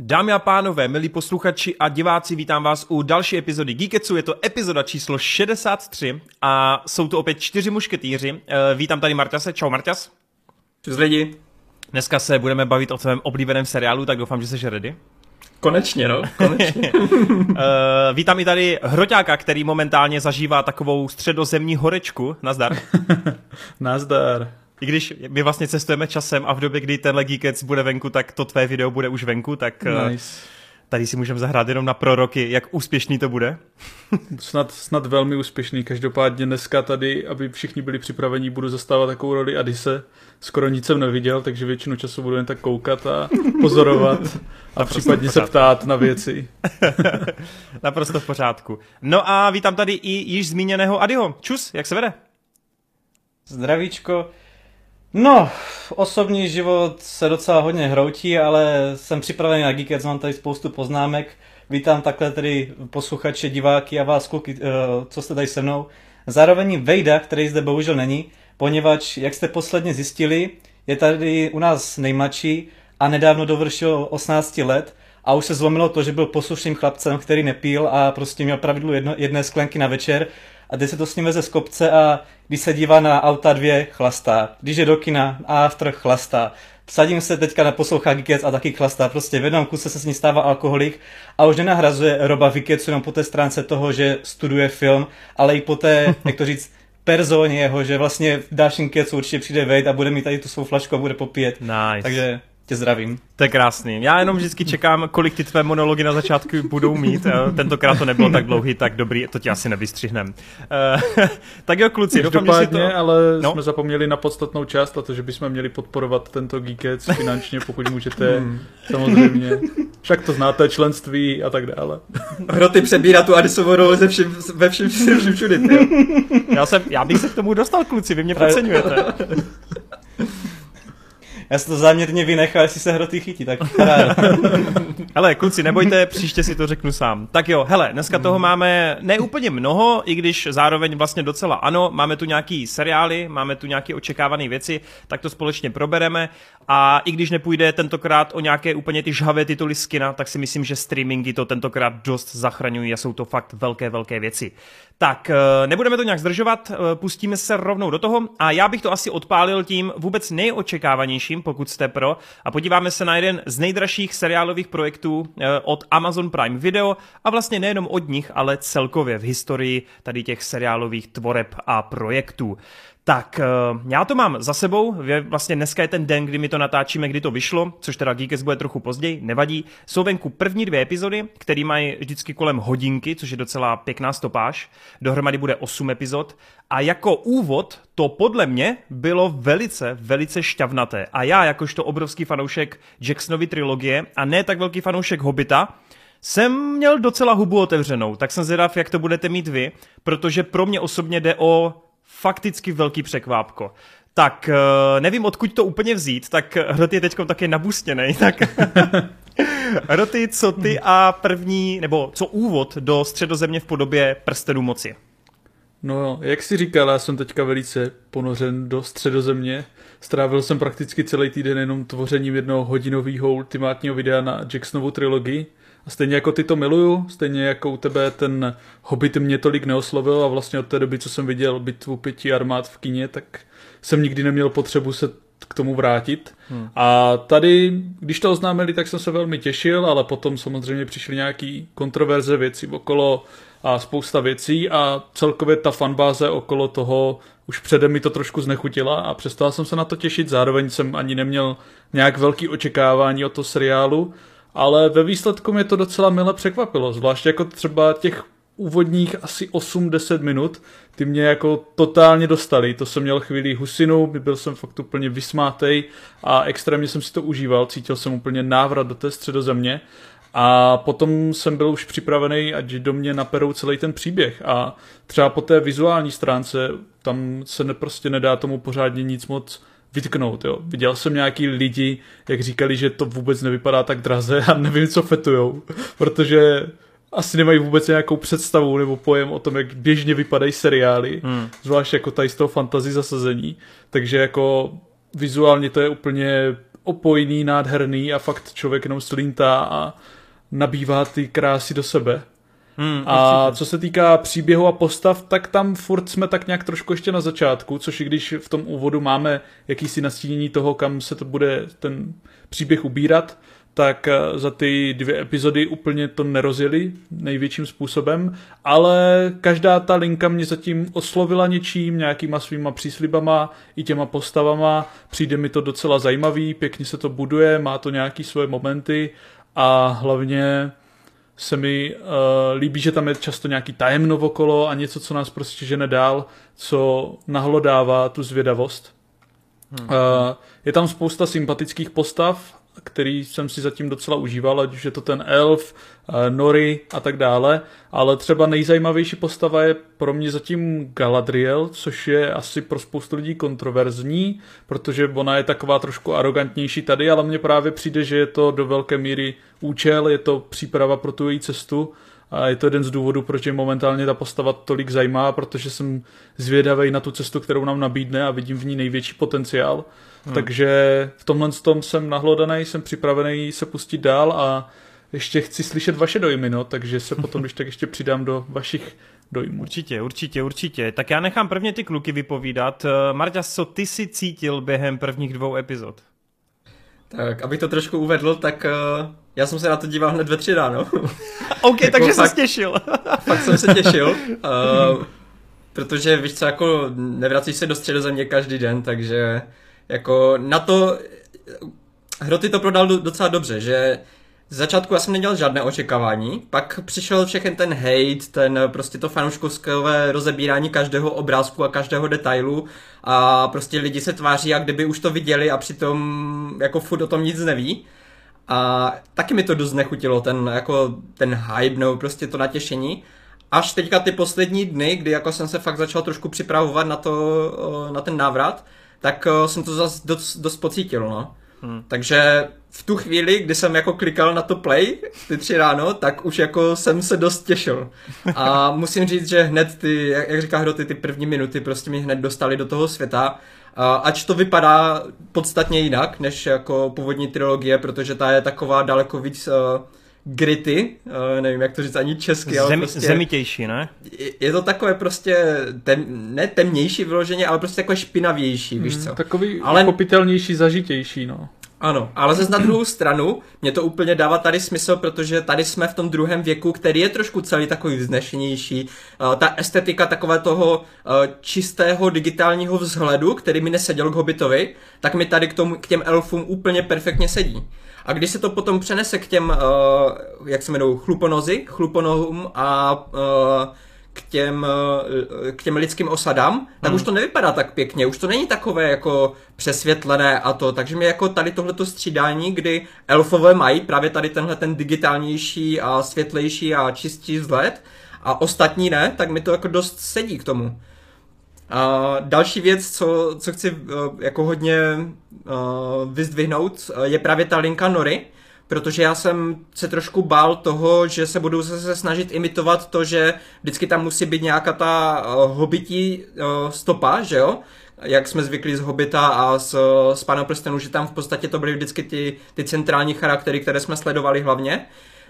Dámy a pánové, milí posluchači a diváci, vítám vás u další epizody Geeketsu. Je to epizoda číslo 63 a jsou to opět čtyři mušketýři. Eh, Vítám tady Marťase. Čau Marťas. Čus lidi. Dneska se budeme bavit o tvém oblíbeném seriálu, tak doufám, že jsi ready. Konečně, no, konečně. Uh, vítám i tady Hroťáka, který momentálně zažívá takovou středozemní horečku. Nazdar. Nazdar. I když my vlastně cestujeme časem a v době, kdy tenhle Geekets bude venku, tak to tvé video bude už venku, tak eh, Nice. tady si můžeme zahrát jenom na proroky, jak úspěšný to bude. Snad, snad velmi úspěšný. Každopádně dneska tady, aby všichni byli připraveni, budu zastávat takovou roli Adise. Skoro nic jsem neviděl, takže většinu času budu jen tak koukat a pozorovat a Naprosto případně v se ptát na věci. Naprosto v pořádku. No a vítám tady i již zmíněného Adyho. Čus, jak se vede? Zdravíčko. No, osobní život se docela hodně hroutí, ale jsem připravený na Geekets, mám tady spoustu poznámek. Vítám takhle tedy posluchače, diváky a vás kluky, eh, co jste tady se mnou. Zároveň Vejda, který zde bohužel není, poněvadž, jak jste posledně zjistili, je tady u nás nejmladší a nedávno dovršil 18 let a už se zlomilo to, že byl poslušným chlapcem, který nepil a prostě měl pravidlo jedno, jedné sklenky na večer a jde se to s ním veze z kopce a když se dívá na auta dvě, chlastá. Když je do kina a after, chlastá. Vsadím se teďka na poslouchá Geekets a taky chlastá. Prostě v jednom kuse se s ní stává alkoholik a už nenahrazuje Roba Viketsu jenom po té stránce toho, že studuje film, ale i po té, jak to říct, personě jeho, že vlastně v dalším kecu určitě přijde Vejt a bude mít tady tu svou flašku a bude popíjet. Nice. Takže tě zdravím. To je krásný. Já jenom vždycky čekám, kolik ty tvé monology na začátku budou mít. Eh, Tentokrát to nebylo tak dlouhý, tak dobrý, to ti asi nevystřihnem. Eh, tak jo, kluci, doufám, že si to... Každopádně, ale No. jsme zapomněli na podstatnou část a to, že bychom měli podporovat tento Geekets finančně, pokud můžete, Hmm. samozřejmě. Však to znáte, členství a tak dále. Hroty přebírá tu Adisovou roli ze všem, ve všem, všem, všem jo. Já, jsem, já bych se k tomu dostal, kluci, vy mě podceňujete. Já jsem to záměrně vynechal, jestli se hroty chytí, tak. Hele, kluci, nebojte, příště si to řeknu sám. Tak jo, hele, dneska toho máme ne úplně mnoho, i když zároveň vlastně docela ano, máme tu nějaký seriály, máme tu nějaké očekávané věci, tak to společně probereme. A i když nepůjde tentokrát o nějaké úplně ty žhavé tituly z kina, tak si myslím, že streamingy to tentokrát dost zachraňují a jsou to fakt velké, velké věci. Tak, eh, nebudeme to nějak zdržovat, eh, pustíme se rovnou do toho. A já bych to asi odpálil tím vůbec nejočekávanějším, pokud jste pro, a podíváme se na jeden z nejdražších seriálových projektů eh, od Amazon Prime Video. A vlastně nejenom od nich, ale celkově v historii tady těch seriálových tvoreb a projektů. Tak, eh, já to mám za sebou, vlastně dneska je ten den, kdy mi to natáčíme, kdy to vyšlo, což teda Geekes bude trochu později, nevadí. Jsou venku první dvě epizody, které mají vždycky kolem hodinky, což je docela pěkná stopáž. Dohromady bude 8 epizod. A jako úvod to podle mě bylo velice, velice šťavnaté. A já, jakožto obrovský fanoušek Jacksonovy trilogie a ne tak velký fanoušek Hobita, jsem měl docela hubu otevřenou, tak jsem zvědav, jak to budete mít vy, protože pro mě osobně jde o fakticky velký překvápko. Tak eh, nevím, odkud to úplně vzít, tak Hrot je teď taky nabustěnej, tak Hroty, co ty a první, nebo co úvod do středozemě v podobě prstenů moci? No, jak jsi říkal, já jsem teďka velice ponořen do středozemě. Strávil jsem prakticky celý týden jenom tvořením jednoho hodinového ultimátního videa na Jacksonovu trilogii. Stejně jako ty to miluju, stejně jako u tebe ten Hobbit mě tolik neoslovil a vlastně od té doby, co jsem viděl bitvu pěti armád v kině, tak jsem nikdy neměl potřebu se k tomu vrátit. Hmm. A tady, když to oznámili, tak jsem se velmi těšil, ale potom samozřejmě přišly nějaký kontroverze věci okolo a spousta věcí a celkově ta fanbáze okolo toho už předem mi to trošku znechutila a přestal jsem se na to těšit, zároveň jsem ani neměl nějak velký očekávání od toho seriálu, ale ve výsledku mě to docela mile překvapilo, zvlášť jako třeba těch úvodních asi 8-10 minut, ty mě jako totálně dostali. To jsem měl chvíli husinu, byl jsem fakt úplně vysmátej a extrémně jsem si to užíval, cítil jsem úplně návrat do té středozemě a potom jsem byl už připravený, ať do mě naperou celý ten příběh a třeba po té vizuální stránce tam se ne, prostě nedá tomu pořádně nic moc vytknout. Jo. Viděl jsem nějaký lidi, jak říkali, že to vůbec nevypadá tak draze a nevím, co fetujou, protože asi nemají vůbec nějakou představu nebo pojem o tom, jak běžně vypadají seriály, hmm. zvlášť jako tady z toho fantasy zasazení. Takže jako vizuálně to je úplně opojný, nádherný a fakt člověk jenom slintá a nabývá ty krásy do sebe. Hmm, A určitě. co se týká příběhu a postav, tak tam furt jsme tak nějak trošku ještě na začátku, což i když v tom úvodu máme jakýsi nastínění toho, kam se to bude ten příběh ubírat, tak eh, za ty dvě epizody úplně to nerozjeli největším způsobem, ale každá ta linka mě zatím oslovila něčím, nějakýma svýma příslibama, i těma postavama, přijde mi to docela zajímavý, pěkně se to buduje, má to nějaký svoje momenty a hlavně se mi uh, líbí, že tam je často nějaký tajemno okolo a něco, co nás prostě žene dál, co nahlodává tu zvědavost. Hmm. Uh, je tam spousta sympatických postav, který jsem si zatím docela užíval, ať už je to ten elf, uh, Nori a tak dále, ale třeba nejzajímavější postava je pro mě zatím Galadriel, což je asi pro spoustu lidí kontroverzní, protože ona je taková trošku arrogantnější tady, ale mně právě přijde, že je to do velké míry účel, je to příprava pro tu její cestu a je to jeden z důvodů, proč je momentálně ta postava tolik zajímá, protože jsem zvědavý na tu cestu, kterou nám nabídne a vidím v ní největší potenciál. Hmm. Takže v tomhle tom jsem nahlodaný, jsem připravený se pustit dál a ještě chci slyšet vaše dojmy, no, takže se potom, když tak ještě přidám do vašich dojmů. Určitě, určitě, určitě. Tak já nechám prvně ty kluky vypovídat. Eh, Marťa, co ty si cítil během prvních dvou epizod? Tak, abych to trošku uvedl, tak uh, já jsem se na to díval hned ve tři ráno. OK, Jako takže fakt- se těšil. Fakt jsem se těšil, uh, protože víš co, jako nevracíš se do středozemě každý den, takže jako na to Hroty to prodal do- docela dobře, že z začátku já jsem nedělal žádné očekávání, pak přišel všechen ten hate, ten prostě to fanouškovské rozebírání každého obrázku a každého detailu a prostě lidi se tváří, jak kdyby už to viděli a přitom jako furt o tom nic neví. A taky mi to dost nechutilo, ten, jako, ten hype nebo prostě to natěšení. Až teďka ty poslední dny, kdy jako jsem se fakt začal trošku připravovat na, to, na ten návrat, tak jsem to zase dost, dost pocítil, no. Hmm. Takže v tu chvíli, kdy jsem jako klikal na to play, ty tři ráno, tak už jako jsem se dost těšil. A musím říct, že hned ty, jak, říká Hroty, ty první minuty prostě mě hned dostali do toho světa. A ač to vypadá podstatně jinak, než jako původní trilogie, protože ta je taková daleko víc uh, gritty, uh, nevím jak to říct ani česky, ale Zem, prostě Zemitější, ne? je- je to takové prostě tem, ne temnější vyloženě, ale prostě takové špinavější, víš co. Takový Ale- ale... popitelnější, zažitější, no. Ano, ale zase na druhou stranu mě to úplně dává tady smysl, protože tady jsme v tom druhém věku, který je trošku celý takový vznešenější. Uh, ta estetika takové toho uh, čistého digitálního vzhledu, který mi neseděl k Hobbitovi, tak mi tady k, tomu, k těm elfům úplně perfektně sedí. A když se to potom přenese k těm, uh, jak se jmenují, chluponozy, chluponohům a uh, k těm, eh, k těm lidským osadám, tak už to nevypadá tak pěkně, už to není takové jako přesvětlené a to, takže mě jako tady tohleto střídání, kdy elfové mají právě tady tenhle ten digitálnější a světlejší a čistší vzhled a ostatní ne, tak mi to jako dost sedí k tomu. A další věc, co, co chci uh, jako hodně uh, vyzdvihnout, je právě ta linka Nory, protože já jsem se trošku bál toho, že se budou se snažit imitovat to, že vždycky tam musí být nějaká ta uh, hobití uh, stopa, že jo? Jak jsme zvykli z Hobita a z, z Pána prstenů, že tam v podstatě to byly vždycky ty, ty centrální charaktery, které jsme sledovali hlavně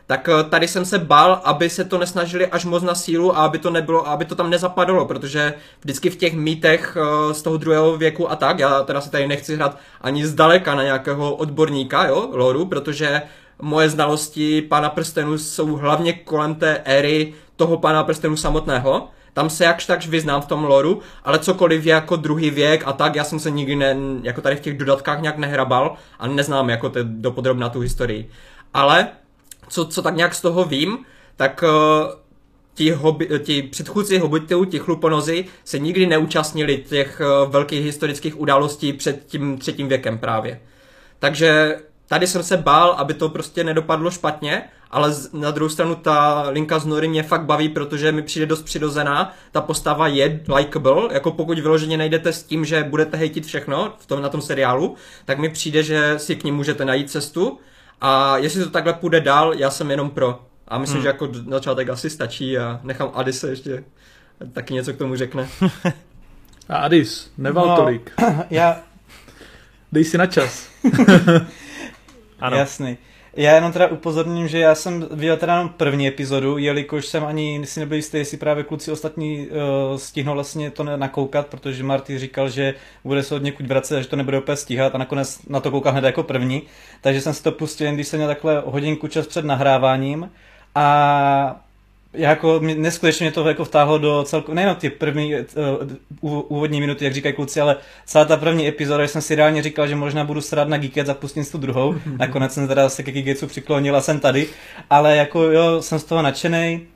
tak eh, tady jsem se bál, aby se to nesnažili až moc na sílu a aby to nebylo, aby to tam nezapadlo, protože vždycky v těch mýtech eh, z toho druhého věku a tak, já teda se tady nechci hrát ani zdaleka na nějakého odborníka, jo, loru, protože moje znalosti Pána prstenů jsou hlavně kolem té éry toho Pána prstenů samotného, tam se jakž takž vyznám v tom loru, ale cokoliv je jako druhý věk a tak, já jsem se nikdy ne, jako tady v těch dodatkách nějak nehrabal a neznám jako te, dopodrobna tu historii. Ale co, co tak nějak z toho vím, tak uh, ti, hobi, ti předchůdci hobitů, ti chluponozy, se nikdy neúčastnili těch uh, velkých historických událostí před tím třetím věkem právě. Takže tady jsem se bál, aby to prostě nedopadlo špatně, ale na druhou stranu ta linka z Nory mě fakt baví, protože mi přijde dost přirozená, ta postava je likable, jako pokud vyloženě nejdete s tím, že budete hejtit všechno v tom, na tom seriálu, tak mi přijde, že si k ní můžete najít cestu a jestli to takhle půjde dál, já jsem jenom pro. A myslím, hmm. že jako na začátek asi stačí a nechám Adise ještě taky něco k tomu řekne. A Adis, neval No. no. tolik. Já, Dej si na čas. ano. Jasný. Já jenom teda upozorním, že já jsem viděl teda jenom první epizodu, jelikož jsem ani si nebyl jistý, jestli právě kluci ostatní uh, stihnou vlastně to nakoukat, protože Marty říkal, že bude se od někud vracet a že to nebude opět stíhat a nakonec na to koukám hned jako první. Takže jsem si to pustil, jen když jsem měl takhle hodinku čas před nahráváním a jako neskutečně mě to jako vtáhlo do celku, nejenom ty první uh, úvodní minuty, jak říkají kluci, ale celá ta první epizoda, jsem si reálně říkal, že možná budu srát na Geekets a pustím si tu druhou. Nakonec jsem teda se ke Geeketsu přiklonil a jsem tady, ale jako jo, jsem z toho nadšený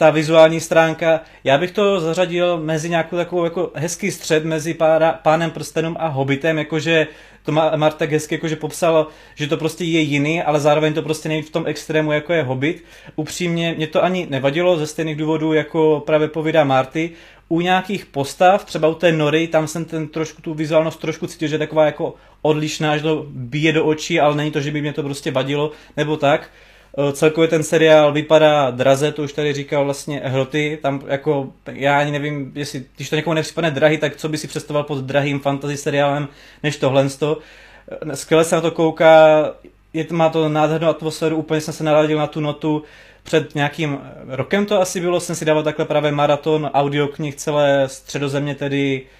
ta vizuální stránka. Já bych to zařadil mezi nějakou takovou jako hezký střed mezi pára, pánem prstenům a hobitem, jakože to Martek hezky jakože popsal, že to prostě je jiný, ale zároveň to prostě není v tom extrému, jako je hobit. Upřímně mě to ani nevadilo ze stejných důvodů, jako právě povídá Marty. U nějakých postav, třeba u té Nory, tam jsem ten trošku, tu vizuálnost trošku cítil, že je taková jako odlišná, že to bije do očí, ale není to, že by mě to prostě vadilo, nebo tak. Eh, celkově ten seriál vypadá draze, to už tady říkal vlastně Hroty, tam jako, já ani nevím, jestli, když to někomu nepřipadne drahý, tak co by si představoval pod drahým fantasy seriálem, než tohle. Eh, skvěle se na to kouká, je, má to nádhernou atmosféru, úplně jsem se naradil na tu notu, před nějakým rokem to asi bylo, jsem si dával takhle právě maraton audioknih celé středozemě, tedy Eh,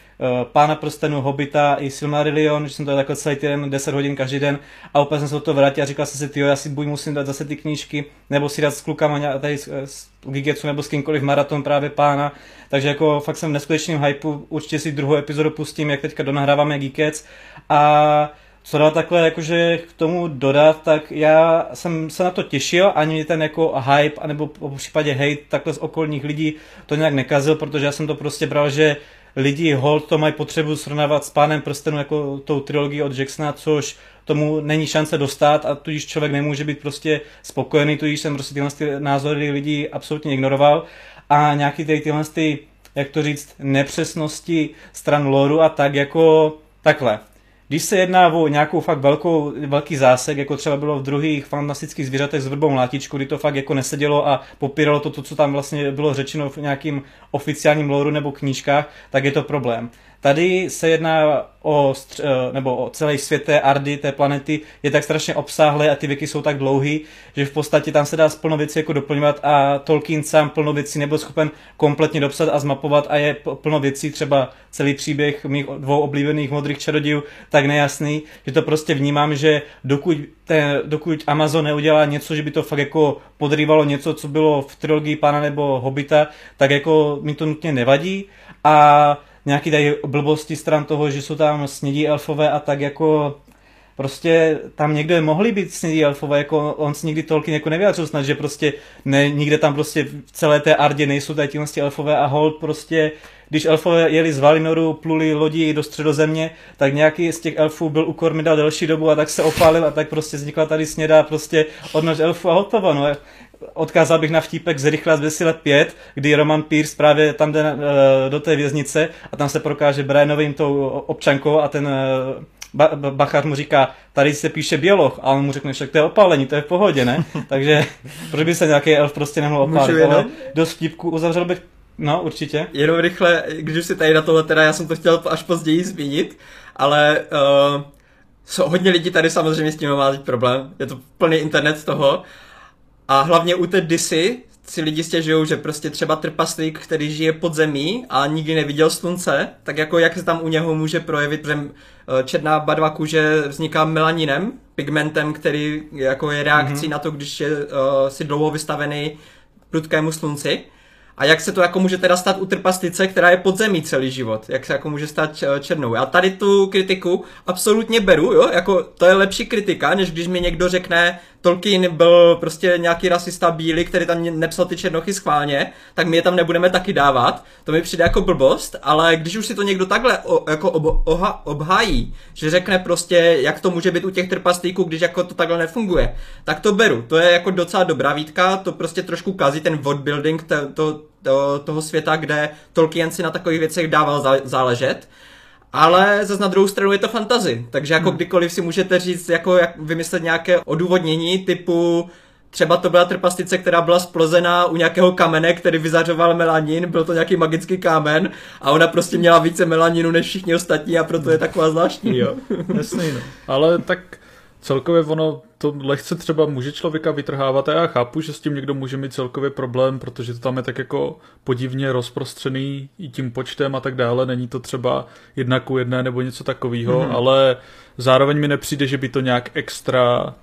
Pána prstenu, Hobita i Silmarillion, že jsem to takhle celý týden, 10 hodin každý den. A opět jsem se do toho vrátil a říkal jsem si, ty já si buď musím dát zase ty knížky, nebo si dát s klukama tady s, s Gigetsu nebo s kýmkoliv maraton právě pána, takže jako fakt jsem v neskutečným hypeu, určitě si druhou epizodu pustím, jak teďka donahráváme Geekets a co dá takhle jakože k tomu dodat, tak já jsem se na to těšil, ani ten jako hype, anebo po případě hate takhle z okolních lidí to nějak nekazil, protože já jsem to prostě bral, že lidi hold to mají potřebu srovnávat s Pánem prstenu jako tou trilogii od Jacksona, což tomu není šance dostat a tudíž člověk nemůže být prostě spokojený, tudíž jsem prostě tyhle ty názory lidí absolutně ignoroval a nějaký ty, tyhle ty, jak to říct, nepřesnosti stran loru a tak jako takhle. Když se jedná o nějakou fakt velkou, velký zásek, jako třeba bylo v druhých fantastických zvířatech s vrbou mlátičku, kdy to fakt jako nesedělo a popíralo to, to, co tam vlastně bylo řečeno v nějakým oficiálním loru nebo knížkách, tak je to problém. Tady se jedná o, stř- eh, nebo o celý svět té Ardy, té planety, je tak strašně obsáhlé a ty věky jsou tak dlouhý, že v podstatě tam se dá plno věcí jako doplňovat a Tolkien sám plno věcí nebyl schopen kompletně dopsat a zmapovat a je plno věcí, třeba celý příběh mých dvou oblíbených modrých čarodějů, tak nejasný, že to prostě vnímám, že dokud, ten, dokud Amazon neudělá něco, že by to fakt jako podrývalo něco, co bylo v trilogii Pána nebo Hobita, tak jako mi to nutně nevadí a nějaký tady blbosti stran toho, že jsou tam snědí elfové a tak jako prostě tam někde mohli být snědí elfové, jako on si nikdy Tolkien jako nevyjádřil snad, že prostě ne, nikde tam prostě v celé té Ardě nejsou tady tyhle elfové a hold prostě když elfové jeli z Valinoru, pluli lodi do středozemě, tak nějaký z těch elfů byl u Kormida delší dobu a tak se opálil a tak prostě vznikla tady sněda prostě odnož elfů a hotovo. No odkázal bych na vtípek z Rychle z Vesile 5, kdy Roman Pierce právě tam jde uh, do té věznice a tam se prokáže Brianovým tou občankou a ten uh, ba- Bachar mu říká, tady se píše biolog a on mu řekne, že to je opálení, to je v pohodě, ne? Takže proč by se nějaký elf prostě nemohl opálit, ale dost vtipku uzavřel bych No, určitě. Jenom rychle, když si tady na tohle, teda já jsem to chtěl až později zmínit, ale uh, jsou hodně lidí tady samozřejmě s tím má problém, je to plný internet toho a hlavně u té Disy si lidi stěžují, že prostě třeba trpaslík, který žije pod zemí a nikdy neviděl slunce, tak jako jak se tam u něho může projevit, že eh, černá barva kůže vzniká melaninem, pigmentem, který jako je reakcí mm-hmm. na to, když je uh, si dlouho vystavený prudkému slunci. A jak se to jako může teda stát u trpastice, která je pod zemí celý život? Jak se jako může stát eh, černou? Já tady tu kritiku absolutně beru, jo? Jako to je lepší kritika, než když mi někdo řekne, Tolkien byl prostě nějaký rasista bílý, který tam nepsal ty černochy schválně, tak my je tam nebudeme taky dávat. To mi přijde jako blbost, ale když už si to někdo takhle o, jako ob, oha, obhájí, že řekne prostě, jak to může být u těch trpaslíků, když jako to takhle nefunguje, tak to beru. To je jako docela dobrá výtka, to prostě trošku kazí ten world to, to, to, toho světa, kde Tolkien si na takových věcech dával záležet. Ale zase na druhou stranu je to fantazy, takže jako hmm. kdykoliv si můžete říct, jako jak vymyslet nějaké odůvodnění typu třeba to byla trpastice, která byla splozená u nějakého kamene, který vyzařoval melanin, byl to nějaký magický kámen a ona prostě měla více melaninu než všichni ostatní a proto je taková zvláštní, jo. Jasný, no. Ale tak celkově ono to lehce třeba může člověka vytrhávat a já chápu, že s tím někdo může mít celkově problém, protože to tam je tak jako podivně rozprostřený i tím počtem a tak dále, není to třeba jedna ku jedné nebo něco takového, mm-hmm. ale zároveň mi nepřijde, že by to nějak extra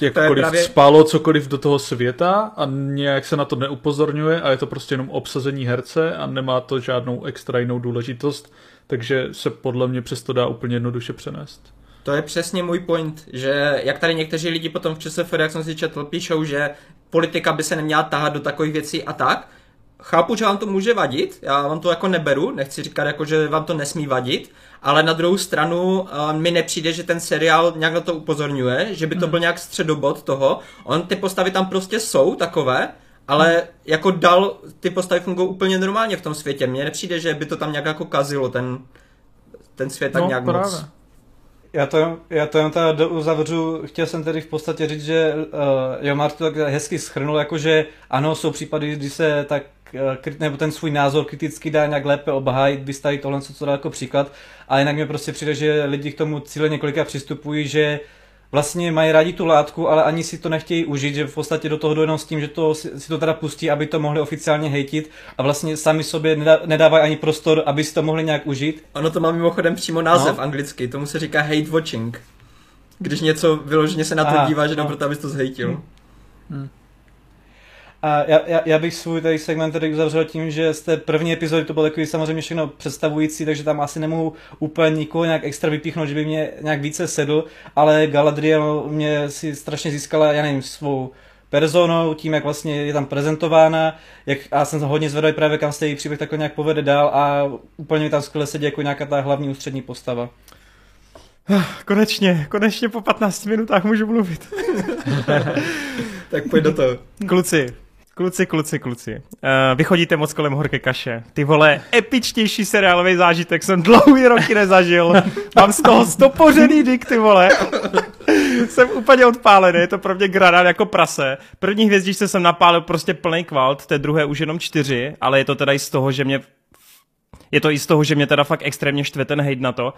jakkoliv právě... spálo cokoliv do toho světa a nějak se na to neupozorňuje a je to prostě jenom obsazení herce a nemá to žádnou extra jinou důležitost, takže se podle mě přesto dá úplně jednoduše přenést. To je přesně můj point, že jak tady někteří lidi potom v ČSFD, jak jsem si četl, píšou, že politika by se neměla tahat do takových věcí a tak, chápu, že vám to může vadit, já vám to jako neberu, nechci říkat jako, že vám to nesmí vadit, ale na druhou stranu uh, mi nepřijde, že ten seriál nějak na to upozorňuje, že by to hmm. byl nějak středobod toho. On, ty postavy tam prostě jsou takové, ale hmm. jako dal, ty postavy fungují úplně normálně v tom světě. Mně nepřijde, že by to tam nějak jako kazilo ten, ten svět tak no, nějak právě. moc. Já to, já to jenom teda uzavřu, chtěl jsem tedy v podstatě říct, že uh, jo, Martu tak hezky schrnul, jakože ano, jsou případy, kdy se tak uh, nebo ten svůj názor kriticky dá nějak lépe obhájit, vystavit tohle, co to dá jako příklad, ale jinak mi prostě přijde, že lidi k tomu cíle několika přistupují, že vlastně mají rádi tu látku, ale ani si to nechtějí užít, že v podstatě do toho jdou jenom s tím, že to, si to teda pustí, aby to mohli oficiálně hejtit a vlastně sami sobě nedávají ani prostor, aby si to mohli nějak užít. Ono to má mimochodem přímo název no. anglicky, tomu se říká hate watching. Když něco vyloženě se na to Aha, díváš, jenom no. proto, abys to zhejtil. Hmm. Hmm. A já, já, já bych svůj tady segment tady uzavřel tím, že z té první epizody to bylo takový samozřejmě všechno představující, takže tam asi nemohu úplně nikoho nějak extra vypíchnout, že by mě nějak více sedl, ale Galadriel mě si strašně získala, já nevím, svou personou, tím, jak vlastně je tam prezentována, jak, a jsem hodně zvedavý právě, kam se její příběh takhle nějak povede dál a úplně mi tam skvěle sedí jako nějaká ta hlavní ústřední postava. Konečně, konečně po 15 minutách můžu mluvit. tak pojď do toho. Kluci, Kluci, kluci, kluci. Uh, vy chodíte moc kolem horké kaše. Ty vole, epičtější seriálový zážitek jsem dlouhý roky nezažil. Mám z toho stopořený dik, ty vole. jsem úplně odpálený, je to pro mě granát jako prase. První hvězdičce jsem napálil prostě plný kvalt, té druhé už jenom čtyři, ale je to teda i z toho, že mě je to i z toho, že mě teda fakt extrémně štve ten hate na to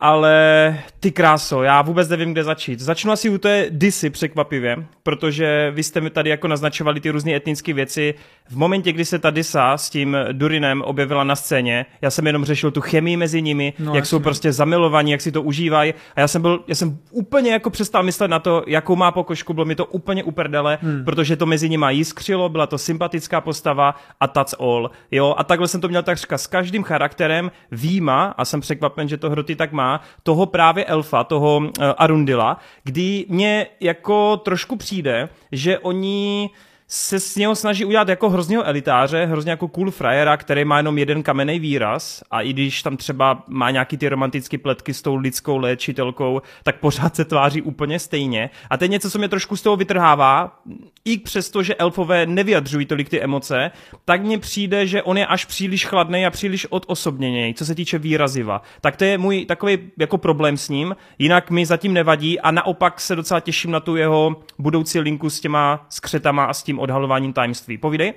ale ty kráso, já vůbec nevím, kde začít. Začnu asi u té disy překvapivě, protože vy jste mi tady jako naznačovali ty různé etnické věci. V momentě, kdy se ta disa s tím Durinem objevila na scéně, já jsem jenom řešil tu chemii mezi nimi, no, jak jsou prostě zamilovaní, jak si to užívají. A já jsem byl, já jsem úplně jako přestal myslet na to, jakou má pokožku, bylo mi to úplně uprdele, hmm. protože to mezi nimi jiskřilo, byla to sympatická postava a that's all. Jo, a takhle jsem to měl takřka s každým charakterem, výjima, a jsem překvapen, že to hroty tak má, toho právě elfa, toho uh, Arundila, kdy mě jako trošku přijde, že oni se s něho snaží udělat jako hrozného elitáře, hrozně jako cool frajera, který má jenom jeden kamenný výraz a i když tam třeba má nějaký ty romantické pletky s tou lidskou léčitelkou, tak pořád se tváří úplně stejně. A to je něco, co mě trošku z toho vytrhává, i přesto, že elfové nevyjadřují tolik ty emoce, tak mně přijde, že on je až příliš chladný a příliš odosobněný, co se týče výraziva. Tak to je můj takový jako problém s ním, jinak mi zatím nevadí a naopak se docela těším na tu jeho budoucí linku s těma skřetama a s tím odhalováním tajemství. Povídej.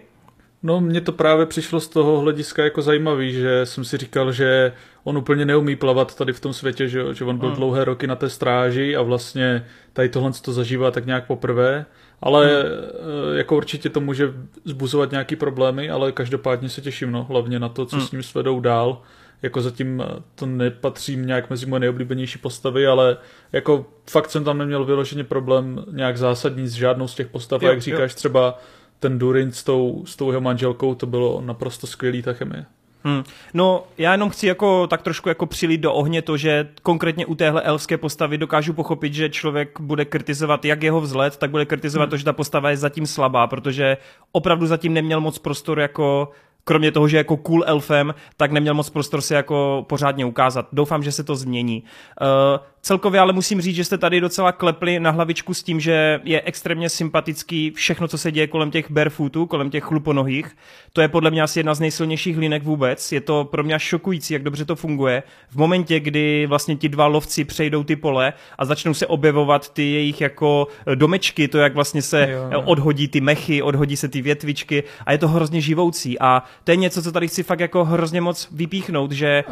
No, mně to právě přišlo z toho hlediska jako zajímavý, že jsem si říkal, že on úplně neumí plavat tady v tom světě, že, že on byl hmm. dlouhé roky na té stráži a vlastně tady tohle to zažívá tak nějak poprvé, ale hmm. jako určitě to může zbuzovat nějaký problémy, ale každopádně se těším, no, hlavně na to, co hmm. s ním svedou dál. Jako zatím to nepatří nějak mezi moje nejoblíbenější postavy, ale jako fakt jsem tam neměl vyloženě problém nějak zásadní s žádnou z těch postav. Jo, a jak říkáš, jo. třeba ten Durin s tou, s tou jeho manželkou, to bylo naprosto skvělý ta chemie. Hmm. No, já jenom chci jako tak trošku jako přilít do ohně to, že konkrétně u téhle elfské postavy dokážu pochopit, že člověk bude kritizovat jak jeho vzhled, tak bude kritizovat hmm. to, že ta postava je zatím slabá, protože opravdu zatím neměl moc prostoru jako kromě toho, že jako cool elfem, tak neměl moc prostor se jako pořádně ukázat. Doufám, že se to změní. Uh, celkově ale musím říct, že jste tady docela klepli na hlavičku s tím, že je extrémně sympatický všechno, co se děje kolem těch barefootů, kolem těch chluponohých. To je podle mě asi jedna z nejsilnějších linek vůbec. Je to pro mě šokující, jak dobře to funguje. V momentě, kdy vlastně ti dva lovci přejdou ty pole a začnou se objevovat ty jejich jako domečky, to jak vlastně se jo. odhodí ty mechy, odhodí se ty větvičky a je to hrozně živoucí. A to je něco, co tady chci fakt jako hrozně moc vypíchnout, že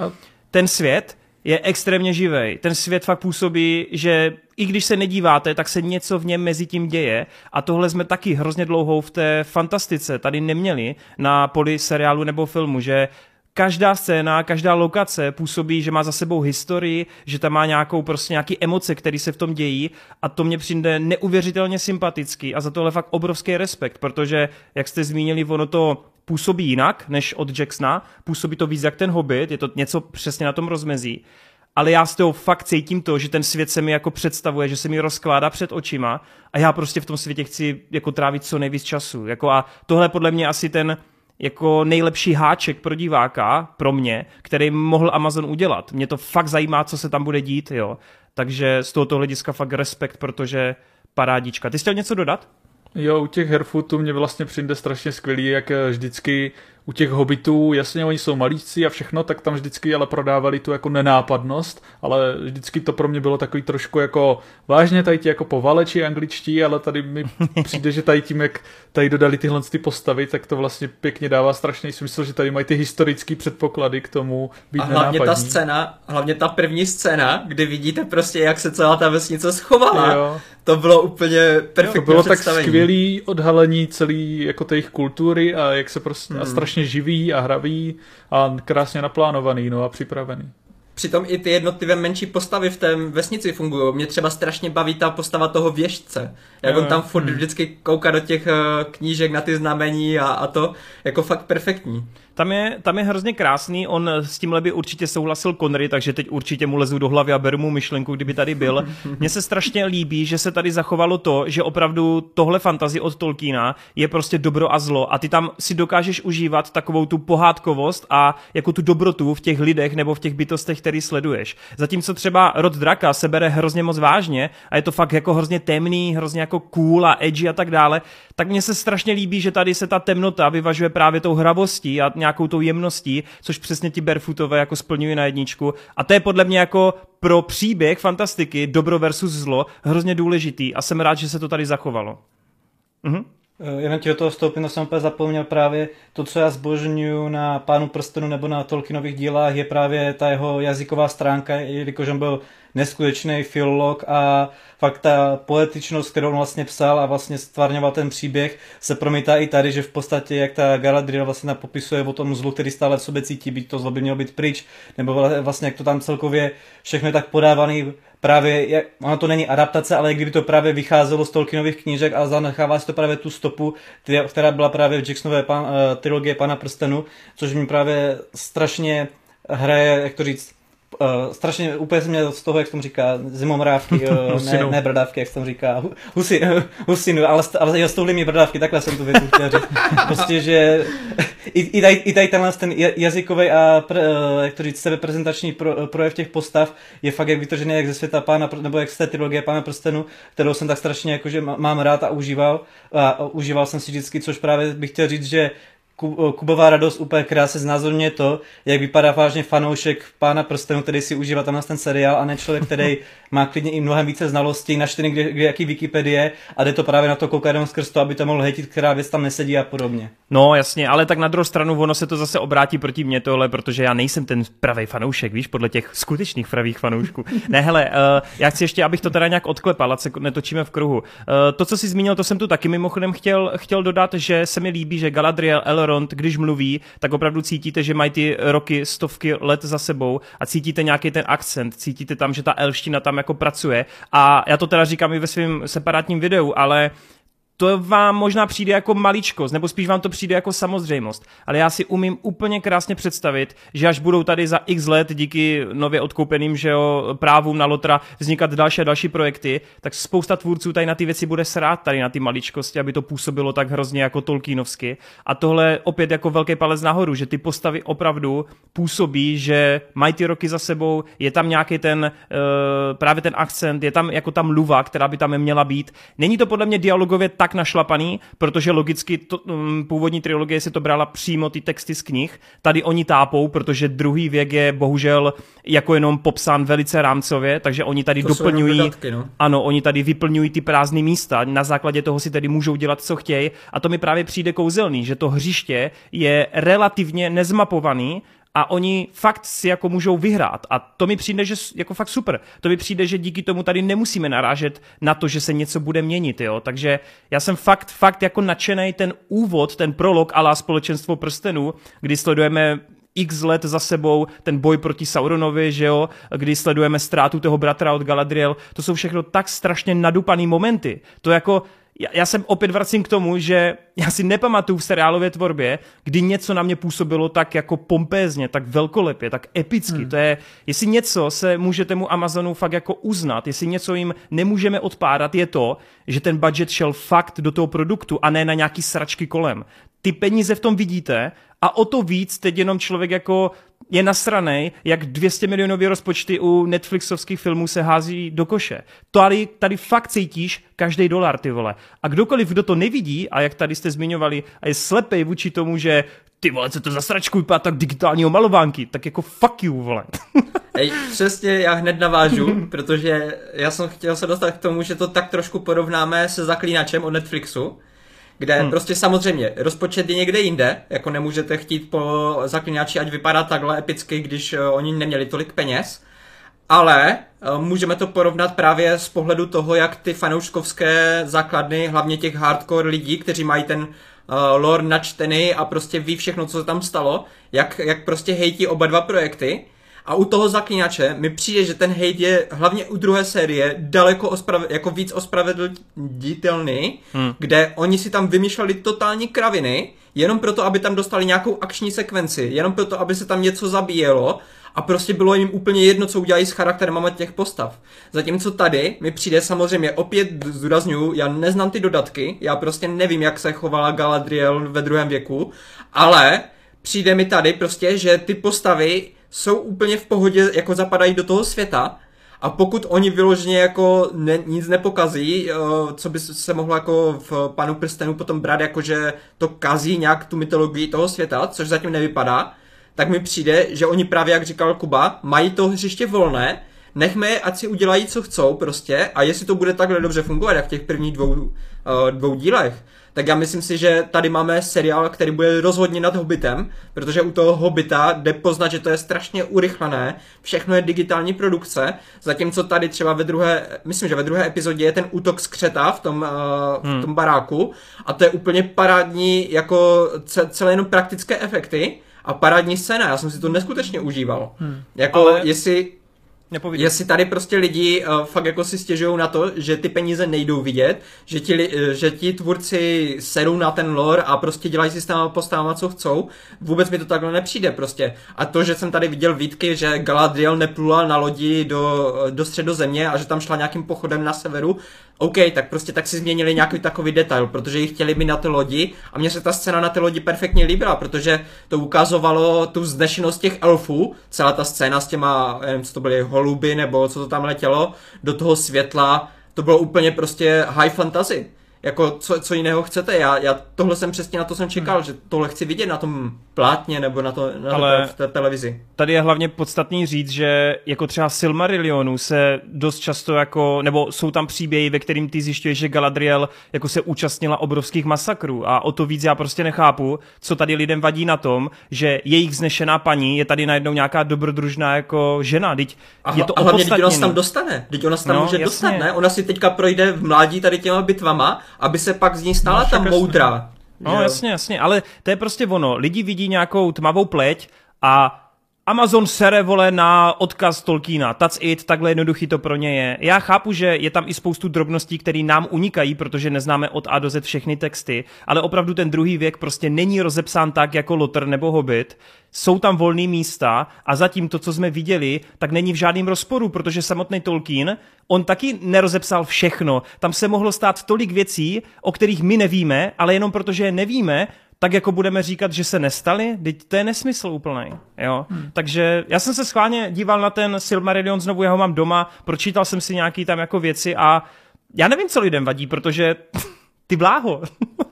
ten svět je extrémně živej. Ten svět fakt působí, že i když se nedíváte, tak se něco v něm mezi tím děje a tohle jsme taky hrozně dlouhou v té fantastice tady neměli na poli seriálu nebo filmu, že každá scéna, každá lokace působí, že má za sebou historii, že tam má nějakou prostě nějaký emoce, které se v tom dějí a to mě přijde neuvěřitelně sympatický a za tohle fakt obrovský respekt, protože, jak jste zmínili, ono to působí jinak než od Jacksona, působí to víc jak ten Hobbit, je to něco přesně na tom rozmezí, ale já z toho fakt cítím to, že ten svět se mi jako představuje, že se mi rozkládá před očima a já prostě v tom světě chci jako trávit co nejvíc času. Jako a tohle podle mě asi ten jako nejlepší háček pro diváka, pro mě, který mohl Amazon udělat. Mě to fakt zajímá, co se tam bude dít, jo. Takže z tohoto hlediska fakt respekt, protože parádička. Ty jsi chtěl něco dodat? Jo, u těch Herfootů mě vlastně přijde strašně skvělý, jak vždycky u těch hobitů, jasně oni jsou malíci a všechno, tak tam vždycky ale prodávali tu jako nenápadnost, ale vždycky to pro mě bylo takový trošku jako vážně tady ti jako povaleči angličtí, ale tady mi přijde, že tady tím, jak tady dodali tyhle ty postavy, tak to vlastně pěkně dává strašný smysl, že tady mají ty historické předpoklady k tomu být A hlavně nenápadní. ta scéna, hlavně ta první scéna, kdy vidíte prostě, jak se celá ta vesnice schovala. Jo. To bylo úplně perfektní To bylo tak skvělý odhalení celý jako té jejich kultury a jak se prostě hmm. a strašně živý a hravý a krásně naplánovaný no a připravený. Přitom i ty jednotlivé menší postavy v té vesnici fungují. Mě třeba strašně baví ta postava toho věžce. Jak on tam furt hmm. vždycky kouká do těch eh, knížek na ty znamení a, a to jako fakt perfektní. Tam je, tam je hrozně krásný, on s tímhle by určitě souhlasil Connery, takže teď určitě mu lezu do hlavy a beru mu myšlenku, kdyby tady byl. Mně se strašně líbí, že se tady zachovalo to, že opravdu tohle fantazi od Tolkiena je prostě dobro a zlo a ty tam si dokážeš užívat takovou tu pohádkovost a jako tu dobrotu v těch lidech nebo v těch bytostech, který sleduješ. Zatímco třeba rod draka se bere hrozně moc vážně a je to fakt jako hrozně temný, hrozně jako cool a edgy a tak dále, tak mně se strašně líbí, že tady se ta temnota vyvažuje právě tou hravostí a nějakou tou jemností, což přesně ti barefootové jako splňují na jedničku. A to je podle mě jako pro příběh fantastiky dobro versus zlo hrozně důležitý a jsem rád, že se to tady zachovalo. Mhm. Jenom ti do toho vstoupím, jsem úplně zapomněl právě. To, co já zbožňuju na Pánu prstenu nebo na Tolkienových dílách, je právě ta jeho jazyková stránka, jelikož on byl neskutečný filolog a fakt ta poetičnost, kterou on vlastně psal a vlastně stvárňoval ten příběh, se promítá i tady, že v podstatě, jak ta Galadriel vlastně popisuje o tom zlu, který stále v sobě cítí, být to zlo by mělo být pryč, nebo vlastně jak to tam celkově všechno je tak podávaný právě, jak, ono to není adaptace, ale kdyby to právě vycházelo z Tolkienových knížek a zanechává si to právě tu stopu, která byla právě v Jacksonové pan, uh, trilogie Pana prstenu, což mi právě strašně hraje, jak to říct, Uh, strašně úplně jsem měl z toho, jak se tomu říká, zimomrávky, uh, ne, ne, bradávky, jak se tomu říká, husi, husinu, ale, ale jo, stouli mi bradávky, takhle jsem tu větu chtěl říct. Prostě, že i, i, tady, i tady tenhle ten jazykový a pre, uh, jak to říct, sebeprezentační pro, projev těch postav je fakt jak vytržený jak ze světa pána, nebo jak z té trilogie pána prstenu, kterou jsem tak strašně jakože mám rád a užíval. A, a užíval jsem si vždycky, což právě bych chtěl říct, že Kubová radost úplně krásně znázorně to, jak vypadá vážně fanoušek Pána prstenu, který si užívá tam ten seriál a ne člověk, který má klidně i mnohem více znalostí, načtený kde, kde jaký Wikipedie a jde to právě na to koukat jenom skrz to, aby to mohl hejtit, která věc tam nesedí a podobně. No jasně, ale tak na druhou stranu ono se to zase obrátí proti mně tohle, protože já nejsem ten pravý fanoušek, víš, podle těch skutečných pravých fanoušků. ne, hele, uh, já chci ještě, abych to teda nějak odklepal, ať se netočíme v kruhu. Uh, to, co jsi zmínil, to jsem tu taky mimochodem chtěl, chtěl dodat, že se mi líbí, že Galadriel, Elrond, když mluví, tak opravdu cítíte, že mají ty roky, stovky let za sebou a cítíte nějaký ten akcent, cítíte tam, že ta elština tam jako pracuje. A já to teda říkám i ve svém separátním videu, ale to vám možná přijde jako maličkost, nebo spíš vám to přijde jako samozřejmost. Ale já si umím úplně krásně představit, že až budou tady za x let díky nově odkoupeným že jo, právům na Lotra vznikat další a další projekty, tak spousta tvůrců tady na ty věci bude srát, tady na ty maličkosti, aby to působilo tak hrozně jako Tolkienovsky. A tohle opět jako velký palec nahoru, že ty postavy opravdu působí, že mají ty roky za sebou, je tam nějaký ten, uh, právě ten akcent, je tam jako tam mluva, která by tam měla být. Není to podle mě dialogově tak tak našlapaný, protože logicky to, um, původní trilogie si to brala přímo ty texty z knih. Tady oni tápou, protože druhý věk je bohužel jako jenom popsán velice rámcově, takže oni tady To doplňují. dodatky, no. Ano, oni tady vyplňují ty prázdné místa, na základě toho si tedy můžou dělat, co chtějí a to mi právě přijde kouzelný, že to hřiště je relativně nezmapovaný a oni fakt si jako můžou vyhrát a to mi přijde, že jako fakt super. To mi přijde, že díky tomu tady nemusíme narážet na to, že se něco bude měnit, jo. Takže já jsem fakt, fakt jako nadšený ten úvod, ten prolog ala společenstvo prstenů, kdy sledujeme x let za sebou ten boj proti Sauronovi, že jo, kdy sledujeme ztrátu toho bratra od Galadriel, to jsou všechno tak strašně nadupaný momenty. To jako, já, já jsem opět vracím k tomu, že já si nepamatuju v seriálové tvorbě, kdy něco na mě působilo tak jako pompézně, tak velkolepě, tak epicky. Hmm. To je, jestli něco se může tomu Amazonu fakt jako uznat, jestli něco jim nemůžeme odpárat, je to, že ten budget šel fakt do toho produktu a ne na nějaký sračky kolem. Ty peníze v tom vidíte a o to víc teď jenom člověk jako je nasranej, jak 200 milionový rozpočty u Netflixovských filmů se hází do koše. Tady, tady fakt cítíš každý dolar, ty vole. A kdokoliv, kdo to nevidí, a jak tady jste zmiňovali, a je slepej vůči tomu, že ty vole, co to za sračku vypadá tak digitálního malovánky, tak jako fuck you, vole. Ej, přesně, já hned navážu, protože já jsem chtěl se dostat k tomu, že to tak trošku porovnáme se Zaklínačem od Netflixu, kde hmm. prostě samozřejmě rozpočet je někde jinde, jako nemůžete chtít po Zaklínači, ať vypadá takhle epicky, když uh, oni neměli tolik peněz, ale uh, můžeme to porovnat právě z pohledu toho, jak ty fanouškovské základny, hlavně těch hardcore lidí, kteří mají ten uh, lore načtený a prostě ví všechno, co se tam stalo, jak, jak prostě hejtí oba dva projekty. A u toho zaklínače mi přijde, že ten hate je hlavně u druhé série daleko osprav- jako víc ospravedlnitelný, hmm. kde oni si tam vymýšleli totální kraviny, jenom proto, aby tam dostali nějakou akční sekvenci, jenom proto, aby se tam něco zabíjelo a prostě bylo jim úplně jedno, co udělají s charakterem těch postav. Zatímco tady mi přijde samozřejmě, opět zdůraznuju, já neznám ty dodatky, já prostě nevím, jak se chovala Galadriel ve druhém věku, ale přijde mi tady prostě, že ty postavy jsou úplně v pohodě, jako zapadají do toho světa. A pokud oni vyloženě jako ne, nic nepokazí, uh, co by se mohlo jako v Panu prstenu potom brát, jako že to kazí nějak tu mytologii toho světa, což zatím nevypadá, tak mi přijde, že oni právě, jak říkal Kuba, mají to hřiště volné, nechme je, ať si udělají, co chcou prostě a jestli to bude takhle dobře fungovat, jak v těch prvních dvou, uh, dvou dílech, tak já myslím si, že tady máme seriál, který bude rozhodně nad Hobbitem, protože u toho Hobbita jde poznat, že to je strašně urychlené, všechno je digitální produkce, zatímco tady třeba ve druhé, myslím, že ve druhé epizodě je ten útok skřeta v tom, uh, v tom baráku a to je úplně parádní, jako ce, celé jenom praktické efekty a parádní scéna, já jsem si to neskutečně užíval. Hmm. Jako Ale- jestli Nepovídej. Jestli tady prostě lidi uh, fakt jako si stěžují na to, že ty peníze nejdou vidět, že ti, eh, že ti tvůrci sedou na ten lore a prostě dělají si s těma postavama, co chcou, vůbec mi to takhle nepřijde prostě. A to, že jsem tady viděl výtky, že Galadriel neplula na lodi do, eh, do středozemě a že tam šla nějakým pochodem na severu, OK, tak prostě tak si změnili nějaký takový detail, protože ji chtěli mít na té lodi a mně se ta scéna na té lodi perfektně líbila, protože to ukazovalo tu vznešenost těch elfů, celá ta scéna s těma, nevím, co to byly, holuby nebo co to tam letělo, do toho světla, to bylo úplně prostě high fantasy. Jako, co, co jiného chcete? Já, já tohle jsem přesně na to jsem čekal, že tohle chci vidět na tom plátně nebo na, to, na Ale- v té televizi. Tady je hlavně podstatný říct, že jako třeba Silmarillionu se dost často jako, nebo jsou tam příběhy, ve kterým ty zjišťuješ, že Galadriel jako se účastnila obrovských masakrů a o to víc já prostě nechápu, co tady lidem vadí na tom, že jejich znešená paní je tady najednou nějaká dobrodružná jako žena, teď A, je to a hlavně, teď ona se tam dostane. Teď ona se tam No, může jasně. dostat, ne? Ona si teďka projde v mládí tady těma bitvama, aby se pak z ní stala No, ta moudrá. že No jo? jasně, jasně, ale to je prostě ono. Lidi vidí nějakou tmavou pleť a Amazon sere, vole, na odkaz Tolkiena. That's it, takhle jednoduchý to pro ně je. Já chápu, že je tam i spoustu drobností, které nám unikají, protože neznáme od A do Z všechny texty, ale opravdu ten druhý věk prostě není rozepsán tak jako Lotr nebo Hobbit. Jsou tam volné místa a zatím to, co jsme viděli, tak není v žádném rozporu, protože samotný Tolkien, on taky nerozepsal všechno. Tam se mohlo stát tolik věcí, o kterých my nevíme, ale jenom protože je nevíme, tak jako budeme říkat, že se nestali, teď to je nesmysl úplný. Jo? Hmm. Takže já jsem se schválně díval na ten Silmarillion, znovu já ho mám doma, pročítal jsem si nějaký tam jako věci a já nevím, co lidem vadí, protože ty bláho.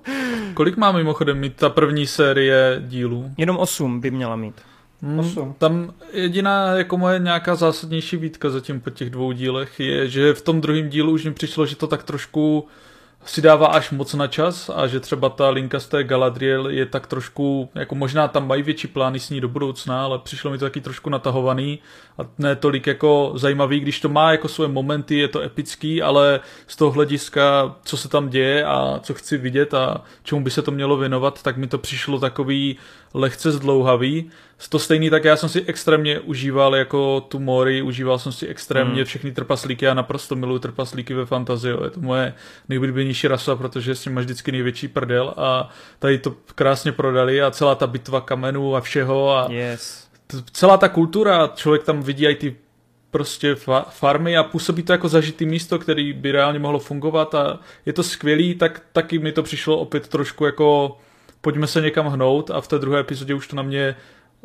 Kolik má mimochodem mít ta první série dílů? Jenom osm by měla mít. Hmm, tam jediná jako moje nějaká zásadnější výtka zatím po těch dvou dílech je, že v tom druhém dílu už mi přišlo, že to tak trošku si dává až moc na čas a že třeba ta linka z té Galadriel je tak trošku, jako možná tam mají větší plány s ní do budoucna, ale přišlo mi to taky trošku natahovaný a ne tolik jako zajímavý, když to má jako svoje momenty, je to epický, ale z toho hlediska, co se tam děje a co chci vidět a čemu by se to mělo věnovat, tak mi to přišlo takový lehce zdlouhavý. To stejný, tak já jsem si extrémně užíval jako tu Mori, užíval jsem si extrémně hmm. všechny trpaslíky, já naprosto miluji trpaslíky ve fantazii, je to moje nejoblíbenější rasa, protože s nimi máš vždycky největší prdel a tady to krásně prodali a celá ta bitva kamenů a všeho a yes. celá ta kultura, člověk tam vidí i ty prostě fa- farmy a působí to jako zažitý místo, který by reálně mohlo fungovat a je to skvělý, tak taky mi to přišlo opět trošku jako pojďme se někam hnout a v té druhé epizodě už to na mě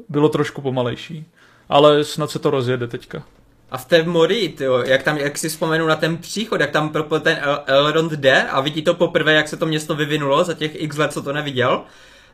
bylo trošku pomalejší. Ale snad se to rozjede teďka. A v té Mori, tyjo, jak tam, jak si vzpomenu na ten příchod, jak tam pro ten El- Elrond jde a vidí to poprvé, jak se to město vyvinulo za těch x let, co to neviděl,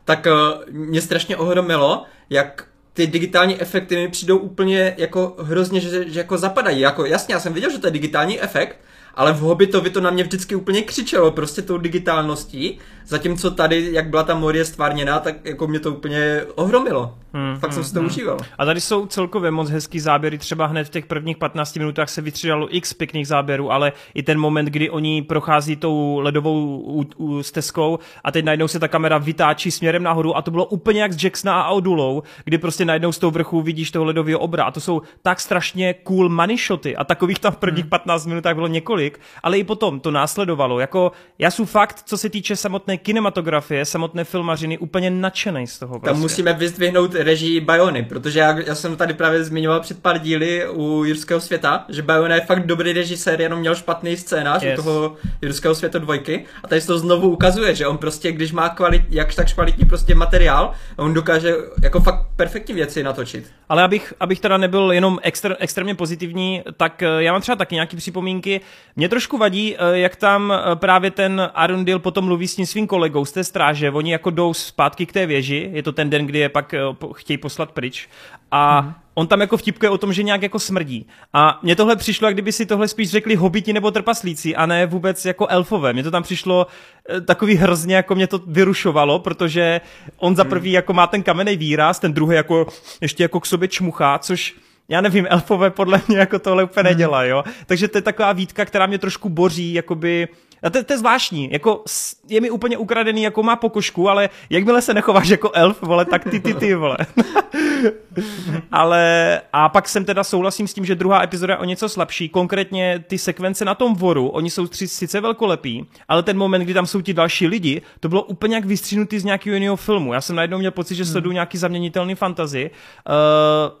tak uh, mě strašně ohromilo, jak ty digitální efekty mi přijdou úplně jako hrozně, že, že jako zapadají. Jako, jasně, já jsem viděl, že to je digitální efekt, ale v Hobbitovi to na mě vždycky úplně křičelo, prostě tou digitálností, zatímco tady, jak byla ta Morie stvárněná, tak jako mě to úplně ohromilo. Hmm, Fakt hmm, jsem si to hmm. užíval. A tady jsou celkově moc hezký záběry, třeba hned v těch prvních 15 minutách se vytřídalo x pěkných záběrů, ale i ten moment, kdy oni prochází tou ledovou u, u, stezkou a teď najednou se ta kamera vytáčí směrem nahoru a to bylo úplně jak z Jacksona a Odulou, kdy prostě najednou z toho vrchu vidíš toho ledového obra a to jsou tak strašně cool money shoty a takových tam v prvních hmm. 15 minutách bylo několik, ale i potom to následovalo. Jako já jsem fakt, co se týče samotné kinematografie, samotné filmařiny, úplně nadšený z toho. Prostě. Tam musíme vyzdvihnout režii Bajony, protože já, já jsem tady právě zmiňoval před pár díly u Jurského světa, že Bajona je fakt dobrý režisér, jenom měl špatný scénář yes. u toho Jurského světa dvojky a tady se to znovu ukazuje, že on prostě, když má kvalit, jakž tak kvalitní prostě materiál, on dokáže jako fakt perfektní věci natočit. Ale abych, abych teda nebyl jenom extr, extrémně pozitivní, tak eh, já mám třeba taky nějaké připomínky. Mě trošku vadí, eh, jak tam eh, právě ten Arundel potom mluví s tím svým kolegou z té stráže. Oni jako jdou zpátky k té věži, je to ten den, kdy je pak chtějí poslat pryč. A mm. on tam jako vtipkuje o tom, že nějak jako smrdí. A mně tohle přišlo, jak kdyby si tohle spíš řekli hobiti nebo trpaslíci, a ne vůbec jako elfové. Mně to tam přišlo eh, takový hrozně, jako mě to vyrušovalo, protože on za mhm. prvý jako má ten kamenný výraz, ten druhý jako ještě jako k sobě čmuchá, což já nevím, elfové podle mě jako tohle úplně mhm. nedělá, jo. Takže to je taková výtka, která mě trošku boří, jakoby a to, to je zvláštní, jako je mi úplně ukradený, jako má pokožku, ale jakmile se nechováš jako elf, vole, tak ty, ty, ty, vole. ale a pak jsem teda souhlasím s tím, že druhá epizoda je o něco slabší, konkrétně ty sekvence na tom voru, oni jsou tři sice velkolepí, ale ten moment, kdy tam jsou ti další lidi, to bylo úplně jak vystřínutý z nějakého jiného filmu. Já jsem najednou měl pocit, že hmm. sleduju nějaký zaměnitelný fantazy uh,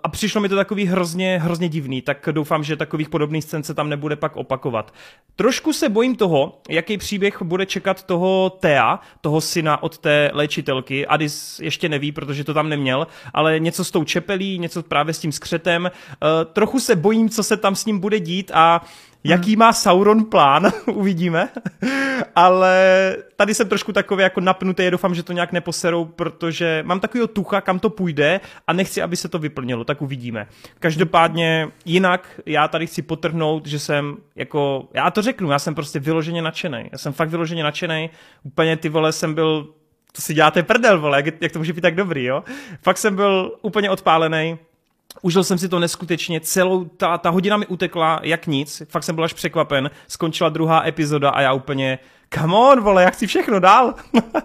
a přišlo mi to takový hrozně, hrozně divný, tak doufám, že takových podobných scén se tam nebude pak opakovat. Trošku se bojím toho, jaký příběh bude čekat toho Thea, toho syna od té léčitelky. Adis ještě neví, protože to tam neměl, ale něco s tou čepelí, něco právě s tím skřetem. Uh, trochu se bojím, co se tam s ním bude dít a Jaký má Sauron plán, uvidíme. Ale tady jsem trošku takový jako napnutý, doufám, že to nějak neposerou, protože mám takového tucha, kam to půjde a nechci, aby se to vyplnilo, tak uvidíme. Každopádně jinak já tady chci potrhnout, že jsem jako, já to řeknu, já jsem prostě vyloženě nadšený. Já jsem fakt vyloženě nadšený. Úplně ty vole jsem byl to si děláte prdel, vole, jak, jak to může být tak dobrý, jo? Fakt jsem byl úplně odpálený Užil jsem si to neskutečně, celou ta, ta hodina mi utekla jak nic, fakt jsem byl až překvapen, skončila druhá epizoda a já úplně, come on, vole, já chci všechno dál.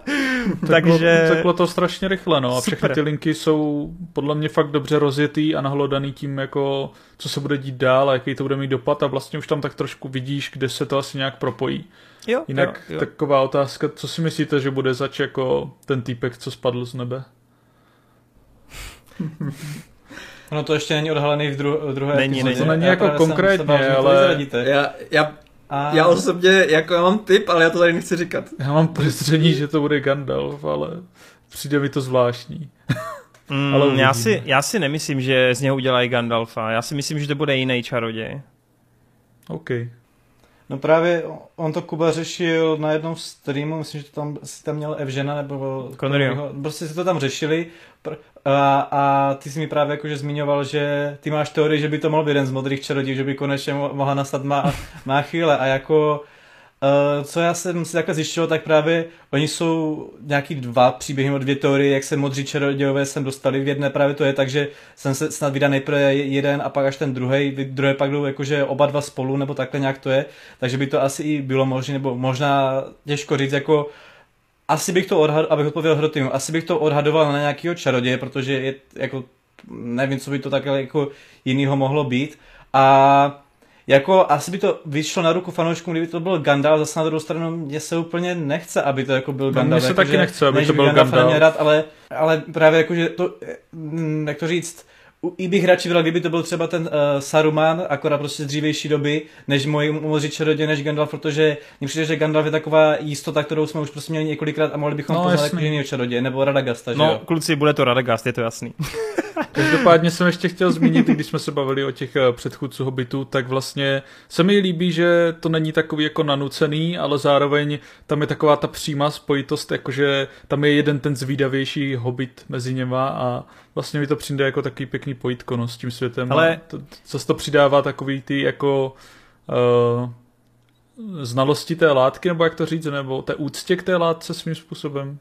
Takže... Teklo to strašně rychle, no a všechny ty linky jsou podle mě fakt dobře rozjetý a nahlodaný tím, jako co se bude dít dál a jaký to bude mít dopad a vlastně už tam tak trošku vidíš, kde se to asi nějak propojí. Jo, Jinak jo, jo. taková otázka, co si myslíte, že bude zač jako ten týpek, co spadl z nebe? No to ještě není odhalený v, dru- v druhé není, epizodě. Není. To není jako konkrétně, ale... Já, já, a... já osobně, jako já mám tip, ale já to tady nechci říkat. Já mám podezření, že to bude Gandalf, ale přijde mi to zvláštní. Mm, ale já, si, já si nemyslím, že z něho udělají Gandalfa. Já si myslím, že to bude jiný čaroděj. OK. No právě on to Kuba řešil na jednom streamu, myslím, že to tam, si tam měl Evžena nebo Conneryho. prostě si to tam řešili a, a ty jsi mi právě jakože zmiňoval, že ty máš teorii, že by to mohl být jeden z modrých čarodějů, že by konečně mohla nastat má, má chvíle. A jako Uh, co já jsem si takhle zjišťoval, tak právě oni jsou nějaký dva příběhy nebo dvě teorie, jak se modří čarodějové sem dostali. V jedné, právě to je tak, že jsem se snad vydal nejprve jeden a pak až ten druhý, druhé pak jdou jakože oba dva spolu, nebo takhle nějak to je, takže by to asi i bylo možné, nebo možná těžko říct, jako asi bych to odhadoval, abych odpověděl Hrotimu, asi bych to odhadoval na nějakého čaroděje, protože je jako, nevím, co by to takhle jako jinýho mohlo být. A jako asi by to vyšlo na ruku fanouškům, kdyby to byl Gandalf, zase na druhou stranu mě se úplně nechce, aby to jako byl no, Gandalf. Mně se jako, taky nechce, aby to byl Gandalf. Gandalf. Rád, ale, ale právě jako, že to, jak to říct, i bych radši byl, kdyby to byl třeba ten uh, Saruman, akorát prostě z dřívější doby, než můj moři čaroděj, než Gandalf, protože mi přijde, že Gandalf je taková jistota, kterou jsme už prostě měli několikrát a mohli bychom no, poznat jako jiného čaroděje, nebo Radagasta, No, že jo? kluci, bude to Radagast, je to jasný. Každopádně jsem ještě chtěl zmínit, když jsme se bavili o těch eh, předchůdců Hobbitů, tak vlastně se mi líbí, že to není takový jako nanucený, ale zároveň tam je taková ta přímá spojitost, jakože tam je jeden ten zvídavější Hobbit mezi něma a vlastně mi to přijde jako takový pěkný pojitko no, s tím světem. Ale... To, zase to přidává takový ty jako uh, znalosti té látky, nebo jak to říct, nebo té úctě k té látce svým způsobem.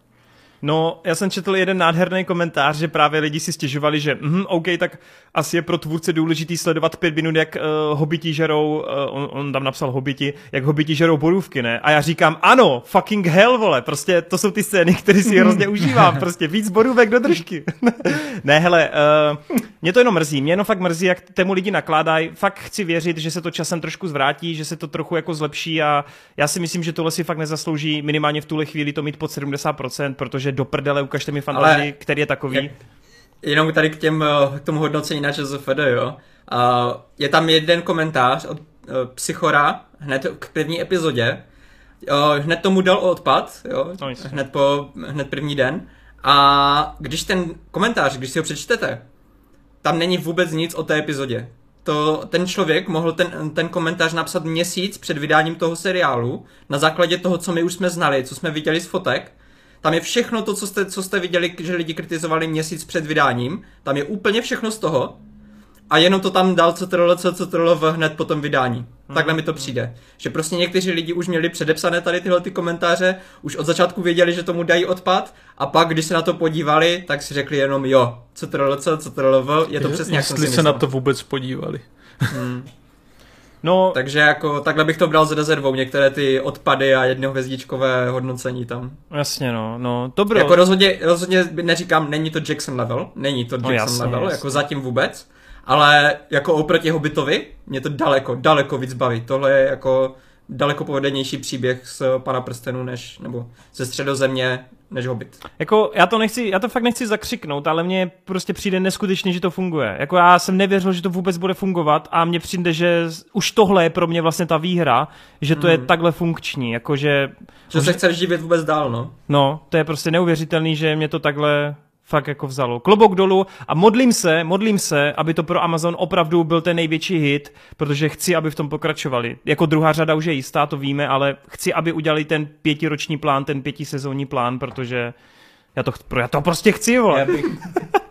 No, já jsem četl jeden nádherný komentář, že právě lidi si stěžovali, že mm, OK, tak asi je pro tvůrce důležitý sledovat pět minut, jak uh, hobiti žerou, uh, on, on tam napsal hobiti, jak hobiti žerou borůvky, ne? A já říkám, ano, fucking hell, vole, prostě to jsou ty scény, které si hrozně užívám, prostě víc borůvek do držky. ne, hele, uh, mě to jenom mrzí, mě jenom fakt mrzí, jak tému lidi nakládají, fakt chci věřit, že se to časem trošku zvrátí, že se to trochu jako zlepší a já si myslím, že tohle si fakt nezaslouží minimálně v tuhle chvíli to mít pod 70%, protože do prdele ukažte mi fantazii, který je takový. Jak, jenom tady k, těm, k tomu hodnocení na ČSFD, jo. Uh, je tam jeden komentář od uh, Psychora hned k první epizodě. Uh, hned tomu dal odpad, jo, no, hned, po, hned první den. A když ten komentář, když si ho přečtete, tam není vůbec nic o té epizodě. To, ten člověk mohl ten, ten komentář napsat měsíc před vydáním toho seriálu, na základě toho, co my už jsme znali, co jsme viděli z fotek, tam je všechno to, co jste, co jste viděli, že lidi kritizovali měsíc před vydáním. Tam je úplně všechno z toho. A jenom to tam dal CTRL, CTRL v hned po tom vydání. Hmm. Takhle mi to přijde. Že prostě někteří lidi už měli předepsané tady tyhle ty komentáře, už od začátku věděli, že tomu dají odpad a pak, když se na to podívali, tak si řekli jenom jo, CTRL, CTRL, je to přesně jak jsem si se na to vůbec podívali. Hmm. No, takže jako takhle bych to bral z rezervou, některé ty odpady a jednohvězdičkové hodnocení tam. Jasně, no, no, to bylo. Jako rozhodně, rozhodně neříkám, není to Jackson level, není to Jackson no, jasně, level, jasně. jako zatím vůbec, ale jako oproti Hobbitovi, mě to daleko, daleko víc baví. Tohle je jako daleko povedenější příběh z Pana prstenu, než, nebo ze středozemě, než Hobbit. Jako, já to nechci, já to fakt nechci zakřiknout, ale mně prostě přijde neskutečně, že to funguje. Jako já jsem nevěřil, že to vůbec bude fungovat a mně přijde, že už tohle je pro mě vlastně ta výhra, že to hmm. je takhle funkční, jakože... Že se chceš živit vůbec dál, no. No, to je prostě neuvěřitelný, že mě to takhle fakt jako vzalo. Klobouk dolů a modlím se, modlím se, aby to pro Amazon opravdu byl ten největší hit, protože chci, aby v tom pokračovali. Jako druhá řada už je jistá, to víme, ale chci, aby udělali ten pětiroční plán, ten pětisezónní plán, protože já to, já to prostě chci, vole. Já bych,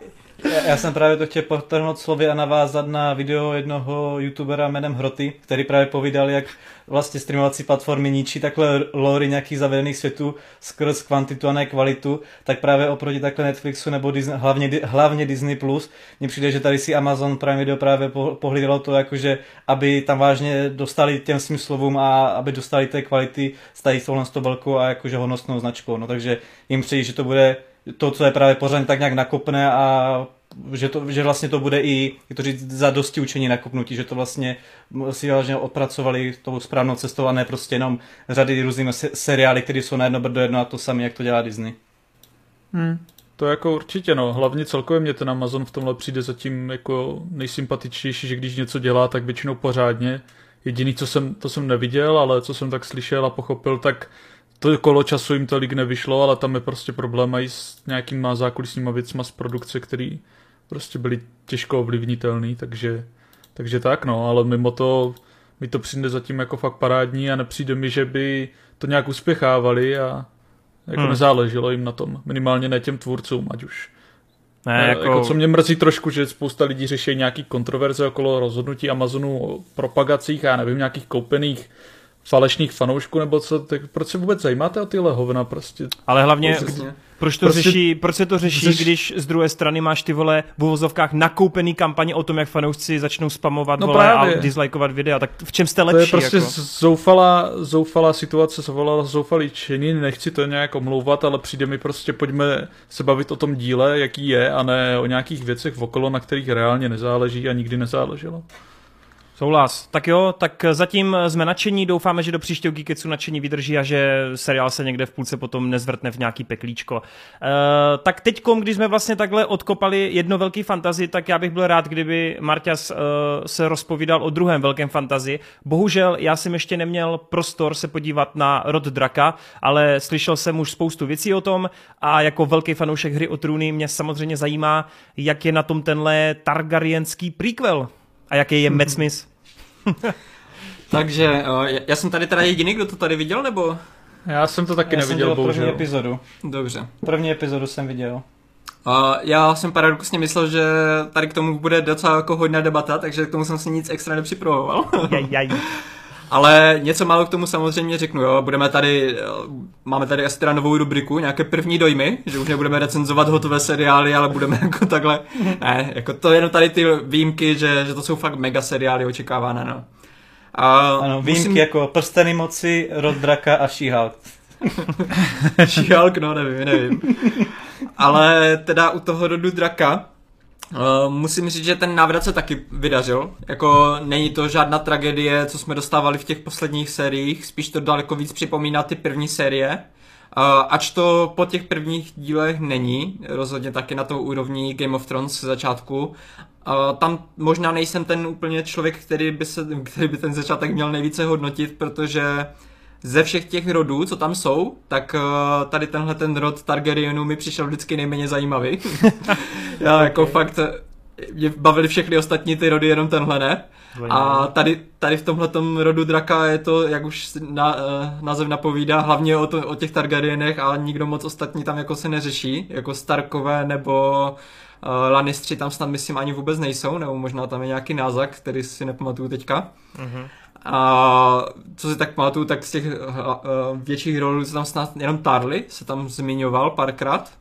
Já, jsem právě to chtěl potrhnout slovy a navázat na video jednoho youtubera jménem Hroty, který právě povídal, jak vlastně streamovací platformy ničí takhle lory nějakých zavedených světů skrz kvantitu a ne kvalitu, tak právě oproti takhle Netflixu nebo Disney, hlavně, hlavně Disney+, Plus, mně přijde, že tady si Amazon Prime Video právě pohlídalo to, jakože aby tam vážně dostali těm svým slovům a aby dostali té kvality stají s touhle velkou a jakože hodnostnou značkou. No takže jim přeji, že to bude to, co je právě pořád tak nějak nakopne a že, to, že vlastně to bude i, jak to říct, za dosti učení nakopnutí, že to vlastně si vážně odpracovali tou správnou cestou a ne prostě jenom řady různých seriály, které jsou na jedno brdo jedno a to samé, jak to dělá Disney. Hmm. To jako určitě, no. Hlavně celkově mě ten Amazon v tomhle přijde zatím jako nejsympatičtější, že když něco dělá, tak většinou pořádně. Jediný, co jsem, to jsem neviděl, ale co jsem tak slyšel a pochopil, tak to kolo času jim tolik nevyšlo, ale tam je prostě problém i s nějakýma zákulisníma věcma z produkce, který prostě byly těžko ovlivnitelný, takže, takže tak no, ale mimo to mi to přijde zatím jako fakt parádní a nepřijde mi, že by to nějak uspěchávali a jako hmm. nezáleželo jim na tom, minimálně ne těm tvůrcům, ať už. Ne, jako... jako... co mě mrzí trošku, že spousta lidí řeší nějaký kontroverze okolo rozhodnutí Amazonu o propagacích a nevím, nějakých koupených falešných fanoušků nebo co, tak proč se vůbec zajímáte o tyhle hovna prostě? Ale hlavně, Přesně. proč to prostě, řeší, proč se to řeší, řeš... když z druhé strany máš ty vole v uvozovkách nakoupený kampaně o tom, jak fanoušci začnou spamovat no vole právě. a dislikeovat videa, tak v čem jste lepší? To je prostě jako? zoufalá, zoufalá situace, volala zoufalý činy, nechci to nějak omlouvat, ale přijde mi prostě, pojďme se bavit o tom díle, jaký je, a ne o nějakých věcech okolo, na kterých reálně nezáleží a nikdy nezáleželo. Souhlas. Tak jo, tak zatím jsme nadšení, doufáme, že do příštího Geeketsu nadšení vydrží a že seriál se někde v půlce potom nezvrtne v nějaký peklíčko. Uh, tak teď, když jsme vlastně takhle odkopali jedno velký fantazi, tak já bych byl rád, kdyby Marťas uh, se rozpovídal o druhém velkém fantazi. Bohužel já jsem ještě neměl prostor se podívat na Rod Draka, ale slyšel jsem už spoustu věcí o tom a jako velký fanoušek hry o trůny mě samozřejmě zajímá, jak je na tom tenhle Targaryenský prequel a jaký je Matt Smith. Takže já jsem tady teda jediný, kdo to tady viděl, nebo? Já jsem to taky já neviděl, jsem bohužel. první epizodu. Dobře. První epizodu jsem viděl. Uh, já jsem paradoxně myslel, že tady k tomu bude docela jako hodná debata, takže k tomu jsem si nic extra nepřipravoval. Ale něco málo k tomu samozřejmě řeknu, jo. Budeme tady, máme tady asi teda novou rubriku, nějaké první dojmy, že už nebudeme recenzovat hotové seriály, ale budeme jako takhle, ne, jako to jenom tady ty výjimky, že, že to jsou fakt mega seriály očekávané, no. A ano, výjimky musím... jako prsteny moci, rod draka a She-Hulk. She-Hulk, no nevím, nevím. Ale teda u toho rodu draka, Uh, musím říct, že ten návrat se taky vydařil. Jako není to žádná tragédie, co jsme dostávali v těch posledních sériích, spíš to daleko víc připomíná ty první série. Uh, ač to po těch prvních dílech není, rozhodně taky na tou úrovni Game of Thrones začátku. Uh, tam možná nejsem ten úplně člověk, který by, se, který by ten začátek měl nejvíce hodnotit, protože ze všech těch rodů, co tam jsou, tak uh, tady tenhle ten rod Targaryenů mi přišel vždycky nejméně zajímavý. Já okay. jako fakt mě bavili všechny ostatní ty rody, jenom tenhle ne. A tady, tady v tomhle rodu draka je to, jak už na, uh, název napovídá, hlavně o, to, o těch Targaryenech a nikdo moc ostatní tam jako se neřeší, jako Starkové nebo uh, Lannistři tam snad myslím ani vůbec nejsou, nebo možná tam je nějaký názak, který si nepamatuju teďka. Mm-hmm. A co si tak pamatuju, tak z těch uh, větších rolů se tam snad jenom Tarly se tam zmiňoval párkrát.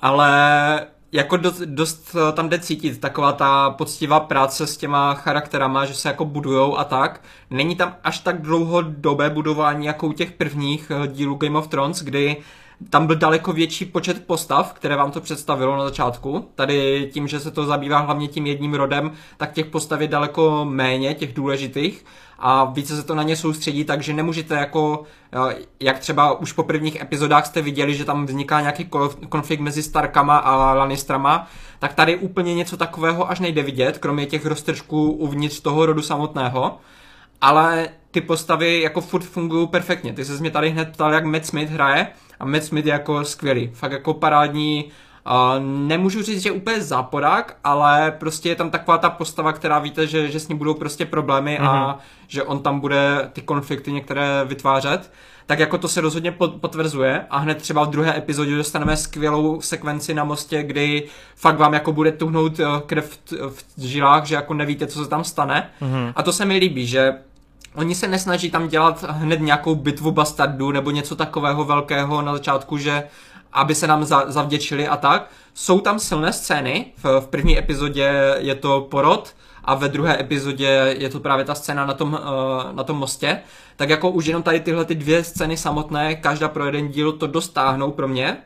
Ale jako dost, dost tam jde cítit taková ta poctivá práce s těma charakterama, že se jako budujou a tak. Není tam až tak dlouhodobé budování jako u těch prvních dílů Game of Thrones, kdy tam byl daleko větší počet postav, které vám to představilo na začátku. Tady tím, že se to zabývá hlavně tím jedním rodem, tak těch postav je daleko méně, těch důležitých a více se to na ně soustředí, takže nemůžete jako, eh, jak třeba už po prvních epizodách jste viděli, že tam vzniká nějaký konflikt mezi Starkama a Lannistrama, tak tady úplně něco takového až nejde vidět, kromě těch roztržků uvnitř toho rodu samotného. Ale ty postavy jako furt fungují perfektně. Ty se mě tady hned ptal, jak Matt Smith hraje a Matt Smith je jako skvělý. Fakt jako parádní Uh, nemůžu říct, že úplně záporák, ale prostě je tam taková ta postava, která víte, že, že s ní budou prostě problémy mm-hmm. a mhm. že on tam bude ty konflikty některé vytvářet tak jako to se rozhodně potvrzuje a hned třeba v druhé epizodě dostaneme skvělou sekvenci na mostě, kdy fakt vám jako bude tuhnout eh, krev v žilách, že jako nevíte, co se tam stane. Mm-hmm. A to se mi líbí, že Oni se nesnaží tam dělat hned nějakou bitvu bastardů nebo něco takového velkého na začátku, že aby se nám za, zavděčili a tak. Jsou tam silné scény, v, v první epizodě je to porod, a ve druhé epizodě je to právě ta scéna na tom, uh, na tom mostě, tak jako už jenom tady tyhle ty dvě scény samotné, každá pro jeden díl to dostáhnou pro mě.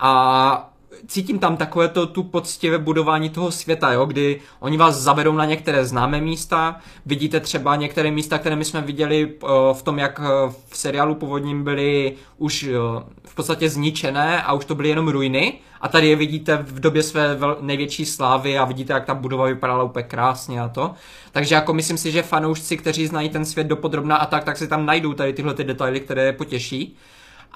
A cítím tam takové to tu poctivé budování toho světa, jo, kdy oni vás zavedou na některé známé místa, vidíte třeba některé místa, které my jsme viděli uh, v tom, jak uh, v seriálu původním byly už uh, v podstatě zničené a už to byly jenom ruiny a tady je vidíte v době své největší slávy a vidíte, jak ta budova vypadala úplně krásně a to. Takže jako myslím si, že fanoušci, kteří znají ten svět dopodrobna a tak, tak si tam najdou tady tyhle ty detaily, které je potěší.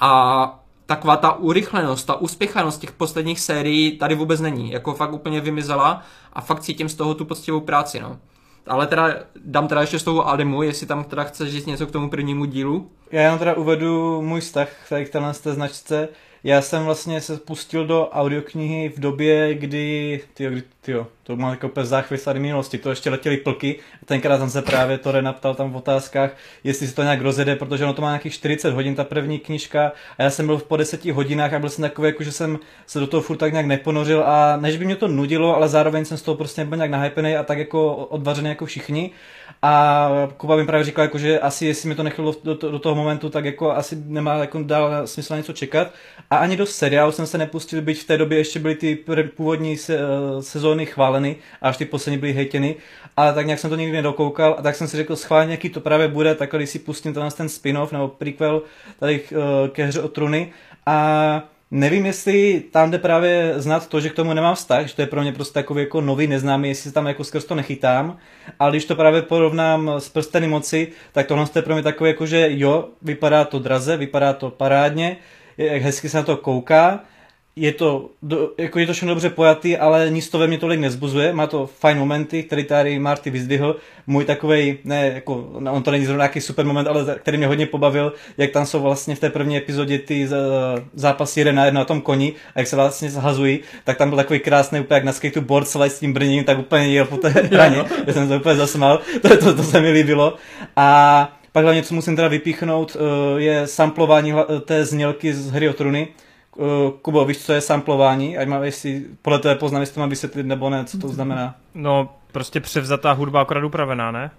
A taková ta urychlenost, ta uspěchanost těch posledních sérií tady vůbec není. Jako fakt úplně vymizela a fakt cítím z toho tu poctivou práci, no. Ale teda dám teda ještě z toho Adimu, jestli tam teda chceš říct něco k tomu prvnímu dílu. Já jenom teda uvedu můj vztah tady k téhle značce. Já jsem vlastně se pustil do audioknihy v době, kdy, tyjo, kdy tyjo, to má jako úplně záchvět staré minulosti, to ještě letěly plky, tenkrát jsem se právě to naptal tam v otázkách, jestli se to nějak rozjede, protože ono to má nějakých 40 hodin, ta první knižka, a já jsem byl po 10 hodinách a byl jsem takový, jako, že jsem se do toho furt tak nějak neponořil. A než by mě to nudilo, ale zároveň jsem z toho prostě nebyl nějak nahypený a tak jako odvařený jako všichni. A Kuba mi právě říkal, jako, že asi jestli mi to nechalo do, do, toho momentu, tak jako asi nemá jako dál smysl něco čekat. A ani do seriálu jsem se nepustil, byť v té době ještě byly ty původní se, uh, sezóny chváleny a až ty poslední byly hejtěny. Ale tak nějak jsem to nikdy nedokoukal a tak jsem si řekl, schválně, jaký to právě bude, tak když si pustím ten spin-off nebo prequel tady uh, ke hře o truny. A Nevím, jestli tam jde právě znát to, že k tomu nemám vztah, že to je pro mě prostě takový jako nový neznámý, jestli se tam jako skrz to nechytám, ale když to právě porovnám s prsteny moci, tak tohle je pro mě takové jako, že jo, vypadá to draze, vypadá to parádně, jak hezky se na to kouká, je to, do, jako je to všechno dobře pojatý, ale nic to ve mně tolik nezbuzuje. Má to fajn momenty, který tady Marty vyzdvihl. Můj takový, ne, jako, no, on to není zrovna nějaký super moment, ale který mě hodně pobavil, jak tam jsou vlastně v té první epizodě ty zápasy jeden na jeden na tom koni a jak se vlastně zhazují, tak tam byl takový krásný, úplně jak na skateboard slide s tím brněním, tak úplně jel po té hraně. Já jsem se úplně zasmál, to, to, to se mi líbilo. A pak hlavně, co musím teda vypíchnout, eh, je samplování té znělky z hry o truny Uh, Kubo, víš, co je samplování? Ať má, jestli podle té poznám, jestli to mám vysvětlit nebo ne, co to znamená. No, prostě převzatá hudba akorát upravená, ne?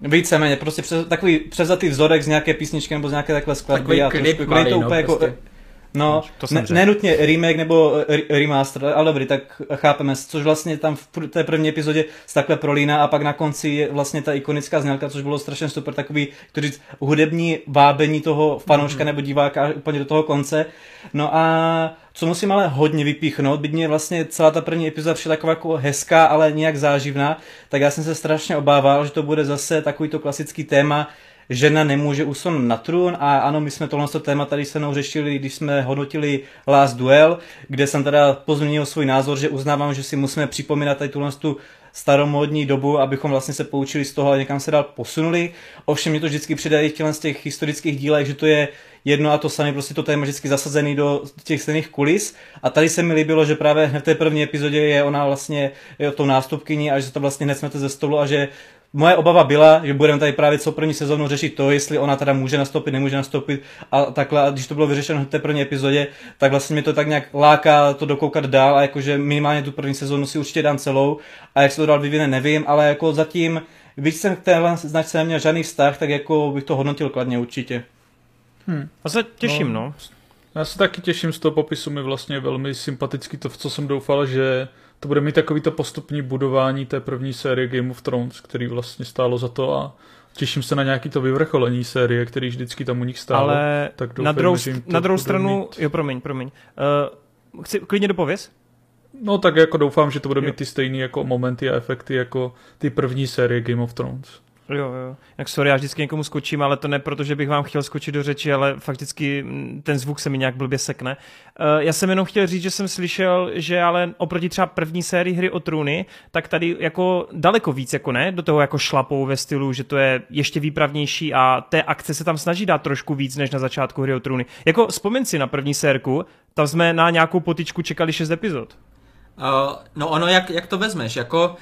Víceméně, prostě přes, takový převzatý vzorek z nějaké písničky nebo z nějaké takhle skladby. Takový klip trošku, malý, to no, úplně jako- prostě. jako, No, to ne, nenutně remake nebo remaster, ale dobrý, tak chápeme, což vlastně tam v té první epizodě se takhle prolíná a pak na konci je vlastně ta ikonická znělka, což bylo strašně super, takový, to říct, hudební vábení toho fanouška mm-hmm. nebo diváka úplně do toho konce. No a co musím ale hodně vypíchnout, byť mě vlastně celá ta první epizoda přišla taková jako hezká, ale nějak záživná, tak já jsem se strašně obával, že to bude zase takový to klasický téma, žena nemůže usunout na trůn a ano, my jsme tohle téma tady se mnou řešili, když jsme hodnotili Last Duel, kde jsem teda pozměnil svůj názor, že uznávám, že si musíme připomínat tady tuhle tu staromódní dobu, abychom vlastně se poučili z toho a někam se dál posunuli. Ovšem mě to vždycky přidají z těch historických dílech, že to je jedno a to samé, prostě to téma vždycky zasazený do těch stejných kulis. A tady se mi líbilo, že právě v té první epizodě je ona vlastně je tou nástupkyní a že to vlastně hned smete ze stolu a že moje obava byla, že budeme tady právě co první sezónu řešit to, jestli ona teda může nastoupit, nemůže nastoupit a takhle. A když to bylo vyřešeno v té první epizodě, tak vlastně mě to tak nějak láká to dokoukat dál a jakože minimálně tu první sezónu si určitě dám celou a jak se to dál vyvine, nevím, ale jako zatím, byť jsem k téhle značce neměl žádný vztah, tak jako bych to hodnotil kladně určitě. Hmm. A se těším, no. no. Já se taky těším z toho popisu, mi vlastně velmi sympatický to, v co jsem doufal, že to bude mít takový to postupní budování té první série Game of Thrones, který vlastně stálo za to a těším se na nějaký to vyvrcholení série, který vždycky tam u nich stálo. Ale tak doufám, na druhou, na druhou stranu, mít... jo promiň, promiň, uh, chci klidně dopověz? No tak jako doufám, že to bude jo. mít ty stejné jako momenty a efekty jako ty první série Game of Thrones. Jo, jo. Jak sorry, já vždycky někomu skočím, ale to ne proto, že bych vám chtěl skočit do řeči, ale fakticky mm, ten zvuk se mi nějak blbě sekne. Uh, já jsem jenom chtěl říct, že jsem slyšel, že ale oproti třeba první sérii hry o trůny, tak tady jako daleko víc, jako ne, do toho jako šlapou ve stylu, že to je ještě výpravnější a té akce se tam snaží dát trošku víc než na začátku hry o trůny. Jako vzpomeň si na první sérku, tam jsme na nějakou potičku čekali 6 epizod. Uh, no ono, jak, jak to vezmeš, jako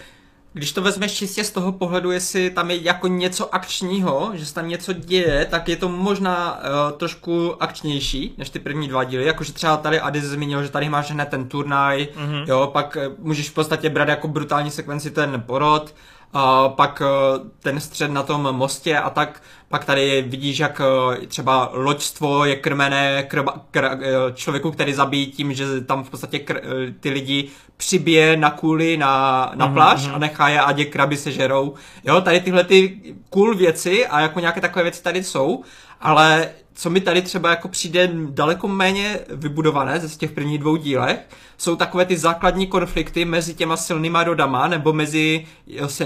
když to vezmeš čistě z toho pohledu, jestli tam je jako něco akčního, že se tam něco děje, tak je to možná uh, trošku akčnější než ty první dva díly. Jakože třeba tady Ady zmínil, že tady máš hned ten turnaj, mm-hmm. jo, pak uh, můžeš v podstatě brát jako brutální sekvenci ten porod, a pak uh, ten střed na tom mostě a tak, pak tady vidíš, jak uh, třeba loďstvo je krmené krba, kr, uh, člověku, který zabíjí tím, že tam v podstatě kr, ty lidi přibije na kůli na, na mm-hmm. pláž a nechá je, ať je kraby sežerou. Jo, tady tyhle ty cool věci a jako nějaké takové věci tady jsou, ale co mi tady třeba jako přijde daleko méně vybudované ze těch prvních dvou dílech, jsou takové ty základní konflikty mezi těma silnýma rodama nebo mezi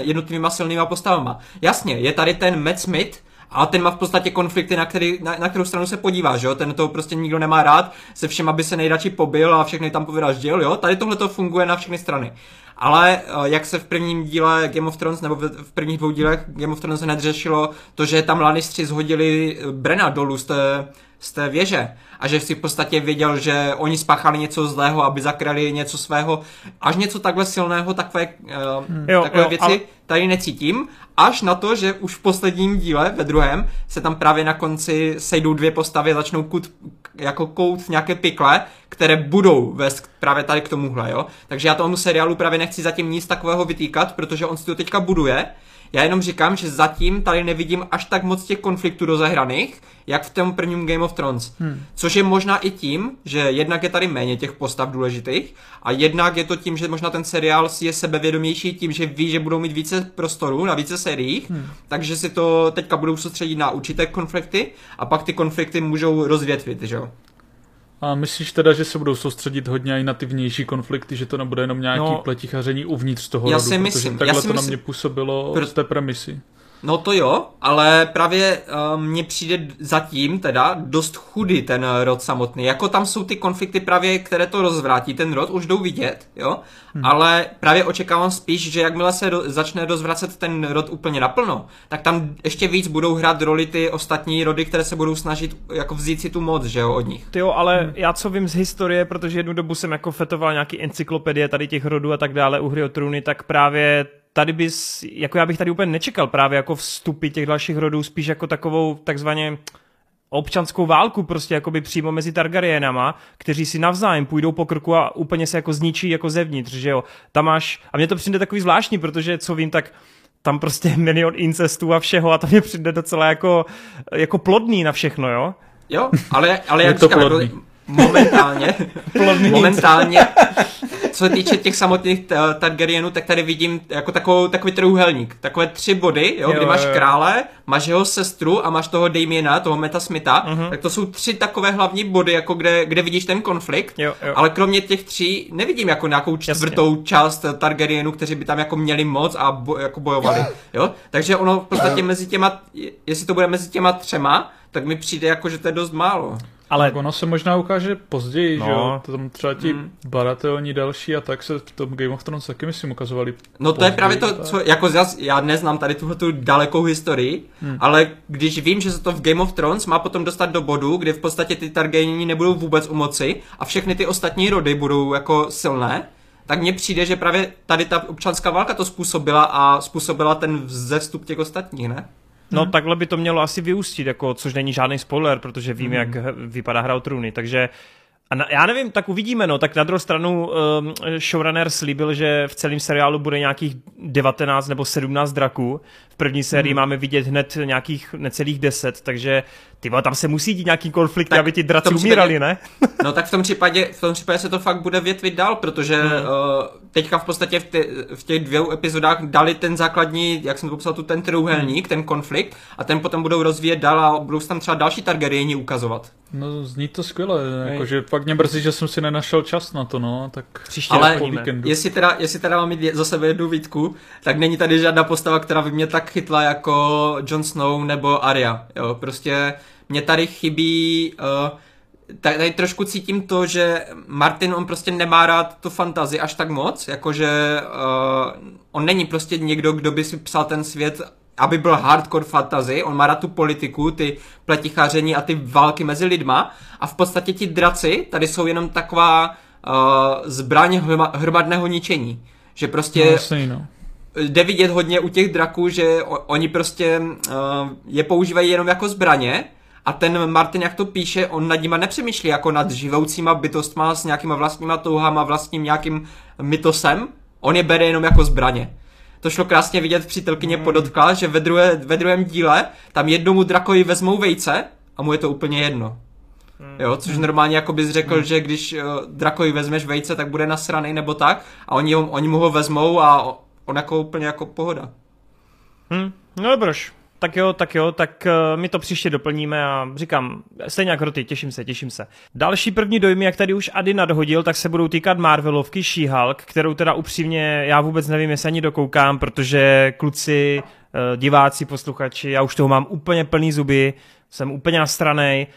jednotlivýma silnýma postavama. Jasně, je tady ten Matt Smith, a ten má v podstatě konflikty, na, který, na, na kterou stranu se podívá, že jo? Ten to prostě nikdo nemá rád, se všem, aby se nejradši pobil a všechny tam povyraždil, jo? Tady tohle to funguje na všechny strany. Ale eh, jak se v prvním díle Game of Thrones, nebo v prvních dvou dílech Game of Thrones hned řešilo, to, že tam Lannistři zhodili eh, Brena dolů z té, z té věže a že si v podstatě věděl, že oni spáchali něco zlého, aby zakrali něco svého, až něco takhle silného, takové, uh, jo, takové jo, věci ale... tady necítím, až na to, že už v posledním díle, ve druhém, se tam právě na konci sejdou dvě postavy, začnou kut, jako kout nějaké pikle, které budou vést právě tady k tomuhle, jo. Takže já tomu seriálu právě nechci zatím nic takového vytýkat, protože on si to teďka buduje, já jenom říkám, že zatím tady nevidím až tak moc těch konfliktů rozehraných, jak v tom prvním Game of Thrones. Hmm. Což je možná i tím, že jednak je tady méně těch postav důležitých a jednak je to tím, že možná ten seriál si je sebevědomější tím, že ví, že budou mít více prostoru na více seriích, hmm. takže si to teďka budou soustředit na určité konflikty a pak ty konflikty můžou rozvětvit, že jo? A myslíš teda, že se budou soustředit hodně i na ty vnější konflikty, že to nebude jenom nějaký no, pletichaření uvnitř toho já rodu, si myslím, protože takhle já si to myslím, na mě působilo pr- z té premisy. No to jo, ale právě uh, mně přijde zatím teda dost chudý ten rod samotný. Jako tam jsou ty konflikty právě, které to rozvrátí, ten rod už jdou vidět, jo, hmm. ale právě očekávám spíš, že jakmile se do, začne rozvracet ten rod úplně naplno, tak tam ještě víc budou hrát roli ty ostatní rody, které se budou snažit jako vzít si tu moc, že jo, od nich. Ty jo, ale hmm. já co vím z historie, protože jednu dobu jsem jako fetoval nějaký encyklopedie tady těch rodů a tak dále u hry o trůny, tak právě tady bys, jako já bych tady úplně nečekal právě jako vstupy těch dalších rodů, spíš jako takovou takzvaně občanskou válku prostě jakoby přímo mezi Targaryenama, kteří si navzájem půjdou po krku a úplně se jako zničí jako zevnitř, že jo. Tam máš, a mně to přijde takový zvláštní, protože co vím, tak tam prostě milion incestů a všeho a to mě přijde docela jako, jako plodný na všechno, jo. Jo, ale, ale jak to říkám, plodný. momentálně, momentálně co se týče těch samotných uh, Targaryenů, tak tady vidím jako takovou, takový trůhelník. Takové tři body, jo, jo kdy máš jo. krále, máš jeho sestru a máš toho Damiena, toho Meta Smitha. Uh-huh. Tak to jsou tři takové hlavní body, jako kde, kde vidíš ten konflikt. Jo, jo. Ale kromě těch tří nevidím jako nějakou čtvrtou Jasně. část Targaryenů, kteří by tam jako měli moc a bo, jako bojovali. Jo? Takže ono v podstatě mezi těma, jestli to bude mezi těma třema, tak mi přijde jako, že to je dost málo. Ale tak ono se možná ukáže později, no. že jo? Tam třeba ti hmm. baratelní další a tak se v tom Game of Thrones taky myslím ukazovali. No to později, je právě to, tak. co, jako zas, já neznám tady tuhle tu dalekou historii, hmm. ale když vím, že se to v Game of Thrones má potom dostat do bodu, kdy v podstatě ty Targaryeni nebudou vůbec u moci a všechny ty ostatní rody budou jako silné, tak mně přijde, že právě tady ta občanská válka to způsobila a způsobila ten vzestup těch ostatních, ne? No hmm. takhle by to mělo asi vyústit, jako, což není žádný spoiler, protože vím, hmm. jak vypadá hra o trůny, takže a na, já nevím, tak uvidíme, no, tak na druhou stranu um, showrunner slíbil, že v celém seriálu bude nějakých 19 nebo 17 draků. První sérii hmm. máme vidět hned nějakých necelých 10, takže ty tam se musí dít nějaký konflikt, tak aby ti draci umírali, ne? no tak v tom případě, v tom případě se to fakt bude větvit dál, protože hmm. uh, teďka v podstatě v, ty, v těch dvou epizodách dali ten základní, jak jsem to popsal, tu ten trůhelník, hmm. ten konflikt a ten potom budou rozvíjet dál a budou se tam třeba další Targaryeni ukazovat. No zní to skvěle, jakože fakt mě mrzí, že jsem si nenašel čas na to, no, tak Příště Ale doplníme. víkendu. jestli teda, jestli teda mám za sebe jednu výtku, tak není tady žádná postava, která by mě tak chytla jako Jon Snow nebo Arya. Jo, prostě mě tady chybí... Uh, tady, trošku cítím to, že Martin, on prostě nemá rád tu fantazii až tak moc, jakože uh, on není prostě někdo, kdo by si psal ten svět aby byl hardcore fantasy, on má rád tu politiku, ty pleticháření a ty války mezi lidma a v podstatě ti draci tady jsou jenom taková uh, zbraň hromadného ničení. Že prostě No, jasný, no. Jde vidět hodně u těch draků, že oni prostě uh, je používají jenom jako zbraně a ten Martin, jak to píše, on nad nima nepřemýšlí jako nad živoucíma bytostma s nějakýma vlastníma touhama, vlastním nějakým mytosem, on je bere jenom jako zbraně. To šlo krásně vidět, přítelkyně Hmm. podotkla, že ve, druhé, ve druhém díle tam jednomu drakovi vezmou vejce a mu je to úplně jedno. Hmm. Jo, což normálně jako bys řekl, že když uh, drakovi vezmeš vejce, tak bude nasranej nebo tak a oni, oni mu ho vezmou a on jako úplně jako pohoda. Hm, no dobroš. Tak jo, tak jo, tak uh, my to příště doplníme a říkám, stejně jako ty, těším se, těším se. Další první dojmy, jak tady už Ady nadhodil, tak se budou týkat Marvelovky She-Hulk, kterou teda upřímně já vůbec nevím, jestli ani dokoukám, protože kluci, uh, diváci, posluchači, já už toho mám úplně plný zuby, jsem úplně nastranej.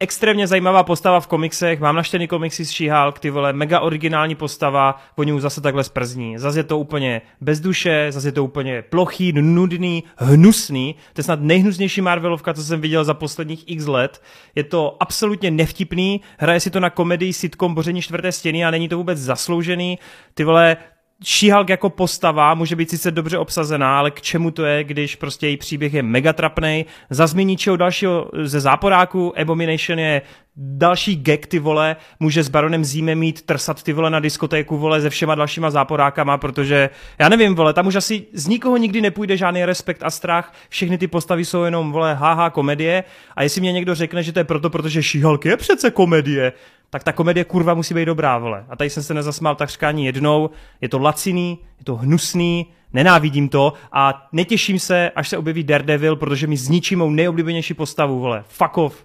Extrémně zajímavá postava v komiksech, mám naštěný komiksy s She-Hulk, ty vole, mega originální postava, oni už zase takhle sprzní. Zase je to úplně bez duše, zase je to úplně plochý, nudný, hnusný. To je snad nejhnusnější Marvelovka, co jsem viděl za posledních x let. Je to absolutně nevtipný, hraje si to na komedii sitcom Boření čtvrté stěny a není to vůbec zasloužený. Ty vole, She-Hulk jako postava může být sice dobře obsazená, ale k čemu to je, když prostě její příběh je mega trapnej. Za zmíníčeho dalšího ze záporáku Abomination je další gag, ty vole, může s Baronem Zíme mít trsat ty vole na diskotéku, vole, se všema dalšíma záporákama, protože já nevím, vole, tam už asi z nikoho nikdy nepůjde žádný respekt a strach, všechny ty postavy jsou jenom, vole, haha, komedie. A jestli mě někdo řekne, že to je proto, protože She-Hulk je přece komedie, tak ta komedie kurva musí být dobrá, vole. A tady jsem se nezasmál takřka ani jednou. Je to laciný, je to hnusný, nenávidím to a netěším se, až se objeví Daredevil, protože mi zničí mou nejoblíbenější postavu, vole. Fuck off.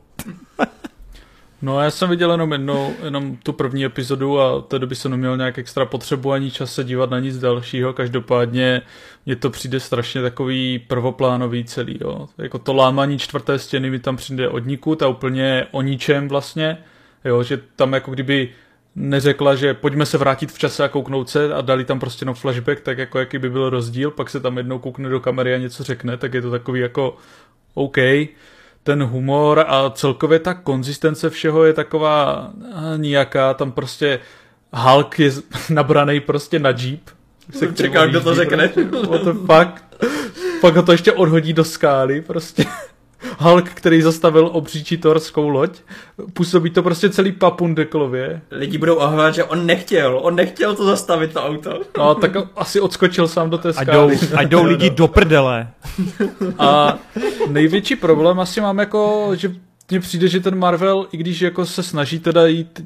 No já jsem viděl jenom jednou, jenom tu první epizodu a té doby jsem neměl nějak extra potřebu ani čas se dívat na nic dalšího, každopádně mně to přijde strašně takový prvoplánový celý, jo. Jako to lámání čtvrté stěny mi tam přijde od nikud a úplně o ničem vlastně, jo, že tam jako kdyby neřekla, že pojďme se vrátit v čase a kouknout se a dali tam prostě no flashback, tak jako jaký by byl rozdíl, pak se tam jednou koukne do kamery a něco řekne, tak je to takový jako OK, ten humor a celkově ta konzistence všeho je taková eh, nijaká, tam prostě Hulk je nabraný prostě na jeep. Se kterým čekal, kdo to řekne. prostě. What the fuck? Pak ho to ještě odhodí do skály, prostě. Hulk, který zastavil obří torskou loď. Působí to prostě celý papun deklově. Lidi budou ohovat, že on nechtěl, on nechtěl to zastavit to auto. No, tak asi odskočil sám do té A jdou, skály. a jdou lidi do prdele. A největší problém asi mám jako, že mně přijde, že ten Marvel, i když jako se snaží teda jít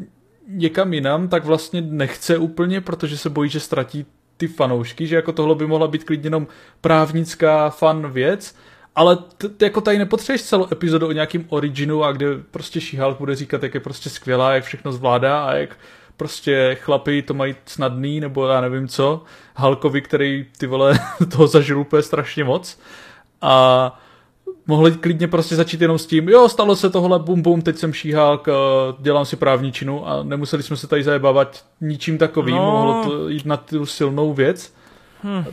někam jinam, tak vlastně nechce úplně, protože se bojí, že ztratí ty fanoušky, že jako tohle by mohla být klidně jenom právnická fan věc, ale t- jako tady nepotřebuješ celou epizodu o nějakým originu a kde prostě She-Hulk bude říkat, jak je prostě skvělá, jak všechno zvládá a jak prostě chlapi to mají snadný, nebo já nevím co, Hulkovi, který ty vole toho zažil úplně strašně moc a mohli klidně prostě začít jenom s tím, jo, stalo se tohle, bum bum, teď jsem šíhák, dělám si právničinu a nemuseli jsme se tady zajebávat ničím takovým, No. mohlo to jít na tu silnou věc.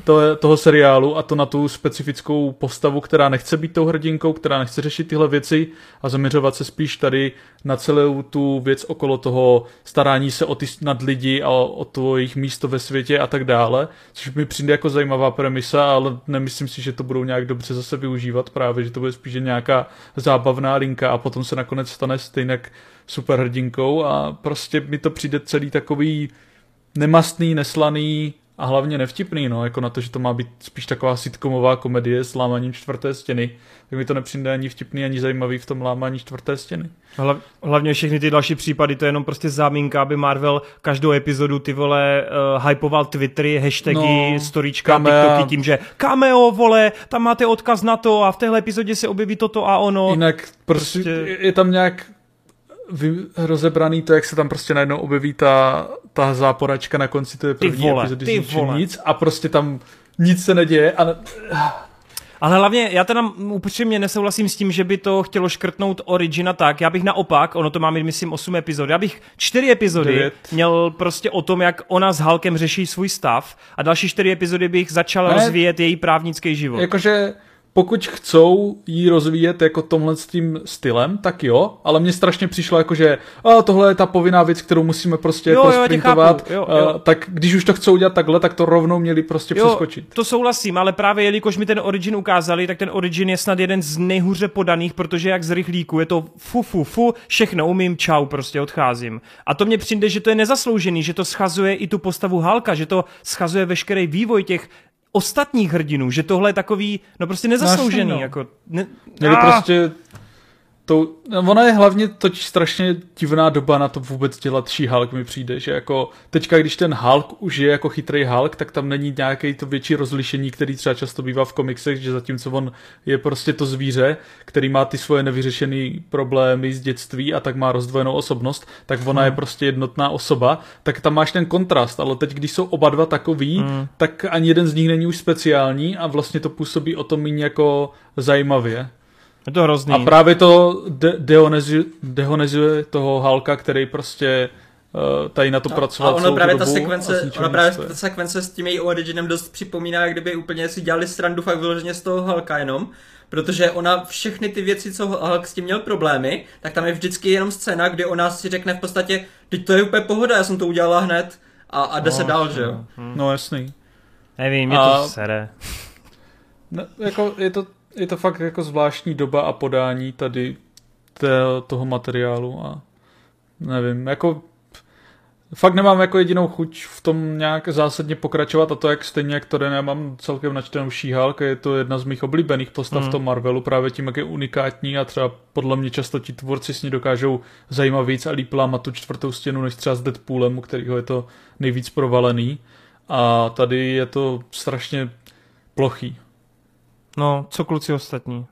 To, toho seriálu a to na tu specifickou postavu, která nechce být tou hrdinkou, která nechce řešit tyhle věci a zaměřovat se spíš tady na celou tu věc okolo toho starání se o ty nad lidi a o, to jejich místo ve světě a tak dále, což mi přijde jako zajímavá premisa, ale nemyslím si, že to budou nějak dobře zase využívat právě, že to bude spíš nějaká zábavná linka a potom se nakonec stane stejně superhrdinkou a prostě mi to přijde celý takový nemastný, neslaný a hlavně nevtipný, no, jako na to, že to má být spíš taková sitcomová komedie s lámaním čtvrté stěny, tak mi to nepřijde ani vtipný, ani zajímavý v tom lámání čtvrté stěny. Hlav, hlavně všechny ty další případy, to je jenom prostě zámínka, aby Marvel každou epizodu ty vole uh, hypoval Twittery, hashtagy, no, storíčka, kamea. TikToky tím, že cameo, vole, tam máte odkaz na to a v téhle epizodě se objeví toto a ono. Jinak prostě, Prostě- je tam nějak vy, rozebraný to, jak se tam prostě najednou objeví ta, ta záporačka na konci té první vole, epizody ty vole. nic a prostě tam nic se neděje a ne, Ale hlavně já teda upřímně nesouhlasím s tím, že by to chtělo škrtnout Origina tak. Já bych naopak, ono to má mít, myslím, 8 epizod. Já bych 4 epizody Devět. měl prostě o tom, jak ona s Halkem řeší svůj stav a další 4 epizody bych začal Ne. rozvíjet její právnický život. jakože pokud chcou jí rozvíjet jako tomhle s tím stylem, tak jo, ale mně strašně přišlo jako, že a, tohle je ta povinná věc, kterou musíme prostě Jo, jako jo, chápu, jo, a, jo. tak když už to chcou udělat takhle, tak to rovnou měli prostě Jo, přeskočit. to souhlasím, ale právě jelikož mi ten Origin ukázali, tak ten Origin je snad jeden z nejhůře podaných, protože jak z rychlíku je to fu, fu, fu, všechno umím, čau, prostě odcházím. A to mně přijde, že to je nezasloužený, že to schazuje i tu postavu Halka, že to schazuje veškerý vývoj těch ostatních hrdinů, že tohle je takový, no prostě nezasloužený, No, no. jako... Ne, Měli Ah! prostě to, no, ona je hlavně totiž strašně divná doba na to vůbec dělat She-Hulk mi přijde, že jako teďka, když ten Hulk už je jako chytrý Hulk, tak tam není nějaké to větší rozlišení, který třeba často bývá v komiksech, že zatímco on je prostě to zvíře, který má ty svoje nevyřešené problémy z dětství a tak má rozdvojenou osobnost, tak ona je prostě jednotná osoba, tak tam máš ten kontrast, ale teď, když jsou oba dva takový, Hmm. tak ani jeden z nich není už speciální a vlastně to působí o to méně jako zajímavě. Je to hrozný. A právě to de- deonezi- dehonezuje toho Halka, který prostě uh, tady na to A, pracoval a ono celou právě ta sekvence, ona právě nic ta sekvence s tím její originem dost připomíná, jak kdyby úplně si dělali srandu fakt vyloženě z toho Halka jenom. Protože ona všechny ty věci, co Hulk s tím měl problémy, tak tam je vždycky jenom scéna, kdy ona si řekne v podstatě, teď to je úplně pohoda, já jsem to udělala hned a, a jde se dál, že jo. No jasný. Nevím, mě A- to sere. Ne, jako je, to, je to fakt jako zvláštní doba a podání tady té, toho materiálu a nevím, jako fakt nemám jako jedinou chuť v tom nějak zásadně pokračovat a to jak stejně jak to já mám celkem načtenou She-Hulk, je to jedna z mých oblíbených postav Mm. v tom Marvelu, právě tím, jak je unikátní a třeba podle mě často ti tvůrci s ní dokážou zajímavějíc a líp lámat tu čtvrtou stěnu než třeba s Deadpoolem, u kterého je to nejvíc provalený a tady je to strašně plochý. No, co kluci ostatní?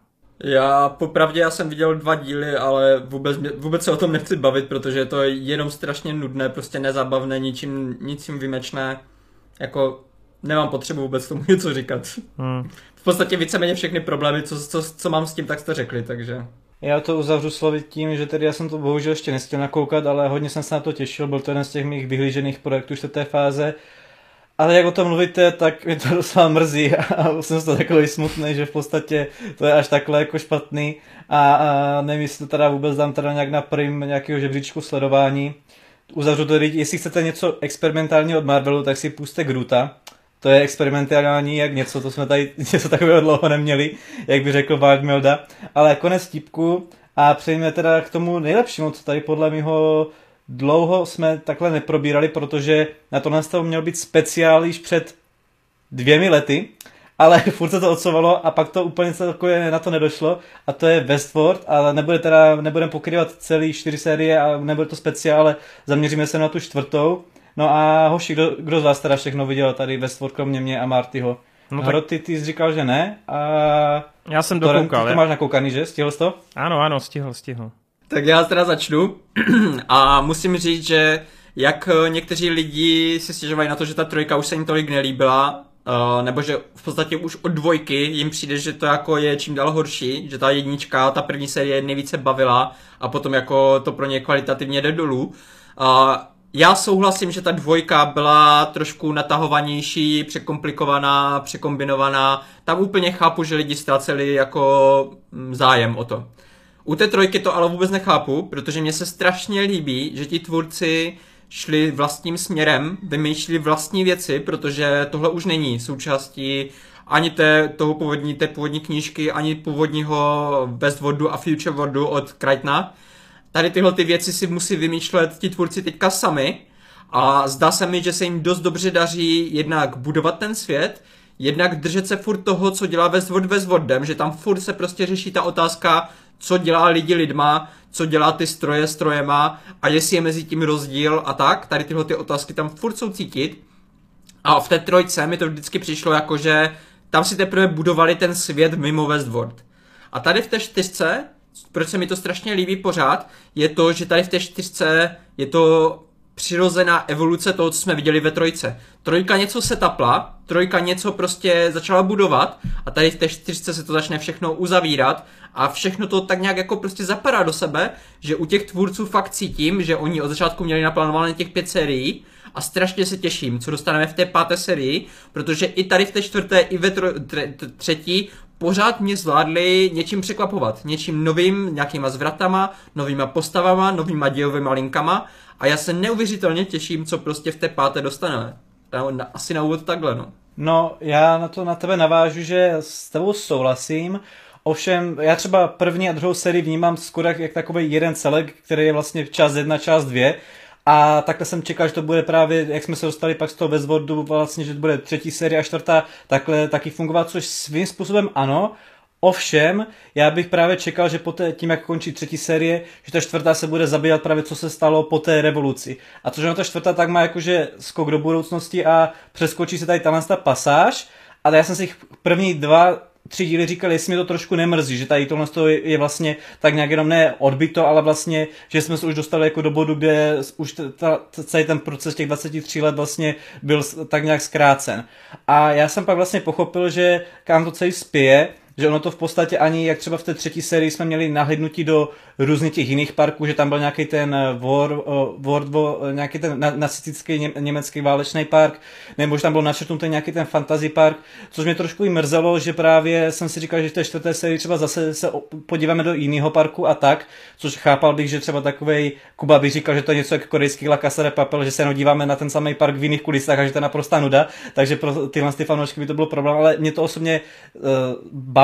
Já popravdě já jsem viděl dva díly, ale vůbec, mě- vůbec se o tom nechci bavit, protože je to jenom strašně nudné, prostě nezabavné, ničím, ničím vymečné. Jako nemám potřebu vůbec tomu něco říkat. Hmm. V podstatě víceméně všechny problémy, co, co, co mám s tím, tak jste řekli, takže... Já to uzavřu slovy tím, že tedy já jsem to bohužel ještě nestihl nakoukat, ale hodně jsem se na to těšil, byl to jeden z těch mých vyhlížených projektů čtvrté fáze. Ale jak o tom mluvíte, tak mě to docela mrzí a jsem z toho takový smutný, že v podstatě to je až takhle jako špatný a, a nevím, jestli to teda vůbec dám teda nějak na prim nějakého žebříčku sledování. Uzavřu to, jestli chcete něco experimentálního od Marvelu, tak si puste Gruta. To je experimentální jak něco, to jsme tady něco takového dlouho neměli, jak by řekl Mark Milda. Ale konec tipku a přejdeme teda k tomu nejlepšímu, co tady podle mého dlouho jsme takhle neprobírali, protože na tohle stavu měl být speciál již před dvěmi lety, ale furt se to odsouvalo a pak to úplně celkově na to nedošlo a to je Westworld, ale nebude teda, nebudeme pokrývat celý čtyři série a nebude to speciál, ale zaměříme se na tu čtvrtou. No a hoši, kdo, kdo z vás teda všechno viděl tady Westworld, kromě mě a Martyho? No tak Hroty, ty jsi říkal, že ne a já jsem dokoukal. ty to máš nakoukaný, že? Stihl jsi to? Ano, ano, stihl, stihl. Tak já teda začnu a musím říct, že jak eh, někteří lidi si stěžovají na to, že ta trojka už se jim tolik nelíbila, uh, nebo že v podstatě už od dvojky jim přijde, že to jako je čím dál horší, že ta jednička, ta první série nejvíce bavila a potom jako to pro ně kvalitativně jde dolů. Já souhlasím, že ta dvojka byla trošku natahovanější, překomplikovaná, překombinovaná. Tam úplně chápu, že lidi ztraceli jako mm, zájem o to. U té trojky to ale vůbec nechápu, protože mně se strašně líbí, že ti tvůrci šli vlastním směrem, vymýšleli vlastní věci, protože tohle už není součástí ani té, toho původní, té původní knížky, ani původního Westworldu a Futureworldu od Krajtna. Tady tyhle ty věci si musí vymýšlet ti tvůrci teďka sami a zdá se mi, že se jim dost dobře daří jednak budovat ten svět, jednak držet se furt toho, co dělá Westworld Westworldem, že tam furt se prostě řeší ta otázka, co dělá lidi lidma, co dělá ty stroje strojema a jestli je mezi tím rozdíl a tak. Tady tyhle ty otázky tam furt jsou cítit. A v té trojce mi to vždycky přišlo jako, že tam si teprve budovali ten svět mimo Westworld. A tady v té čtyřce proč se mi to strašně líbí pořád, je to, že tady v té čtyřce je to přirozená evoluce toho, co jsme viděli ve trojce. Trojka něco se tapla, trojka něco prostě začala budovat a tady v té čtyřce se to začne všechno uzavírat a všechno to tak nějak jako prostě zapadá do sebe, že u těch tvůrců fakt cítím, že oni od začátku měli naplánované těch pět sérií a strašně se těším, co dostaneme v té páté sérii, protože i tady v té čtvrté, i ve tro, tre, třetí pořád mě zvládli něčím překvapovat. Něčím novým, nějakýma zvratama, novýma postavama, novýma dějovými linkama a já se neuvěřitelně těším, co prostě v té páté dostaneme. Asi na úvod takhle, no. No, já na to na tebe navážu, že s tebou souhlasím. Ovšem, já třeba první a druhou sérii vnímám skoro jak takový jeden celek, který je vlastně část jedna, část dvě. A takhle jsem čekal, že to bude právě, jak jsme se dostali pak z toho bezvodu, vlastně, že to bude třetí série a čtvrtá, takhle taky fungovat, což svým způsobem ano, Ovšem, já bych právě čekal, že poté, tím, jak končí třetí série, že ta čtvrtá se bude zabývat právě, co se stalo po té revoluci. A to, že na ta čtvrtá tak má jakože skok do budoucnosti a přeskočí se tady ta pasáž, ale já jsem si první dva tři díly říkali, jestli mi to trošku nemrzí, že tady tohle je vlastně tak nějak jenom ne odbyto, ale vlastně, že jsme se už dostali jako do bodu, kde už ta, celý ten proces těch 23 let vlastně byl tak nějak zkrácen. A já jsem pak vlastně pochopil, že kam to celý spěje, že ono to v podstatě ani, jak třeba v té třetí sérii jsme měli nahlednutí do různých těch jiných parků, že tam byl nějaký ten eh, War, uh, War, uh, nějaký ten nacistický ně, německý válečný park, nebo že tam byl načrtnutý nějaký ten fantasy park, což mě trošku i mrzelo, že právě jsem si říkal, že v té čtvrté sérii třeba zase se podíváme do jiného parku a tak, což chápal bych, že třeba takový Kuba by říkal, že to je něco jako korejský La Casa de Papel, že se jenom díváme na ten samý park v jiných kulisách a že to je naprosto nuda, takže pro tyhle ty fanoušky by to bylo problém, ale mě to osobně uh,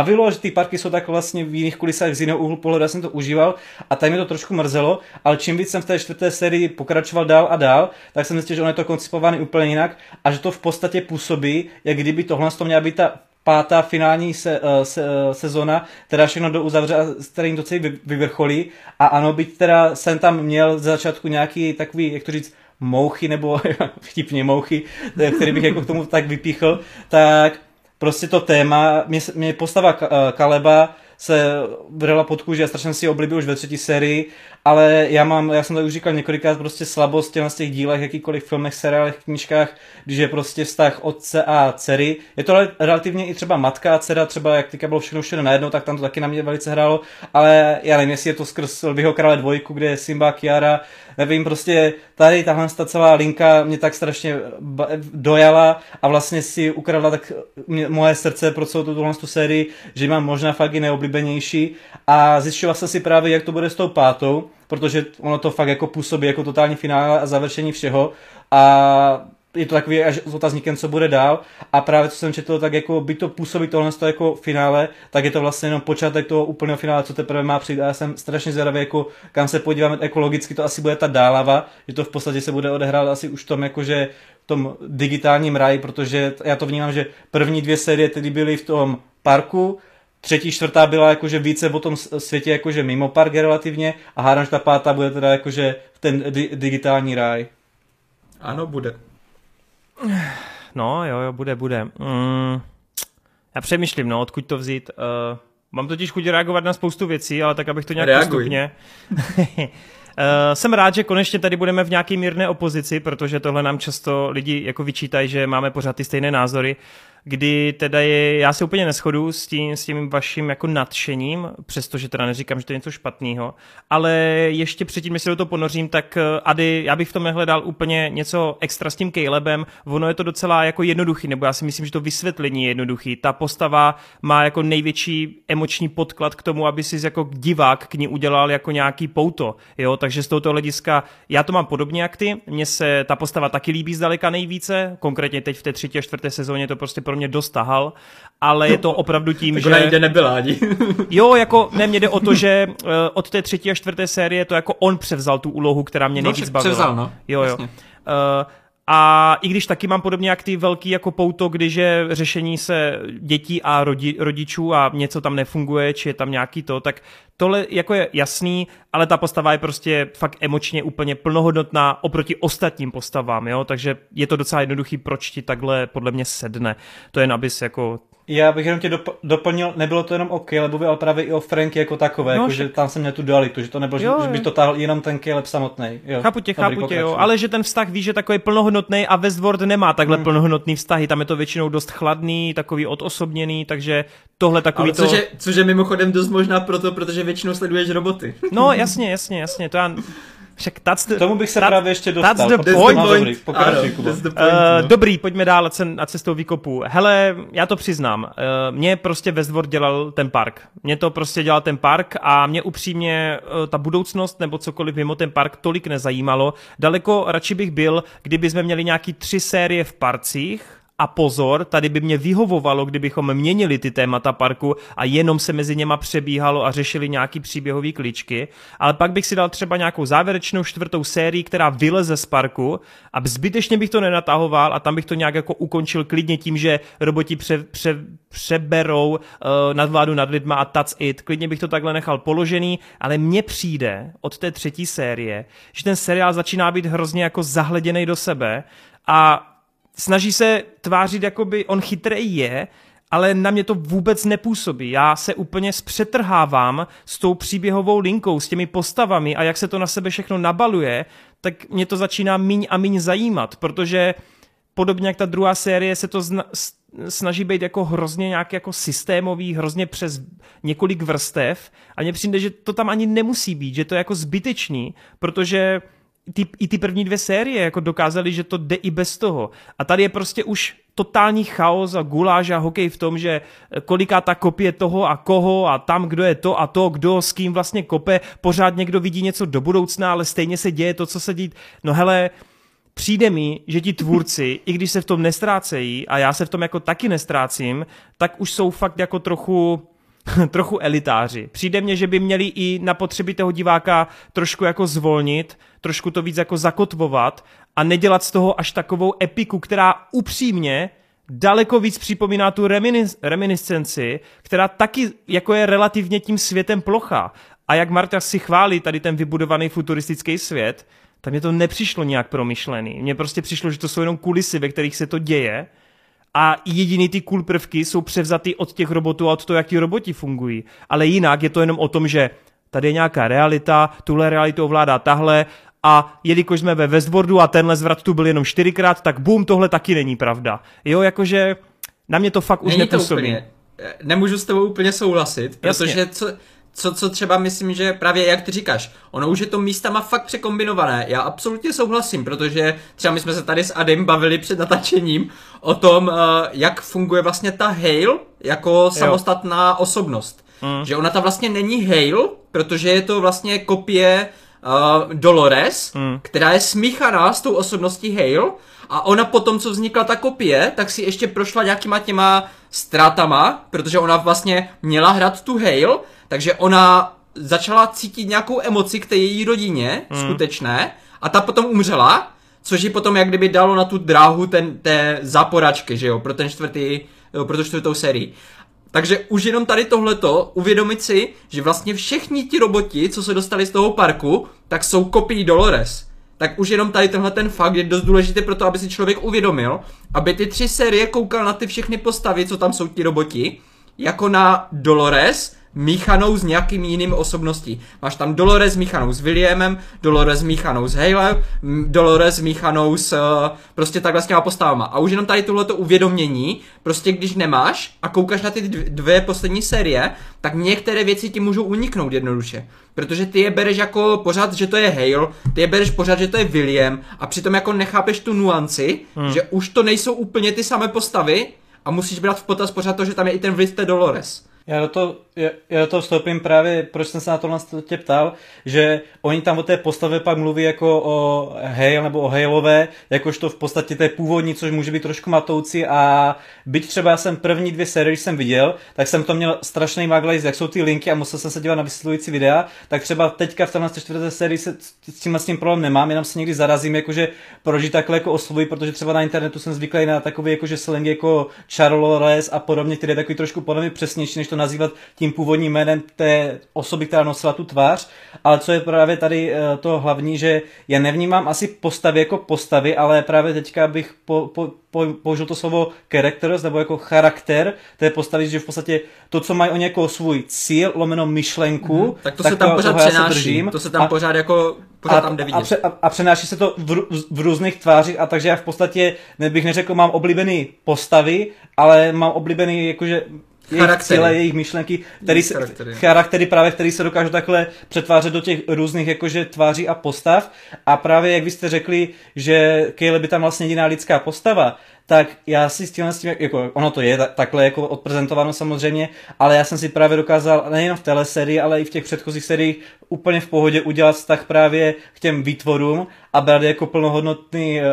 bavilo, že ty parky jsou tak vlastně v jiných kulisách z jiného úhlu pohledu, já jsem to užíval a tady mi to trošku mrzelo, ale čím víc jsem v té čtvrté sérii pokračoval dál a dál, tak jsem zjistil, že ono je to koncipované úplně jinak a že to v podstatě působí, jak kdyby tohle to měla být ta pátá finální se, uh, se, uh, sezona, teda všechno do uzavře a s kterým to celý vyvrcholí. A ano, byť teda jsem tam měl z začátku nějaký takový, jak to říct, mouchy nebo vtipně mouchy, který bych jako k tomu tak vypíchl, tak prostě to téma, mě, mě postava Kaleba se vrela pod kůži a strašně si ji oblíbil už ve třetí sérii, ale já mám, já jsem to už říkal několikrát, prostě slabost na těch dílech, jakýkoliv filmech, seriálech, knížkách, když je prostě vztah otce a dcery. Je to relativně i třeba matka a dcera, třeba jak teďka bylo všechno všude najednou, tak tam to taky na mě velice hrálo, ale já nevím, jestli je to skrz Lvyho krále dvojku, kde je Simba, Kiara, nevím, prostě tady tahle ta celá linka mě tak strašně dojala a vlastně si ukradla tak mě, moje srdce pro celou tuhle tu sérii, že mám možná fakt i neoblíbenější a zjišťoval jsem si právě, jak to bude s tou pátou, protože ono to fakt jako působí jako totální finále a završení všeho a je to takový až s otazníkem, co bude dál. A právě co jsem četl, tak jako by to působí tohle jako finále, tak je to vlastně jenom počátek toho úplného finále, co teprve má přijít. A já jsem strašně zvědavý, jako kam se podíváme ekologicky, to asi bude ta dálava, že to v podstatě se bude odehrát asi už v tom, jakože v tom digitálním ráji, protože já to vnímám, že první dvě série tedy byly v tom parku, třetí, čtvrtá byla jakože více o tom světě jakože mimo park relativně a hádám, že ta pátá bude teda jakože ten di- digitální ráj. Ano, bude. No, jo, jo, bude, bude. Mm, já přemýšlím, no, odkud to vzít. Uh, mám totiž chuť reagovat na spoustu věcí, ale tak, abych to nějak Reaguj. postupně. Uh, jsem rád, že konečně tady budeme v nějaké mírné opozici, protože tohle nám často lidi jako vyčítají, že máme pořád ty stejné názory kdy teda je, já se úplně neschodu s tím, s tím vaším jako nadšením, přestože teda neříkám, že to je něco špatného, ale ještě předtím, než se do toho ponořím, tak eh, Ady, já bych v tom nehledal úplně něco extra s tím Calebem, ono je to docela jako jednoduchý, nebo já si myslím, že to vysvětlení je jednoduchý. Ta postava má jako největší emoční podklad k tomu, aby si jako divák k ní udělal jako nějaký pouto, jo, takže z tohoto hlediska já to mám podobně jak ty, mně se ta postava taky líbí zdaleka nejvíce, konkrétně teď v té třetí a čtvrté sezóně to prostě pro mě dost tahal, ale je to opravdu tím, že... Jako nebyla ani. jo, jako ne, mě jde o to, že uh, od té třetí a čtvrté série to jako on převzal tu úlohu, která mě no, nejvíc bavila. Převzal, no. Jo, jo. Uh, a i když taky mám podobně jak ty velký jako pouto, když je řešení se dětí a rodi, rodičů a něco tam nefunguje, či je tam nějaký to, tak tohle jako je jasný, ale ta postava je prostě fakt emočně úplně plnohodnotná oproti ostatním postavám, jo, takže je to docela jednoduchý, proč ti takhle podle mě sedne. To jen abys jako Já bych jenom tě dop- doplnil, nebylo to jenom o Calebovi, ale právě i o Franky jako takové, No, jako, že tam jsem měl tu dualitu, že to nebylo, Jo, že, by to táhl jenom ten Caleb samotný. Jo. Chápu tě, Dobrý, chápu tě, jo, pokračuj. ale že ten vztah ví, že takový plnohodnotný a Westworld nemá takhle hmm. plnohodnotný vztahy, tam je to většinou dost chladný, takový odosobněný, takže tohle takový Ale to... což, je, což je mimochodem dost možná proto, protože většinou sleduješ roboty. No jasně, jasně, jasně, to já... Však that's the... K tomu bych se that- právě ještě that's dostal. the protože- point. point. dobrý, pokračuj, Ano, that's the point, Uh, no. dobrý, pojďme dál a cen- a cestou výkopu. Hele, já to přiznám, uh, mě prostě Westworld dělal ten park. Mě to prostě dělal ten park a mě upřímně uh, ta budoucnost nebo cokoliv mimo ten park tolik nezajímalo. Daleko radši bych byl, kdyby jsme měli nějaký tři série v parcích, a pozor, tady by mě vyhovovalo, kdybychom měnili ty témata parku a jenom se mezi něma přebíhalo a řešili nějaký příběhový kličky, ale pak bych si dal třeba nějakou závěrečnou čtvrtou sérii, která vyleze z parku a zbytečně bych to nenatahoval a tam bych to nějak jako ukončil klidně tím, že roboti pře, pře, přeberou uh, nadvládu nad lidma a that's it. Klidně bych to takhle nechal položený, ale mně přijde od té třetí série, že ten seriál začíná být hrozně jako zahleděný do sebe a snaží se tvářit, jakoby on chytrý je, ale na mě to vůbec nepůsobí. Já se úplně zpřetrhávám s tou příběhovou linkou, s těmi postavami a jak se to na sebe všechno nabaluje, tak mě to začíná míň a míň zajímat, protože podobně jak ta druhá série se to zna, snaží být jako hrozně nějak jako systémový, hrozně přes několik vrstev a mně přijde, že to tam ani nemusí být, že to je jako zbytečný, protože ty, i ty první dvě série jako dokázali, že to jde i bez toho. A tady je prostě už totální chaos a guláž a hokej v tom, že koliká ta kopie toho a koho a tam, kdo je to a to, kdo s kým vlastně kope, pořád někdo vidí něco do budoucna, ale stejně se děje to, co se dít. No hele, přijde mi, že ti tvůrci, i když se v tom nestrácejí, a já se v tom jako taky nestrácím, tak už jsou fakt jako trochu trochu elitáři. Přijde mně, že by měli i na potřeby toho diváka trošku jako zvolnit, trošku to víc jako zakotvovat a nedělat z toho až takovou epiku, která upřímně daleko víc připomíná tu reminis- reminiscenci, která taky jako je relativně tím světem plocha. A jak Marta si chválí tady ten vybudovaný futuristický svět, tak mně to nepřišlo nějak promyšlený. Mně prostě přišlo, že to jsou jenom kulisy, ve kterých se to děje a jediný ty cool prvky jsou převzatý od těch robotů a od toho, jak ti roboti fungují. Ale jinak je to jenom o tom, že tady je nějaká realita, tuhle realitu ovládá tahle a jelikož jsme ve Westworldu a tenhle zvrat tu byl jenom čtyřikrát, tak bum, tohle taky není pravda. Jo, jakože na mě to fakt už Není to nepůsobí. úplně, eh, nemůžu s tebou úplně souhlasit, Jasně. protože co, co, co třeba myslím, že právě jak ty říkáš, ono už je to místama fakt překombinované. Já absolutně souhlasím, protože třeba my jsme se tady s Adem bavili před natáčením o tom, eh, jak funguje vlastně ta Hale jako samostatná osobnost. Mm. Že ona ta vlastně není Hale, protože je to vlastně kopie uh, Dolores, Mm. která je smíchaná s tou osobností Hale a ona potom, co vznikla ta kopie, tak si ještě prošla nějakýma těma ztrátama, protože ona vlastně měla hrát tu Hale, takže ona začala cítit nějakou emoci k té její rodině, Hmm. skutečné, a ta potom umřela, což ji potom jak kdyby dalo na tu dráhu ten, té záporačky, že jo, pro ten čtvrtý, jo, pro tu čtvrtou sérii. Takže už jenom tady tohleto, uvědomit si, že vlastně všichni ti roboti, co se dostali z toho parku, tak jsou kopií Dolores. Tak už jenom tady tenhle ten fakt je dost důležitý pro to, aby si člověk uvědomil, aby ty tři série koukal na ty všechny postavy, co tam jsou ti roboti, jako na Dolores, míchanou s nějakým jiným osobností. Máš tam Dolores míchanou s Williamem, Dolores míchanou s Hale, Dolores míchanou s uh, prostě takhle s těma postavama. A už jenom tady tohleto uvědomění, prostě když nemáš a koukáš na ty dv- dvě poslední série, tak některé věci ti můžou uniknout jednoduše. Protože ty je bereš jako pořád, že to je Hale, ty je bereš pořád, že to je William a přitom jako nechápeš tu nuanci, hmm. že už to nejsou úplně ty samé postavy a musíš brát v potaz pořád to, že tam je i ten vliv té Dolores. Já do, toho, já, já toho vstoupím právě, proč jsem se na tohle tě ptal, že oni tam o té postavě pak mluví jako o Hale nebo o Haleové, jakožto v podstatě té původní, což může být trošku matoucí a byť třeba já jsem první dvě série, když jsem viděl, tak jsem to měl strašný maglajz, jak jsou ty linky a musel jsem se dívat na vysvětlující videa, tak třeba teďka v téhle čtvrté sérii se s tím, s tím problém nemám, jenom se někdy zarazím, jakože proč takhle jako oslovují, protože třeba na internetu jsem zvyklý na takový jakože slang jako Charles a podobně, který je takový trošku podle mě přesnější, než to nazývat tím tím původním jménem té osoby, která nosila tu tvář, ale co je právě tady eh, to hlavní, že já nevnímám asi postavy jako postavy, ale právě teďka bych po, po, po, použil to slovo characters, nebo jako charakter té postavy, že v podstatě to, co mají oni jako svůj cíl, lomeno myšlenku, mm, tak to tak se tam to, pořád přenáší, to se tam a, pořád jako pořád a, tam jde A, pře, a, a přenáší se to v, v různých tvářích a takže já v podstatě, nebych neřekl, mám oblíbený postavy, ale mám oblíbený jakože jejich cíle, jejich myšlenky, který se, charaktery. charaktery právě, který se dokážou takhle přetvářet do těch různých jakože tváří a postav a právě jak vy jste řekli, že Caleb by tam vlastně jediná lidská postava, tak já si s tím, s tím jako ono to je takhle jako odprezentováno samozřejmě, ale já jsem si právě dokázal nejen v telesérii, ale i v těch předchozích seriích úplně v pohodě udělat vztah právě k těm výtvorům a brát jako plnohodnotný uh,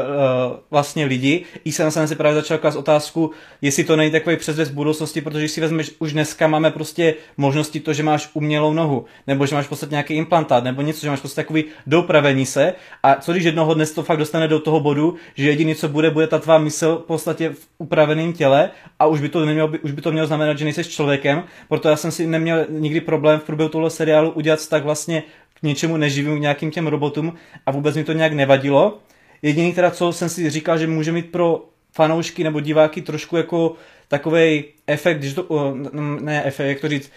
vlastně lidi. I jsem, jsem si právě začal klást otázku, jestli to není takový předzvěst budoucnosti, protože když si vezmeš, už dneska máme prostě možnosti to, že máš umělou nohu, nebo že máš podstatě nějaký implantát, nebo něco, že máš prostě takový doupravení se. A co když jednoho dnes to fakt dostane do toho bodu, že jediný, co bude, bude ta tvá mysl v podstatě v upraveném těle a už by to nemělo, už by to mělo znamenat, že nejseš člověkem. Proto já jsem si neměl nikdy problém v průběhu tohle seriálu udělat tak vlastně k něčemu neživým, k nějakým těm robotům a vůbec mi to nějak nevadilo. Jediný teda, co jsem si říkal, že může mít pro fanoušky nebo diváky trošku jako takový efekt, když to, ne efekt, jak to říct,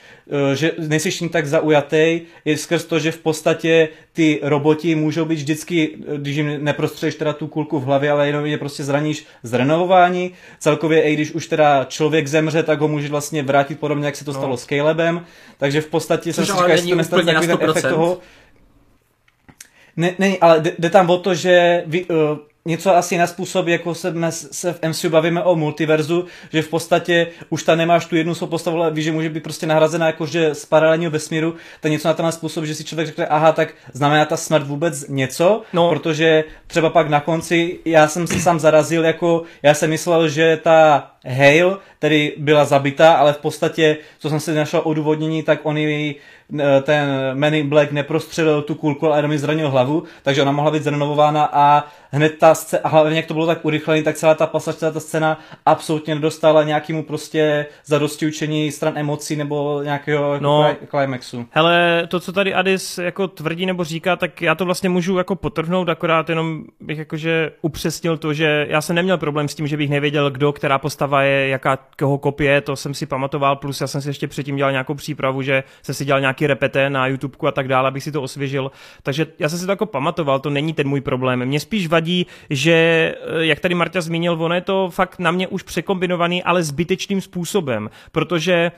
e, že nejsi tím tak zaujatý, je skrz to, že v podstatě ty roboti můžou být vždycky, když jim neprostřeš teda tu kulku v hlavě, ale jenom je prostě zraníš z renovování. Celkově, i když už teda člověk zemře, tak ho může vlastně vrátit podobně, jak se to no. stalo s Calebem. Takže v podstatě jsem si říkal, jestli to nestane takový ten efekt toho, ne, ne, ale jde tam o to, že vy, uh, něco asi na způsob, jako se, se v MCU bavíme o multiverzu, že v podstatě už tam nemáš tu jednu svou postavu, ale víš, že může být prostě nahrazena jakože z paralelního vesmíru, tak něco na ten způsob, že si člověk řekne, aha, tak znamená ta smrt vůbec něco, no. protože třeba pak na konci já jsem se sám zarazil, jako já jsem myslel, že ta Hale, tedy byla zabita, ale v podstatě, co jsem si našel odůvodnění, tak on ji Eh, ten Man in Black neprostřelil tu kulku, ale jenom zranil hlavu, takže ona mohla být zrenovována a hned ta scéna, a hlavně jak to bylo tak urychlené, tak celá ta pasaž, celá ta scéna absolutně nedostala nějakému prostě zadosti učení stran emocí nebo nějakého no, climaxu. Hele, to, co tady Adis jako tvrdí nebo říká, tak já to vlastně můžu jako potrhnout, akorát jenom bych jakože upřesnil to, že já jsem neměl problém s tím, že bych nevěděl, kdo, která postava je, jaká koho kopie, to jsem si pamatoval, plus já jsem si ještě předtím dělal nějakou přípravu, že jsem si dělal nějaký repete na YouTubeku a tak dále, abych si to osvěžil. Takže já jsem si to jako pamatoval, to není ten můj problém. Mě spíš vadí, že, eh, jak tady Marta zmínil, ono je to fakt na mě už překombinovaný, ale zbytečným způsobem, protože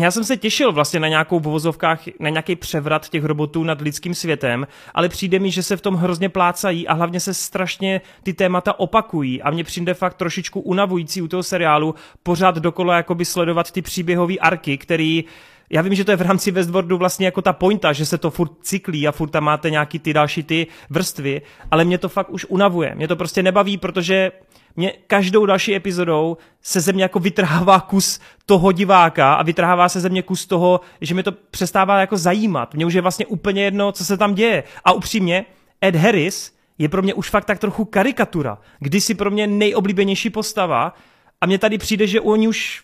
já jsem se těšil vlastně na nějakou vozovkách, na nějaký převrat těch robotů nad lidským světem, ale přijde mi, že se v tom hrozně plácají a hlavně se strašně ty témata opakují a mně přijde fakt trošičku unavující u toho seriálu pořád dokola jakoby sledovat ty příběhové arky, který já vím, že to je v rámci Westworldu vlastně jako ta pointa, že se to furt cyklí a furt tam máte nějaký ty další ty vrstvy, ale mě to fakt už unavuje. Mě to prostě nebaví, protože mě každou další epizodou se ze mě jako vytrhává kus toho diváka a vytrhává se ze mě kus toho, že mě to přestává jako zajímat. Mně už je vlastně úplně jedno, co se tam děje. A upřímně, Ed Harris je pro mě už fakt tak trochu karikatura. Kdysi pro mě nejoblíbenější postava a mně tady přijde, že oni už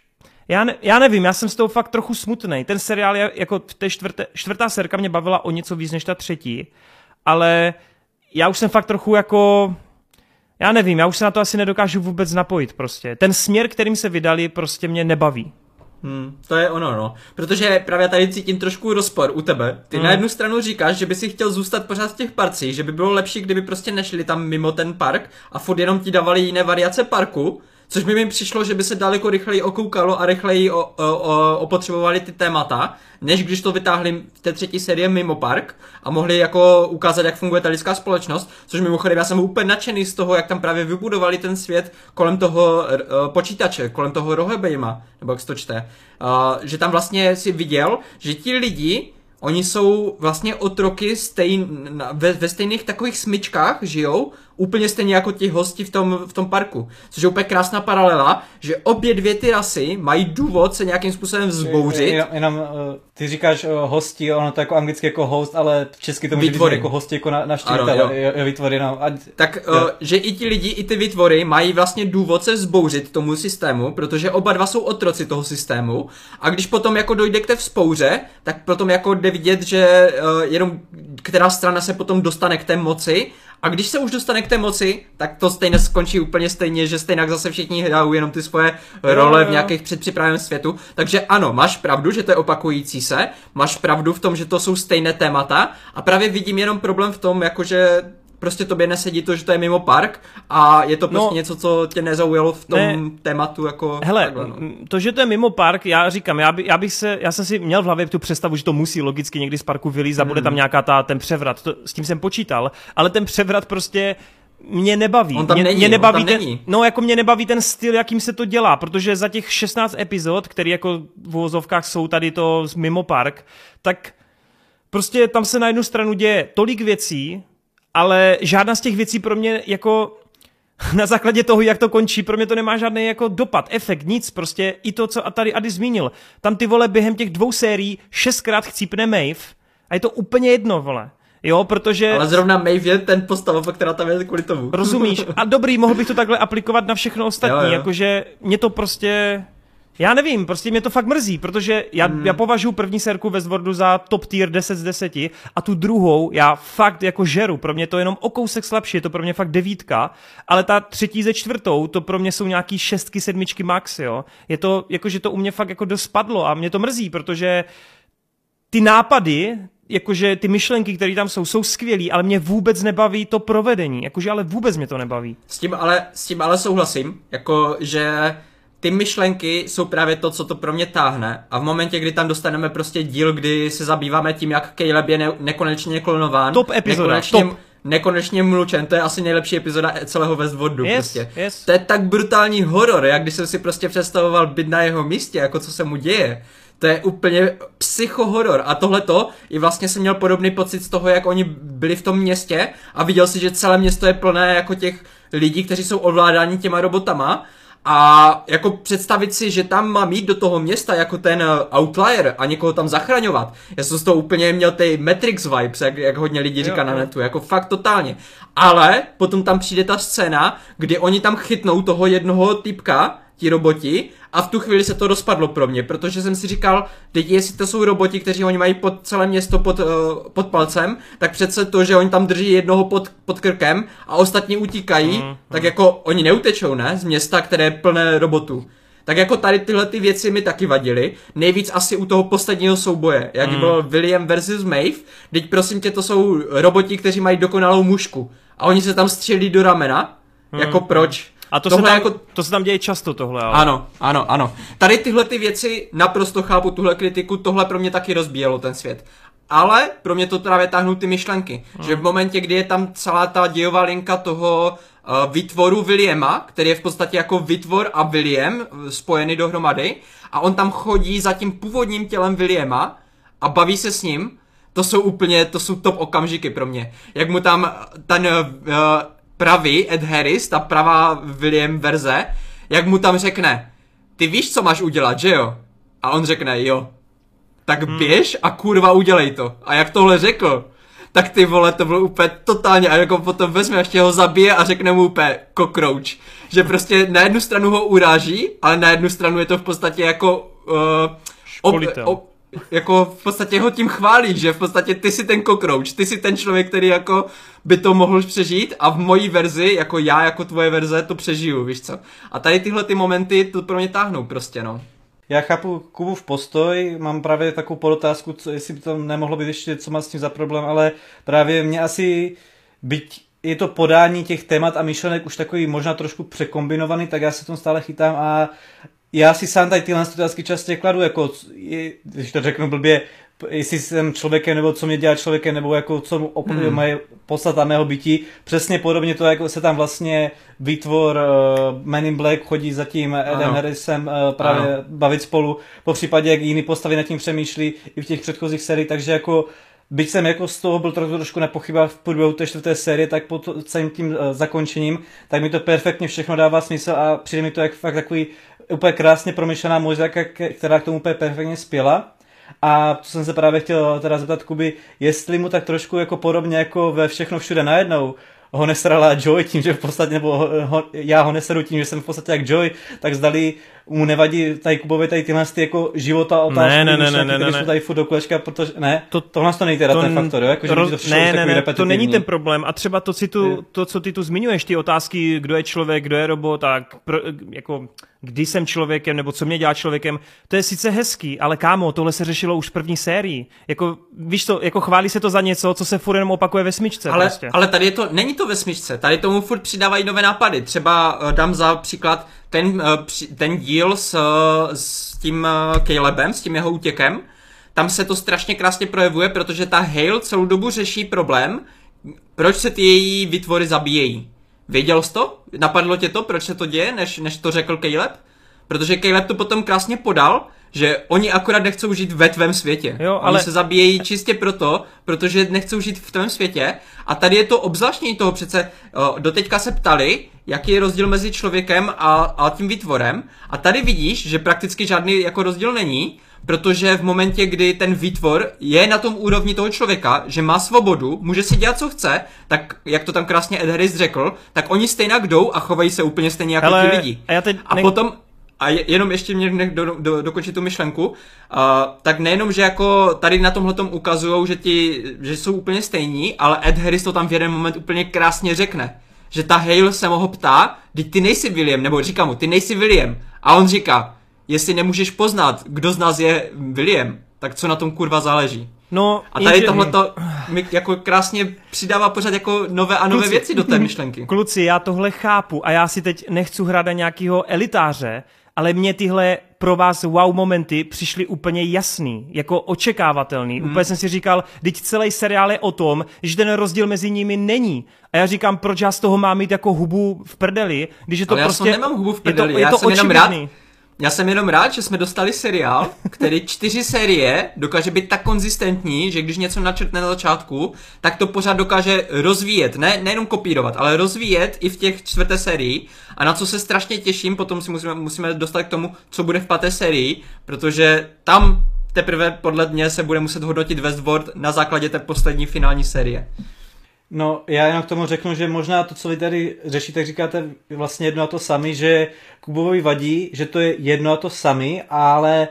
já, ne, já nevím, já jsem z toho fakt trochu smutný. Ten seriál, je, jako v té čtvrté, čtvrtá serka mě bavila o něco víc než ta třetí, ale já už jsem fakt trochu jako, já nevím, já už se na to asi nedokážu vůbec napojit prostě. Ten směr, kterým se vydali, prostě mě nebaví. Hmm, to je ono, no. Protože právě tady cítím trošku rozpor u tebe. Ty hmm. na jednu stranu říkáš, že by si chtěl zůstat pořád v těch parcích, že by bylo lepší, kdyby prostě nešli tam mimo ten park a furt jenom ti dávali jiné variace parku, Což by mi přišlo, že by se daleko rychleji okoukalo a rychleji o, o, o, opotřebovali ty témata, než když to vytáhli v té třetí série mimo park a mohli jako ukázat, jak funguje ta lidská společnost, což mimochodem já jsem úplně nadšený z toho, jak tam právě vybudovali ten svět kolem toho uh, počítače, kolem toho rohebejma, nebo jak se to čte, uh, že tam vlastně si viděl, že ti lidi Oni jsou vlastně otroky stejn, ve, ve stejných takových smyčkách, žijou, Úplně stejně jako ti hosti v tom, v tom parku. Což je úplně krásná paralela, že obě dvě ty rasy mají důvod se nějakým způsobem vzbouřit. Jenom, jenom eh, ty říkáš uh, hosti, ono to jako anglicky jako host, ale česky to může Výtvory. být jako hosti, jako na, jo, výtvory, no. A, Tak, Jo. uh, že i ti lidi, i ty vytvory mají vlastně důvod se vzbouřit tomu systému, protože oba dva jsou otroci toho systému a když potom jako dojde k té vzpouře, tak potom jako jde vidět, že jenom která strana se potom dostane k té moci a když se už dostane k té moci, tak to stejně skončí úplně stejně, že stejně zase všichni hrajou jenom ty svoje role jo. v nějakých předpřipraveném světu. Takže ano, máš pravdu, že to je opakující se, máš pravdu v tom, že to jsou stejné témata a právě vidím jenom problém v tom, jakože prostě tobě nesedí to, že to je mimo park a je to prostě No. něco, co tě nezaujalo v tom Ne. tématu jako Hele, takhle, no. to, že to je mimo park, já říkám, já, by, já bych se, já jsem si měl v hlavě tu představu, že to musí logicky někdy z parku vylízt a bude Hmm. tam nějaká ta, ten převrat, to, s tím jsem počítal, ale ten převrat prostě mě nebaví. On tam mě, není, mě on nebaví tam ten, není. No, jako mě nebaví ten styl, jakým se to dělá, protože za těch 16 epizod, který jako v uvozovkách jsou tady to mimo park, tak prostě tam se na jednu stranu děje tolik věcí, ale žádná z těch věcí pro mě jako na základě toho, jak to končí, pro mě to nemá žádný jako dopad, efekt, nic, prostě i to, co a tady Ady zmínil. Tam ty vole během těch dvou sérií šestkrát chcípne Maeve a je to úplně jedno, vole. Jo, protože... Ale zrovna Maeve je ten postava, která tam je kvůli tomu. Rozumíš? A dobrý, mohl bych to takhle aplikovat na všechno ostatní, Jo, jo. jakože mě to prostě... Já nevím, prostě mě to fakt mrzí, protože já, Hmm. mm. já považuji první serku Westworldu za top tier 10 z 10 a tu druhou já fakt jako žeru, pro mě to je jenom o kousek slabší, je to pro mě fakt devítka, ale ta třetí ze čtvrtou, to pro mě jsou nějaký šestky, sedmičky max, jo. Je to, jakože to u mě fakt jako dost spadlo a mě to mrzí, protože ty nápady, jakože ty myšlenky, které tam jsou, jsou skvělý, ale mě vůbec nebaví to provedení, jakože ale vůbec mě to nebaví. S tím ale, s tím ale souhlasím, jako že ty myšlenky jsou právě to, co to pro mě táhne a v momentě, kdy tam dostaneme prostě díl, kdy se zabýváme tím, jak Caleb je ne- nekonečně klonován, Top epizoda, nekonečně, top. nekonečně mlučen, to je asi nejlepší epizoda celého Westworldu Yes, prostě. yes. To je tak brutální horor, jak když jsem si prostě představoval být na jeho místě, jako co se mu děje. To je úplně psychohoror a tohleto i vlastně jsem měl podobný pocit z toho, jak oni byli v tom městě a viděl si, že celé město je plné jako těch lidí, kteří jsou ovládáni těma robotama a jako představit si, že tam mám jít do toho města jako ten eh, outlier a někoho tam zachraňovat. Já jsem z toho úplně měl ty Matrix vibes, jak, jak hodně lidí říká Jo, na netu, jako fakt totálně. Ale potom tam přijde ta scéna, kdy oni tam chytnou toho jednoho typka, ti roboti, a v tu chvíli se to rozpadlo pro mě, protože jsem si říkal, teď jestli to jsou roboti, kteří oni mají pod celé město pod, uh, pod palcem, tak přece to, že oni tam drží jednoho pod, pod krkem a ostatní utíkají, Mhm, tak jako oni neutečou, ne? Z města, které je plné robotů. Tak jako tady tyhle ty věci mi taky vadily. Nejvíc asi u toho posledního souboje, jak Mhm. byl William versus Maeve. Teď prosím tě, to jsou roboti, kteří mají dokonalou mušku. A oni se tam střelí do ramena. Jako proč? A to, Tohle se tam, jako- to se tam děje často tohle, ale... Ano, ano, ano. Tady tyhle ty věci naprosto chápu, tuhle kritiku, tohle pro mě taky rozbíjelo ten svět. Ale pro mě to právě táhnou ty myšlenky, Hmm. že v momentě, kdy je tam celá ta dějová linka toho uh, vytvoru Williama, který je v podstatě jako vytvor a William uh, spojeny dohromady, a on tam chodí za tím původním tělem Williama a baví se s ním, to jsou úplně, to jsou top okamžiky pro mě. Jak mu tam ten uh, pravý Ed Harris, ta pravá William verze, jak mu tam řekne, ty víš, co máš udělat, že jo? A on řekne, jo. Tak Hmm. běž a kurva udělej to. A jak tohle řekl, tak ty vole, to bylo úplně totálně, a jako potom vezme, ještě ho zabije a řekne mu úplně cockroach. Že prostě na jednu stranu ho uráží, ale na jednu stranu je to v podstatě jako... Uh, Školitel. Jako v podstatě ho tím chválí, že v podstatě ty jsi ten cockroach, ty jsi ten člověk, který jako by to mohl přežít a v mojí verzi, jako já, jako tvoje verze, to přežiju, víš co. A tady tyhle ty momenty to pro mě táhnou prostě, no. Já chápu Kubův postoj, mám právě takovou podotázku, co, jestli by to nemohlo být ještě, co má s tím za problém, ale právě mě asi, byť je to podání těch témat a myšlenek už takový možná trošku překombinovaný, tak já se v tom stále chytám a já si sám tady tyhle otázky častě kladu, jako, když to řeknu blbě, jestli jsem člověkem, nebo co mě dělá člověkem, nebo jako co mu op- Hmm. moje podstata mého bytí. Přesně podobně to, jako se tam vlastně výtvor uh, Men in Black chodí za tím Edem. Harrisem uh, právě Ano. bavit spolu, po případě, jak jiný postavy nad tím přemýšlí i v těch předchozích seriích, takže jako byť jsem jako z toho byl trošku, trošku nepochybal v průběhu té čtvrté série, tak po celým tím uh, zakončením, tak mi to perfektně všechno dává smysl a přijde mi to jak fakt takový úplně krásně promyšlená muzika, která k tomu úplně perfektně spěla. A to jsem se právě chtěl teda zeptat Kuby, jestli mu tak trošku jako podobně jako ve všechno všude najednou ho nesrala Joy tím, že v podstatě, nebo ho, ho, já ho neseru tím, že jsem v podstatě jak Joy, tak zdali mu nevadí tady Kubovi tady tyhle ty jako života otázky, ne, ne, ne, ne, ne, ne, ne. tady furt do kolečka, protože ne, to, tohle to není teda to, ten faktor, jo? Jako, že roz, to ne, ne, ne, to není ten problém a třeba to, si tu, to, co ty tu zmiňuješ, ty otázky, kdo je člověk, kdo je robot, tak pro, jako kdy jsem člověkem, nebo co mě dělá člověkem, to je sice hezký, ale kámo, tohle se řešilo už v první sérii. Jako, víš to, jako chválí se to za něco, co se furt jenom opakuje ve smyčce. Ale, prostě. ale tady je to, není to ve smyčce, tady tomu furt přidávají nové nápady. Třeba uh, dám za příklad ten, uh, ten díl s, uh, s tím uh, Calebem, s tím jeho útěkem, tam se to strašně krásně projevuje, protože ta Hale celou dobu řeší problém, proč se ty její vytvory zabíjejí. Věděl jsi to? Napadlo tě to, proč se to děje, než, než to řekl Caleb? Protože Caleb to potom krásně podal, že oni akorát nechcou žít ve tvém světě. Jo, ale... Oni se zabíjejí čistě proto, protože nechcou žít v tvém světě. A tady je to obzvláštní toho přece, doteďka se ptali, jaký je rozdíl mezi člověkem a, a tím výtvorem. A tady vidíš, že prakticky žádný jako rozdíl není, protože v momentě, kdy ten výtvor je na tom úrovni toho člověka, že má svobodu, může si dělat, co chce, tak jak to tam krásně Ed Harris řekl, tak oni stejně jdou a chovají se úplně stejně jako Hele, ti lidi. A, já teď a ne... potom, a jenom ještě mě nech do, do, dokončit tu myšlenku, uh, tak nejenom, že jako tady na tomhle ukazují, že, ti, že jsou úplně stejní, ale Ed Harris to tam v jeden moment úplně krásně řekne. Že ta Hale se ho ptá, teď ty nejsi William, nebo říká mu, ty nejsi William. A on říká, jestli nemůžeš poznat, kdo z nás je William, tak co na tom kurva záleží. No, a tady tohle to mi jako krásně přidává pořád jako nové a nové kluci, věci do té myšlenky. Kluci, já tohle chápu a já si teď nechci hrát na nějakého elitáře, ale mě tyhle pro vás wow momenty přišly úplně jasný, jako očekávatelný. Hmm. Úplně jsem si říkal, teď celý seriál je o tom, že ten rozdíl mezi nimi není. A já říkám, proč já z toho mám mít jako hubu v prdeli, když je to ale prostě... já nemám hubu v prdeli, je to, je já to jsem jenom rád, já jsem jenom rád, že jsme dostali seriál, který čtyři série dokáže být tak konzistentní, že když něco načrtne na začátku, tak to pořád dokáže rozvíjet, ne, nejenom kopírovat, ale rozvíjet i v těch čtvrté sérii. A na co se strašně těším, potom si musíme, musíme dostat k tomu, co bude v páté sérii, protože tam teprve podle mě se bude muset hodnotit Westworld na základě té poslední finální série. No, já jenom k tomu řeknu, že možná to, co vy tady řešíte, říkáte vlastně jedno a to sami, že Kubovi vadí, že to je jedno a to sami, ale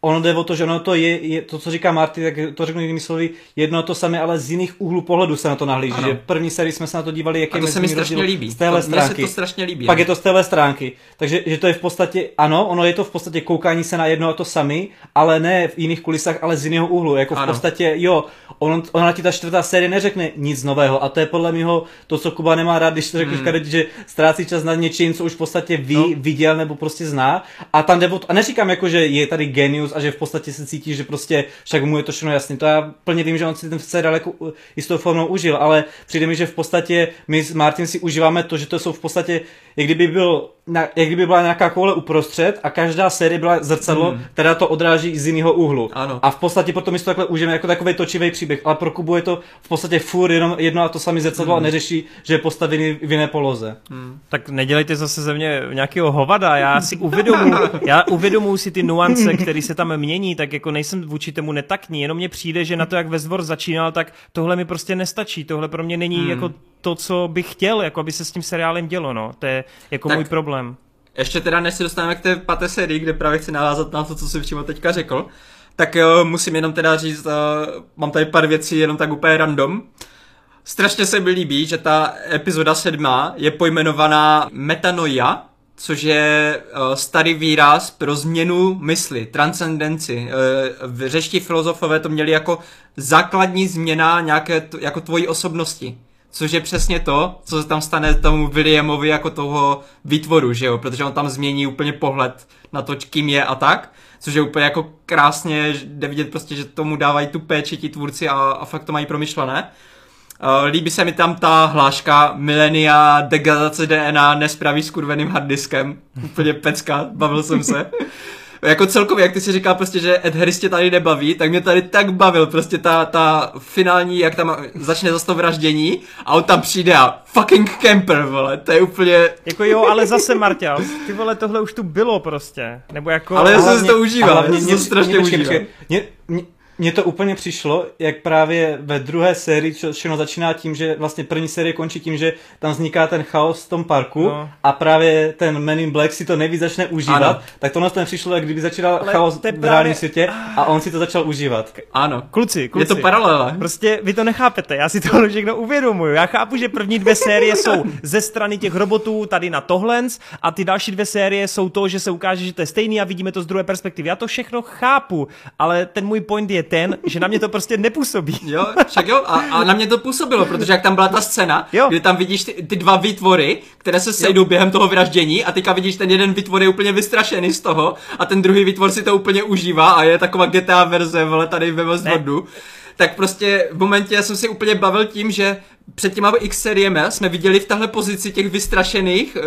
ono jde o to, že ono to je, je to, co říká Marty, tak to řeknu jinými slovy, jedno to samé, ale z jiných úhlů pohledu se na to nahlíží. Ano. Že první sérii jsme se na to dívali, jak je to se mi strašně líbí. Z téhle to, stránky. se to strašně líbí. Pak ne? je to z téhle stránky. Takže že to je v podstatě, ano, ono je to v podstatě koukání se na jedno a to sami, ale ne v jiných kulisách, ale z jiného úhlu. Jako v ano. podstatě, jo, on, ona ti ta čtvrtá série neřekne nic nového a to je podle mého to, co Kuba nemá rád, když to řekneš, hmm. že ztrácí čas na něčím, co už v podstatě ví, no. viděl nebo prostě zná. A tam jde a neříkám jako, že je tady genius a že v podstatě se cítíš, že prostě však mu je to všechno jasný. To já plně vím, že on si ten seriál jako jistou formou užil, ale přijde mi, že v podstatě my s Martin si užíváme to, že to jsou v podstatě, jak kdyby byl na, jak kdyby byla nějaká koule uprostřed a každá série byla zrcadlo, hmm. která to odráží z jiného úhlu. Ano. A v podstatě potom my to takhle užijeme jako takový točivý příběh, ale pro Kubu je to v podstatě furt jenom jedno a to samé zrcadlo hmm. a neřeší, že je postavený v jiné poloze. Hmm. Tak nedělejte zase ze mě nějakého hovada, já si uvědomuji, já uvědomuji si ty nuance, které se tam mění, tak jako nejsem vůči tomu netakní, jenom mně přijde, že na to, jak Vezvor začínal, tak tohle mi prostě nestačí, tohle pro mě není hmm. jako to, co bych chtěl, jako aby se s tím seriálem dělo, no. To je jako tak, můj problém. Ještě teda, než se dostaneme k té paté sérii, kde právě chci navázat na to, co jsem přímo teďka řekl, tak uh, musím jenom teda říct, uh, mám tady pár věcí jenom tak úplně random. Strašně se mi líbí, že ta epizoda sedma je pojmenovaná Metanoia, což je uh, starý výraz pro změnu mysli, transcendenci. Uh, řeští filozofové to měli jako základní změna nějaké t- jako tvojí osobnosti. Což je přesně to, co se tam stane tomu Williamovi jako toho výtvoru, že jo? Protože on tam změní úplně pohled na to, kým je a tak. Což je úplně jako krásně, jde vidět prostě, že tomu dávají tu péči ti tvůrci a, a fakt to mají promyšlené. Uh, líbí se mi tam ta hláška milenia degradace DNA nespraví s kurveným harddiskem. Úplně pecka, bavil jsem se. jako celkově, jak ty si říkal prostě, že Ed Harris tě tady nebaví, tak mě tady tak bavil prostě ta, ta finální, jak tam začne zase to vraždění a on tam přijde a fucking camper, vole, to je úplně... Jako jo, ale zase Marťas, ty vole, tohle už tu bylo prostě, nebo jako... Ale já jsem si to užíval, já jsem to strašně užíval. Mě, mě, mně to úplně přišlo, jak právě ve druhé sérii všechno začíná tím, že vlastně první série končí tím, že tam vzniká ten chaos v tom parku no. a právě ten Men in Black si to nejvíc začne užívat, ano. tak to nás ten přišlo, jak kdyby začínal Ale chaos v právě... reálném světě a on si to začal užívat. Ano. Kluci, kluci. Je to paralela. Prostě vy to nechápete, já si to všechno uvědomuju. Já chápu, že první dvě série jsou ze strany těch robotů tady na tohlens a ty další dvě série jsou to, že se ukáže, že to je stejný a vidíme to z druhé perspektivy. Já to všechno chápu, ale ten můj point je ten, že na mě to prostě nepůsobí. Jo, však jo, a, a na mě to působilo, protože jak tam byla ta scéna, jo. kdy tam vidíš ty, ty dva výtvory, které se sejdou jo. během toho vraždění a teďka vidíš ten jeden výtvor je úplně vystrašený z toho a ten druhý výtvor si to úplně užívá a je taková GTA verze, vole, tady ve Westworldu. Tak prostě v momentě já jsem si úplně bavil tím, že před těma X seriemi jsme viděli v tahle pozici těch vystrašených, uh,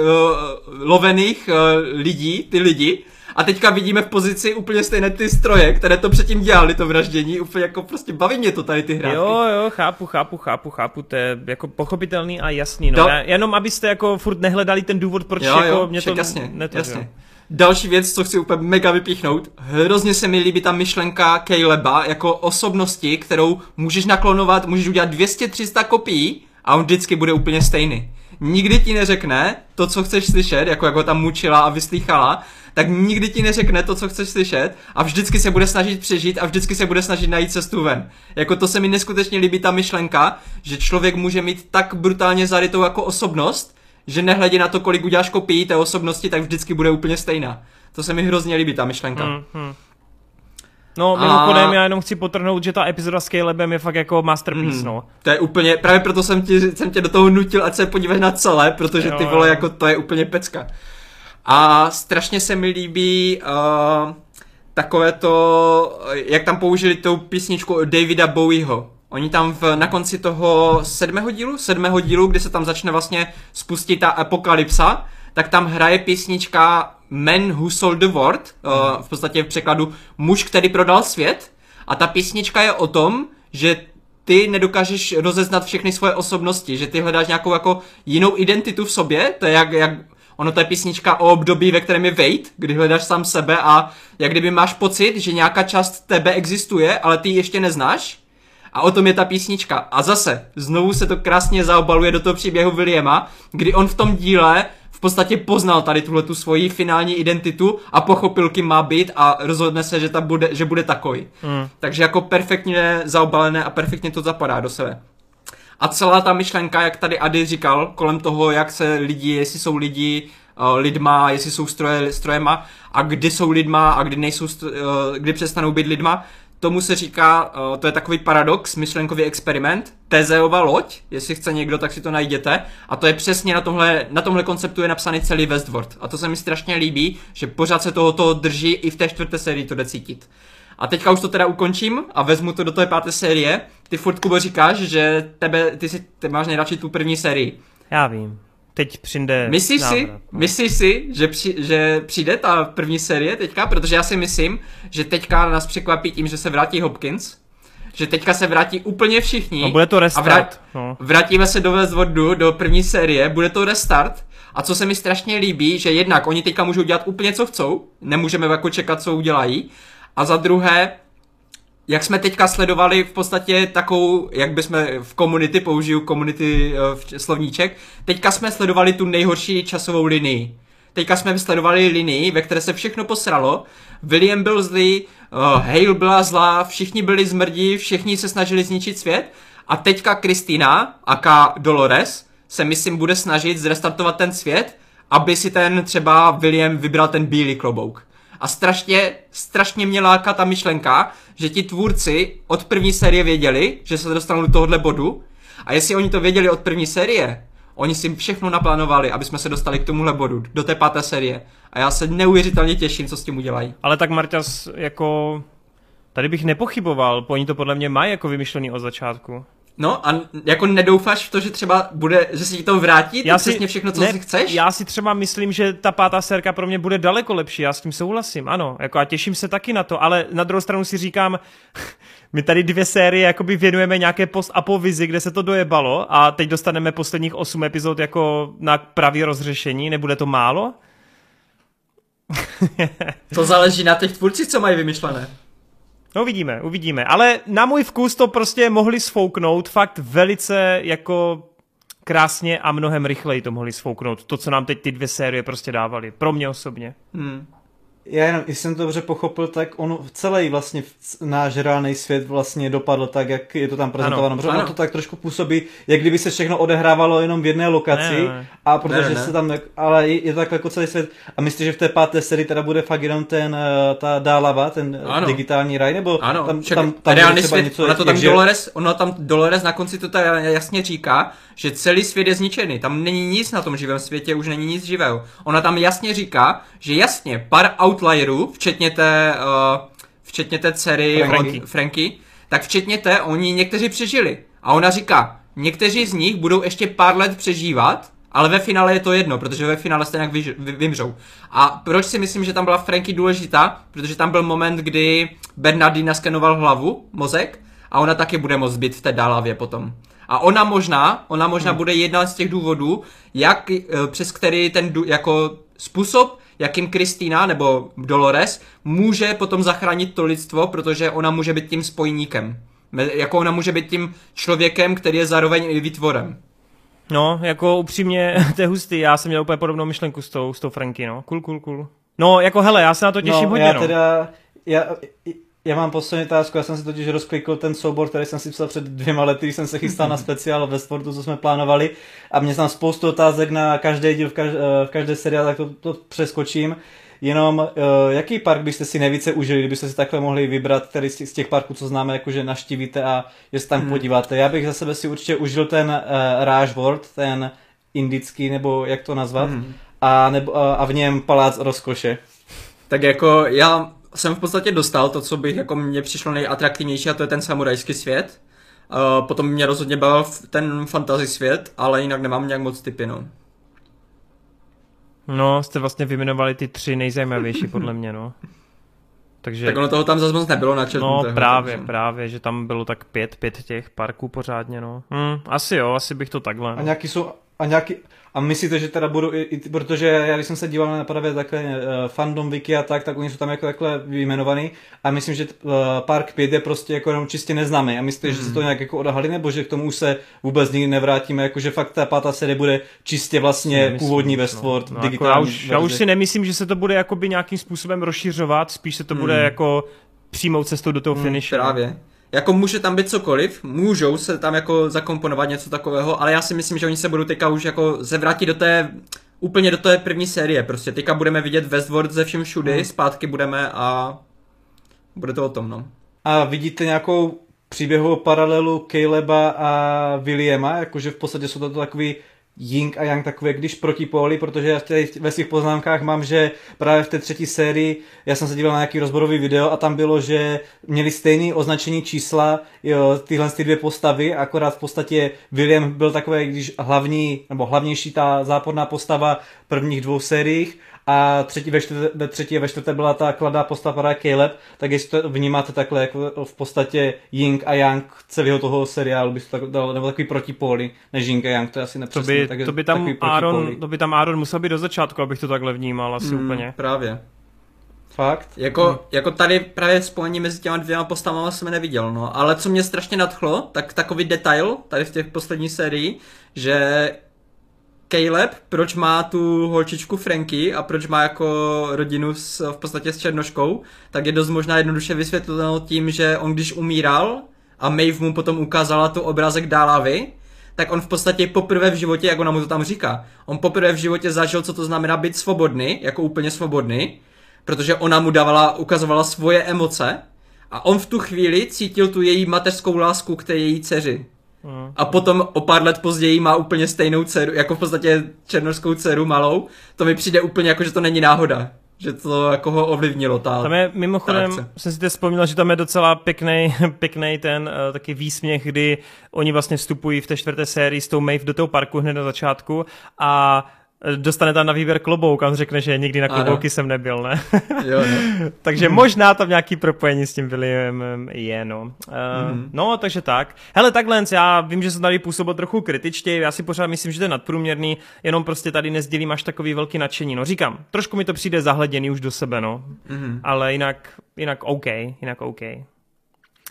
lovených uh, lidí, ty lidi, a teďka vidíme v pozici úplně stejné ty stroje, které to předtím dělali, to vraždění, úplně jako prostě baví mě to tady ty hry. Jo, jo, chápu, chápu, chápu, chápu, to je jako pochopitelný a jasný, no. Já, jenom abyste jako furt nehledali ten důvod, proč jo, jako jo, mě to jasně, jasně. Další věc, co chci úplně mega vypíchnout, hrozně se mi líbí ta myšlenka Caleba jako osobnosti, kterou můžeš naklonovat, můžeš udělat 200-300 kopií a on vždycky bude úplně stejný. Nikdy ti neřekne to, co chceš slyšet, jako jak ho tam mučila a vyslýchala, tak nikdy ti neřekne to, co chceš slyšet a vždycky se bude snažit přežít a vždycky se bude snažit najít cestu ven. Jako to se mi neskutečně líbí ta myšlenka, že člověk může mít tak brutálně zarytou jako osobnost, že nehledě na to, kolik uděláš kopií té osobnosti, tak vždycky bude úplně stejná. To se mi hrozně líbí, ta myšlenka. Mm-hmm. No, mimochodem, a... já jenom chci potrhnout, že ta epizoda s Calebem je fakt jako masterpiece, mm, no. To je úplně, právě proto jsem, ti, jsem tě do toho nutil, ať se podíváš na celé, protože ty vole, jako to je úplně pecka. A strašně se mi líbí uh, takové to, jak tam použili tou písničku Davida Bowieho. Oni tam v, na konci toho sedmého dílu, sedmého dílu, kdy se tam začne vlastně spustit ta apokalypsa, tak tam hraje písnička Man Who Sold the World, uh, v podstatě v překladu muž, který prodal svět. A ta písnička je o tom, že ty nedokážeš rozeznat všechny svoje osobnosti, že ty hledáš nějakou jako jinou identitu v sobě, to je jak, jak Ono to je písnička o období, ve kterém je Wait, kdy hledáš sám sebe a jak kdyby máš pocit, že nějaká část tebe existuje, ale ty ji ještě neznáš. A o tom je ta písnička. A zase, znovu se to krásně zaobaluje do toho příběhu Williama, kdy on v tom díle v podstatě poznal tady tuhle tu svoji finální identitu a pochopil, kým má být a rozhodne se, že, ta bude, že bude takový. Hmm. Takže jako perfektně zaobalené a perfektně to zapadá do sebe. A celá ta myšlenka, jak tady Ady říkal, kolem toho, jak se lidi, jestli jsou lidi uh, lidma, jestli jsou stroje, strojema a kdy jsou lidma a kdy nejsou, uh, kdy přestanou být lidma, tomu se říká, uh, to je takový paradox, myšlenkový experiment, Tezeova loď, jestli chce někdo, tak si to najděte. A to je přesně na tomhle, na tomhle konceptu je napsaný celý Westworld. A to se mi strašně líbí, že pořád se tohoto drží i v té čtvrté sérii to jde cítit. A teďka už to teda ukončím a vezmu to do té páté série. Ty furt, Kubo, říkáš, že tebe, ty, si, ty máš nejradši tu první sérii. Já vím. Teď přijde Myslíš návrat, si, no. myslíš si, že, při, že přijde ta první série teďka? Protože já si myslím, že teďka nás překvapí tím, že se vrátí Hopkins. Že teďka se vrátí úplně všichni. No bude to restart. A vrát, no. Vrátíme se do Westworldu, do první série, bude to restart. A co se mi strašně líbí, že jednak oni teďka můžou dělat úplně co chcou, nemůžeme jako čekat, co udělají. A za druhé, jak jsme teďka sledovali v podstatě takovou, jak bychom v komunity, použiju komunity uh, slovníček, teďka jsme sledovali tu nejhorší časovou linii. Teďka jsme sledovali linii, ve které se všechno posralo. William byl zlý, uh, Hale byla zlá, všichni byli zmrdí, všichni se snažili zničit svět. A teďka Kristýna, aka Dolores, se myslím bude snažit zrestartovat ten svět, aby si ten třeba William vybral ten bílý klobouk. A strašně, strašně mě láká ta myšlenka, že ti tvůrci od první série věděli, že se dostanou do tohohle bodu. A jestli oni to věděli od první série, oni si všechno naplánovali, aby jsme se dostali k tomuhle bodu, do té páté série. A já se neuvěřitelně těším, co s tím udělají. Ale tak Marťas, jako... Tady bych nepochyboval, oni to podle mě mají jako vymyšlený od začátku. No a jako nedoufáš v to, že třeba bude, že si ti to vrátí, Já si- přesně všechno, co ne, si chceš? Já si třeba myslím, že ta pátá sérka pro mě bude daleko lepší, já s tím souhlasím, ano, jako a těším se taky na to, ale na druhou stranu si říkám, my tady dvě série jakoby věnujeme nějaké post-apo vizi, kde se to dojebalo a teď dostaneme posledních osm epizod jako na pravý rozřešení, nebude to málo? To záleží na těch tvůrcích, co mají vymyšlené. No uvidíme, uvidíme, ale na můj vkus to prostě mohli sfouknout fakt velice jako krásně a mnohem rychleji to mohli sfouknout, to, co nám teď ty dvě série prostě dávali, pro mě osobně. Hmm. Já jenom, jestli jsem to dobře pochopil, tak on celý vlastně náš reálný svět vlastně dopadl tak, jak je to tam prezentováno. Protože ono ano. to tak trošku působí, jak kdyby se všechno odehrávalo jenom v jedné lokaci. Ne, ne. A protože Ne, ne. se tam, tak- ale je, je to tak jako celý svět. A myslíš, že v té páté sérii teda bude fakt jenom ten, eh, ta dálava, ten eh, Ano. digitální raj, nebo Ano, tam, však tam, tam reálný svět, něco, ona to tam Dolores, ono tam Dolores na konci to tady jasně říká, že celý svět je zničený, tam není nic na tom živém světě, už není nic živého. Ona tam jasně říká, že jasně, pár outlierů, včetně té, uh, včetně té dcery Franky. od Franky, tak včetně té, oni někteří přežili. A ona říká, někteří z nich budou ještě pár let přežívat, ale ve finále je to jedno, protože ve finále stejně jak vyž- vy- vymřou. A proč si myslím, že tam byla Franky důležitá? Protože tam byl moment, kdy Bernardine naskenoval hlavu, mozek, a ona taky bude moct být v té dálavě potom. A ona možná, ona možná hmm. bude jedna z těch důvodů, jak, eh, přes který ten, jako způsob, jakým Kristýna nebo Dolores může potom zachránit to lidstvo, protože ona může být tím spojníkem. Jako ona může být tím člověkem, který je zároveň i výtvorem. No, jako upřímně, to je hustý, já jsem měl úplně podobnou myšlenku s tou, s tou Franky, no. Cool, cool, cool. No, jako hele, já se na to těším no, hodně, já no. teda, já, já mám poslední otázku, já jsem si totiž rozklikl ten soubor, který jsem si psal před dvěma lety, když jsem se chystal na speciál ve sportu, co jsme plánovali a mě tam spoustu otázek na každý díl v, každé, v každé seriálu, tak to, to přeskočím. Jenom, uh, jaký park byste si nejvíce užili, kdybyste si takhle mohli vybrat, který z těch, z těch parků, co známe, jakože naštívíte a že se tam hmm. podíváte. Já bych za sebe si určitě užil ten uh, Raj World, ten indický, nebo jak to nazvat, hmm. a, nebo, a v něm palác rozkoše. Tak jako já jsem v podstatě dostal to, co bych jako mně přišlo nejatraktivnější a to je ten samurajský svět. Uh, potom mě rozhodně bavil ten fantasy svět, ale jinak nemám nějak moc typy, no. No, jste vlastně vyjmenovali ty tři nejzajímavější podle mě, no. Takže, Tak ono toho tam zase moc nebylo na no právě, právě, že tam bylo tak pět, pět těch parků pořádně, no. Hm, asi jo, asi bych to takhle, A no. nějaký jsou, a nějaký, a myslíte, že teda budu, i, i, protože já když jsem se díval na právě takhle uh, fandom wiki a tak, tak oni jsou tam jako takhle vyjmenovaný a myslím, že uh, Park 5 je prostě jako jenom čistě neznámý a myslíte, mm. že se to nějak jako odhalí, nebo že k tomu už se vůbec nikdy nevrátíme, jakože fakt ta pátá série bude čistě vlastně Nemyslím, původní no. Westworld, no, jako digitální já, už, já už si nemyslím, že se to bude jakoby nějakým způsobem rozšiřovat, spíš se to bude Hmm. jako přímou cestou do toho Hmm, finishu. Právě. Jako může tam být cokoliv, můžou se tam jako zakomponovat něco takového, ale já si myslím, že oni se budou teďka už jako zevrátit do té, úplně do té první série, prostě teďka budeme vidět Westworld ze všem všudy, Hmm. zpátky budeme a bude to o tom, no. A vidíte nějakou příběhovou paralelu Caleba a Williama, jakože v podstatě jsou to takový Ying a Yang takové, když protipóly, protože já tady ve svých poznámkách mám, že právě v té třetí sérii, já jsem se díval na nějaký rozborový video a tam bylo, že měli stejné označení čísla jo, tyhle ty dvě postavy, akorát v podstatě William byl takový, když hlavní, nebo hlavnější ta záporná postava prvních dvou sériích a třetí, ve, čtvrté, ve třetí a ve čtvrté byla ta kladná postava právě Caleb, tak jestli to vnímáte takhle jako v podstatě Ying a Yang celého toho seriálu, byste tak dal, nebo takový protipóly, než Ying a Yang, to je asi To nepřesný. by, tak, to by tam takový Aaron, to by tam Aaron musel být do začátku, abych to takhle vnímal asi Hmm, úplně. Právě. Fakt? Jako, Hmm. jako tady právě spojení mezi těma dvěma postavama jsem neviděl, no. Ale co mě strašně nadchlo, tak takový detail tady v těch poslední sérii, že Caleb, proč má tu holčičku Franky a proč má jako rodinu s, v podstatě s černoškou, tak je dost možná jednoduše vysvětleno tím, že on když umíral a Maeve mu potom ukázala tu obrázek dálavy, tak on v podstatě poprvé v životě, jak ona mu to tam říká, on poprvé v životě zažil, co to znamená být svobodný, jako úplně svobodný, protože ona mu dávala, ukazovala svoje emoce a on v tu chvíli cítil tu její mateřskou lásku k té její dceři. Mm. A potom o pár let později má úplně stejnou dceru, jako v podstatě černorskou dceru malou. To mi přijde úplně jako, že to není náhoda. že to jako ho ovlivnilo ta Tam je mimochodem, ta jsem si teď vzpomněl, že tam je docela pěkný, pěkný ten uh, taky výsměch, kdy oni vlastně vstupují v té čtvrté sérii s tou Maeve do toho parku hned na začátku a dostane tam na výběr klobouk a on řekne, že nikdy na klobouky ano. jsem nebyl, ne? jo, no. takže možná tam nějaký propojení s tím Williamem je, no. Uh, mm-hmm. No, takže tak. Hele, takhle, já vím, že jsem tady působil trochu kritičtě, já si pořád myslím, že to je nadprůměrný, jenom prostě tady nezdílím až takový velký nadšení. No říkám, trošku mi to přijde zahleděný už do sebe, no. Mm-hmm. Ale jinak, jinak OK, jinak OK.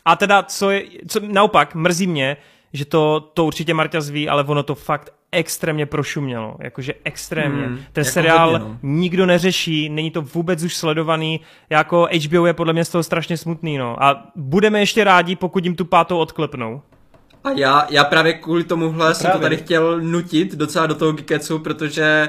A teda, co je, co, naopak, mrzí mě, že to, to určitě Marta zví, ale ono to fakt extrémně prošumělo, jakože extrémně. Hmm, Ten jako seriál hodně, no. nikdo neřeší, není to vůbec už sledovaný, jako HBO je podle mě z toho strašně smutný, no. A budeme ještě rádi, pokud jim tu pátou odklepnou. A já, já právě kvůli tomuhle no, jsem to tady chtěl nutit docela do toho Gikecu, protože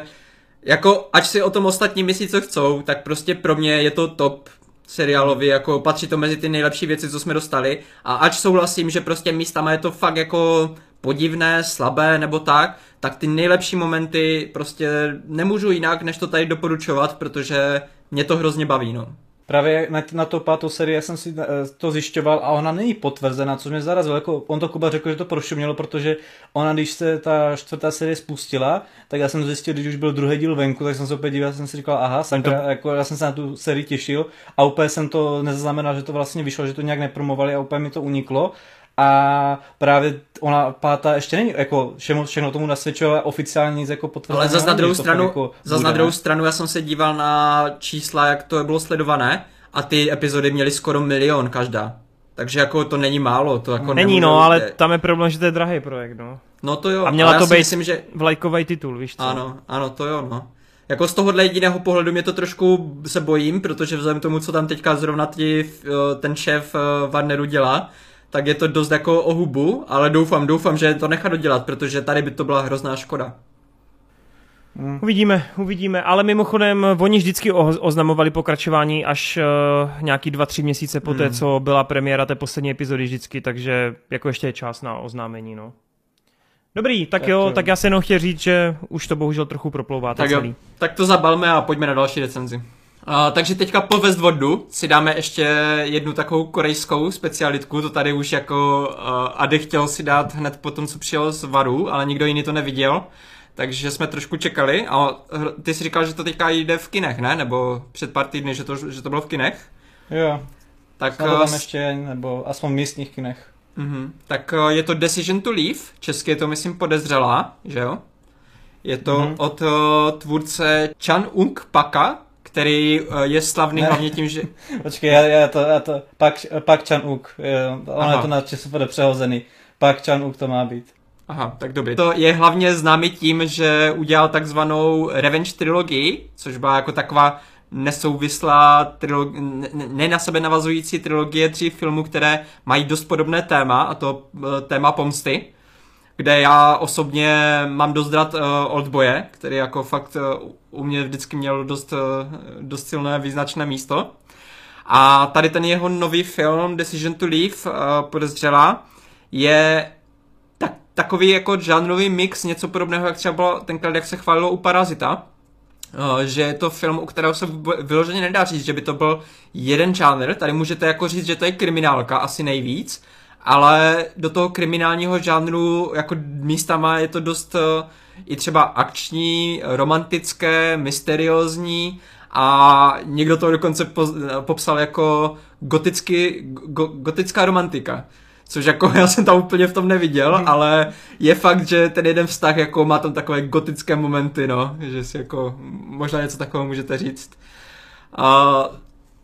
jako, ať si o tom ostatní myslí, co chcou, tak prostě pro mě je to top seriálový, jako patří to mezi ty nejlepší věci, co jsme dostali. A ač souhlasím, že prostě místama je to fakt jako podivné, slabé nebo tak, tak ty nejlepší momenty prostě nemůžu jinak, než to tady doporučovat, protože mě to hrozně baví, no. Právě na, na to pátou sérii jsem si eh, to zjišťoval a ona není potvrzena, což mě zarazilo. Jako, on to Kuba řekl, že to prošumělo, protože ona, když se ta čtvrtá série spustila, tak já jsem zjistil, když už byl druhý díl venku, tak jsem se opět díval, jsem si říkal, aha, sakra, to... jako, já jsem se na tu sérii těšil a úplně jsem to nezaznamenal, že to vlastně vyšlo, že to nějak nepromovali a úplně mi to uniklo a právě ona pátá ještě není, jako všechno, všechno tomu nasvědčuje oficiálně nic jako potvrzené. Ale zase na druhou stranu, jako zase na druhou stranu já jsem se díval na čísla, jak to bylo sledované a ty epizody měly skoro milion každá. Takže jako to není málo, to jako Není no, ale tam je problém, že to je drahý projekt, no. No to jo. A měla to být myslím, že... vlajkový titul, víš co? Ano, ano, to jo, no. Jako z tohohle jediného pohledu mě to trošku se bojím, protože vzhledem k tomu, co tam teďka zrovna tí, ten šéf eh, Warneru dělá, tak je to dost jako o hubu, ale doufám, doufám, že to nechá dodělat, protože tady by to byla hrozná škoda. Hmm. Uvidíme, uvidíme, ale mimochodem oni vždycky oznamovali pokračování až uh, nějaký dva, tři měsíce po té, hmm. co byla premiéra té poslední epizody vždycky, takže jako ještě je čas na oznámení, no. Dobrý, tak, tak jo, jo, tak já se jenom chtěl říct, že už to bohužel trochu proplouvá. Tak celý. jo, tak to zabalme a pojďme na další recenzi. Uh, takže teďka po Westworldu si dáme ještě jednu takovou korejskou specialitku, to tady už jako uh, Ady chtěl si dát hned po tom, co přijel z Varu, ale nikdo jiný to neviděl, takže jsme trošku čekali a ty si říkal, že to teďka jde v kinech, ne? Nebo před pár týdny, že to, že to bylo v kinech? Jo, tak tam uh, ještě, nebo aspoň v místních kinech. Uh-huh. Tak uh, je to Decision to Leave, česky je to myslím podezřelá, že jo? Je to uh-huh. od uh, tvůrce Chan Ung Paka, který eh, je slavný ne. hlavně tím, že... Počkej, já, já to, já to, Pak, Pak Chan Uk, ono je to na bude přehozený. Pak Chan Uk to má být. Aha, tak dobrý. To je hlavně známý tím, že udělal takzvanou Revenge trilogii, což byla jako taková nesouvislá trilogie, ne na sebe navazující trilogie tří filmů, které mají dost podobné téma, a to eh, téma pomsty kde já osobně mám dost rád uh, Oldboye, který jako fakt uh, u mě vždycky měl dost, uh, dost silné význačné místo. A tady ten jeho nový film Decision to Leave, uh, podezřela, je tak, takový jako žánrový mix, něco podobného, jak třeba bylo tenkrát, jak se chválilo u Parazita, že je to film, u kterého se vyloženě nedá říct, že by to byl jeden žánr. Tady můžete jako říct, že to je kriminálka asi nejvíc, ale do toho kriminálního žánru jako místama je to dost uh, i třeba akční, romantické, mysteriózní a někdo to dokonce po, popsal jako goticky, go, gotická romantika. Což jako já jsem tam úplně v tom neviděl, hmm. ale je fakt, že ten jeden vztah jako má tam takové gotické momenty, no, že si jako možná něco takového můžete říct. A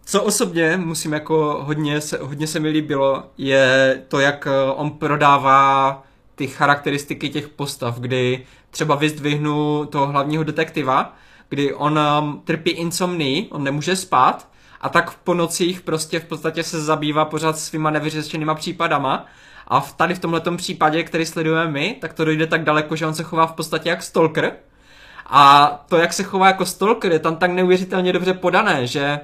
co osobně musím jako hodně se, hodně se mi líbilo, je to, jak eh, on prodává ty charakteristiky těch postav, kdy třeba vyzdvihnu toho hlavního detektiva, kdy on um, trpí insomnii, on nemůže spát a tak po nocích prostě v podstatě se zabývá pořád svýma nevyřešenýma případama. A v, tady v tomhle případě, který sledujeme my, tak to dojde tak daleko, že on se chová v podstatě jak stalker. A to, jak se chová jako stalker, je tam tak neuvěřitelně dobře podané, že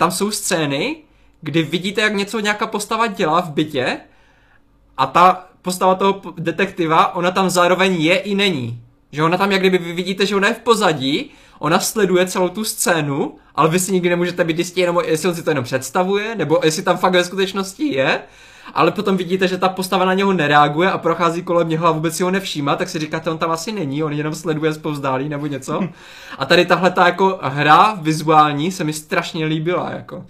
tam jsou scény, kdy vidíte, jak něco nějaká postava dělá v bytě a ta postava toho detektiva, ona tam zároveň je i není. Že ona tam, jak kdyby vy vidíte, že ona je v pozadí, ona sleduje celou tu scénu, ale vy si nikdy nemůžete být jistí jenom, jestli on si to jenom představuje, nebo jestli tam fakt ve skutečnosti je. Ale potom vidíte, že ta postava na něho nereaguje a prochází kolem něho a vůbec si ho nevšímá, tak si říkáte, on tam asi není, on jenom sleduje zpovzdálí nebo něco. A tady tahle ta jako hra vizuální se mi strašně líbila, jako.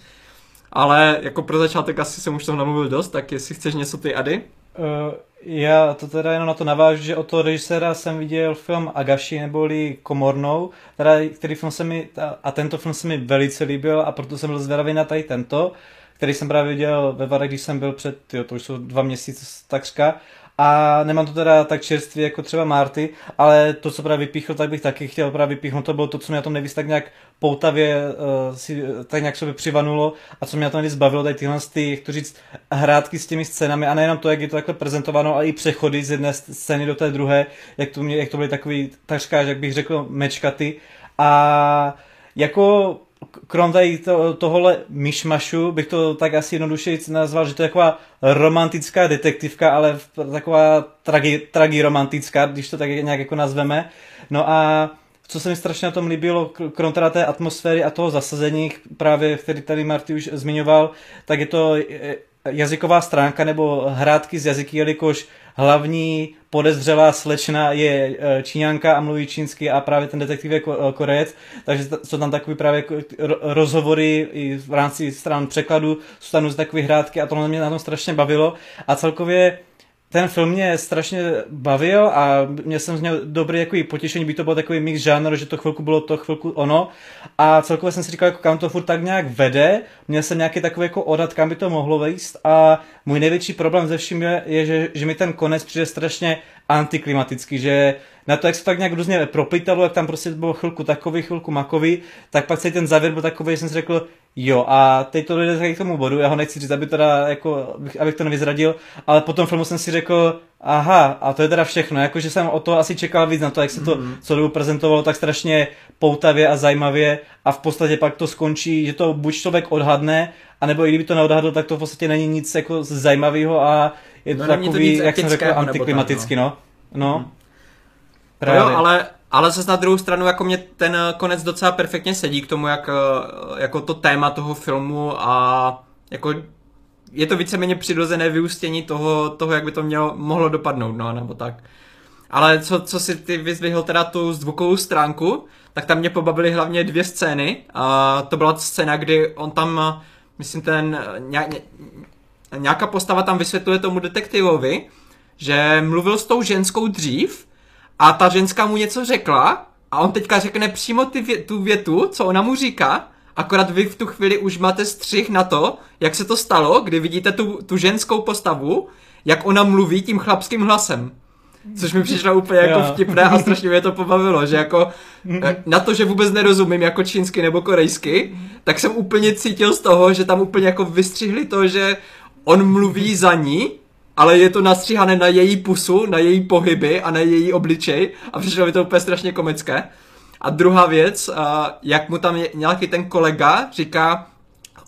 Ale jako pro začátek asi jsem už toho namluvil dost, tak jestli chceš něco ty Ady? Uh, já to teda jenom na to navážu, že od toho režiséra jsem viděl film Agashi neboli Komornou, teda, který film se mi, a tento film se mi velice líbil a proto jsem byl zvědavý na tady tento, který jsem právě viděl ve Vare, když jsem byl před, jo, to už jsou dva měsíce takřka, a nemám to teda tak čerstvě jako třeba Marty, ale to, co právě vypíchl, tak bych taky chtěl právě vypíchnout, to bylo to, co mě na tom nejvíc tak nějak poutavě uh, si, tak nějak sobě přivanulo a co mě na tom nejvíc bavilo, tady tyhle, ty, jak to říct, hrátky s těmi scénami a nejenom to, jak je to takhle prezentováno, ale i přechody z jedné scény do té druhé, jak to, mě, jak to byly takový, takřka, jak bych řekl, mečkaty. A jako krom tady to, tohohle myšmašu bych to tak asi jednoduše nazval, že to je taková romantická detektivka, ale taková tragi, tragiromantická, když to tak nějak jako nazveme. No a co se mi strašně na tom líbilo, krom teda té atmosféry a toho zasazení, právě který tady Marty už zmiňoval, tak je to jazyková stránka nebo hrátky z jazyky, jelikož hlavní podezřelá slečna je e, Číňanka a mluví čínsky a právě ten detektiv je e, Korejec, takže jsou tam takové právě rozhovory i v rámci stran překladu, jsou tam takové hrátky a to mě na tom strašně bavilo. A celkově ten film mě strašně bavil a měl jsem z něho dobrý jako potěšení, by to bylo takový mix žánr, že to chvilku bylo to, chvilku ono. A celkově jsem si říkal, jako kam to furt tak nějak vede, měl jsem nějaký takový jako odhad, kam by to mohlo vejít a můj největší problém ze vším je, je že, že mi ten konec přijde strašně antiklimatický, že na to, jak se tak nějak různě proplítalo, jak tam prostě bylo chvilku takový, chvilku makový, tak pak se ten závěr byl takový, že jsem si řekl, jo, a teď to dojde k tomu bodu, já ho nechci říct, aby teda, jako, abych to nevyzradil, ale po tom filmu jsem si řekl, aha, a to je teda všechno, jakože jsem o to asi čekal víc na to, jak se to mm. celou prezentovalo tak strašně poutavě a zajímavě a v podstatě pak to skončí, že to buď člověk odhadne, anebo i kdyby to neodhadl, tak to v podstatě není nic jako zajímavého a je to no, takový, to jak jsem řekl, antiklimaticky, no. No. Mm. Právě. No jo, ale, ale zase na druhou stranu jako mě ten konec docela perfektně sedí k tomu, jak, jako to téma toho filmu a jako je to víceméně přirozené vyústění toho, toho, jak by to mělo, mohlo dopadnout, no, nebo tak. Ale co, co si ty vyzvihl teda tu zvukovou stránku, tak tam mě pobavily hlavně dvě scény. A to byla scéna, kdy on tam, myslím, ten ně, ně, nějaká postava tam vysvětluje tomu detektivovi, že mluvil s tou ženskou dřív a ta ženská mu něco řekla a on teďka řekne přímo ty vě, tu větu, co ona mu říká, akorát vy v tu chvíli už máte střih na to, jak se to stalo, kdy vidíte tu, tu ženskou postavu, jak ona mluví tím chlapským hlasem. Což mi přišlo úplně jako vtipné a strašně mě to pobavilo, že jako eh, na to, že vůbec nerozumím jako čínsky nebo korejsky, tak jsem úplně cítil z toho, že tam úplně jako vystřihli to, že on mluví za ní ale je to nastříhané na její pusu, na její pohyby a na její obličej a přišlo mi to úplně strašně komické. A druhá věc, jak mu tam je, nějaký ten kolega říká,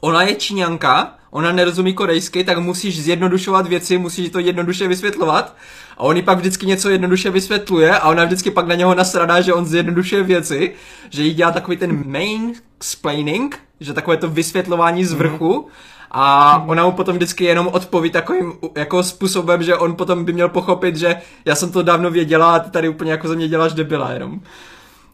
ona je číňanka, ona nerozumí korejsky, tak musíš zjednodušovat věci, musíš to jednoduše vysvětlovat. A on pak vždycky něco jednoduše vysvětluje a ona vždycky pak na něho nasradá, že on zjednodušuje věci, že jí dělá takový ten main explaining, že takové to vysvětlování z vrchu. Mm a ona mu potom vždycky jenom odpoví takovým jako způsobem, že on potom by měl pochopit, že já jsem to dávno věděla a ty tady úplně jako ze mě děláš debila jenom.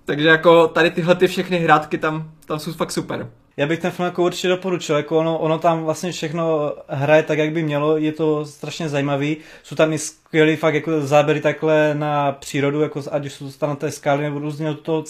Takže jako tady tyhle ty všechny hrátky tam, tam jsou fakt super. Já bych ten film jako určitě doporučil, jako ono, ono tam vlastně všechno hraje tak, jak by mělo, je to strašně zajímavý, jsou tam i skvělý fakt jako záběry takhle na přírodu, jako ať už jsou tam na té skály nebo různě to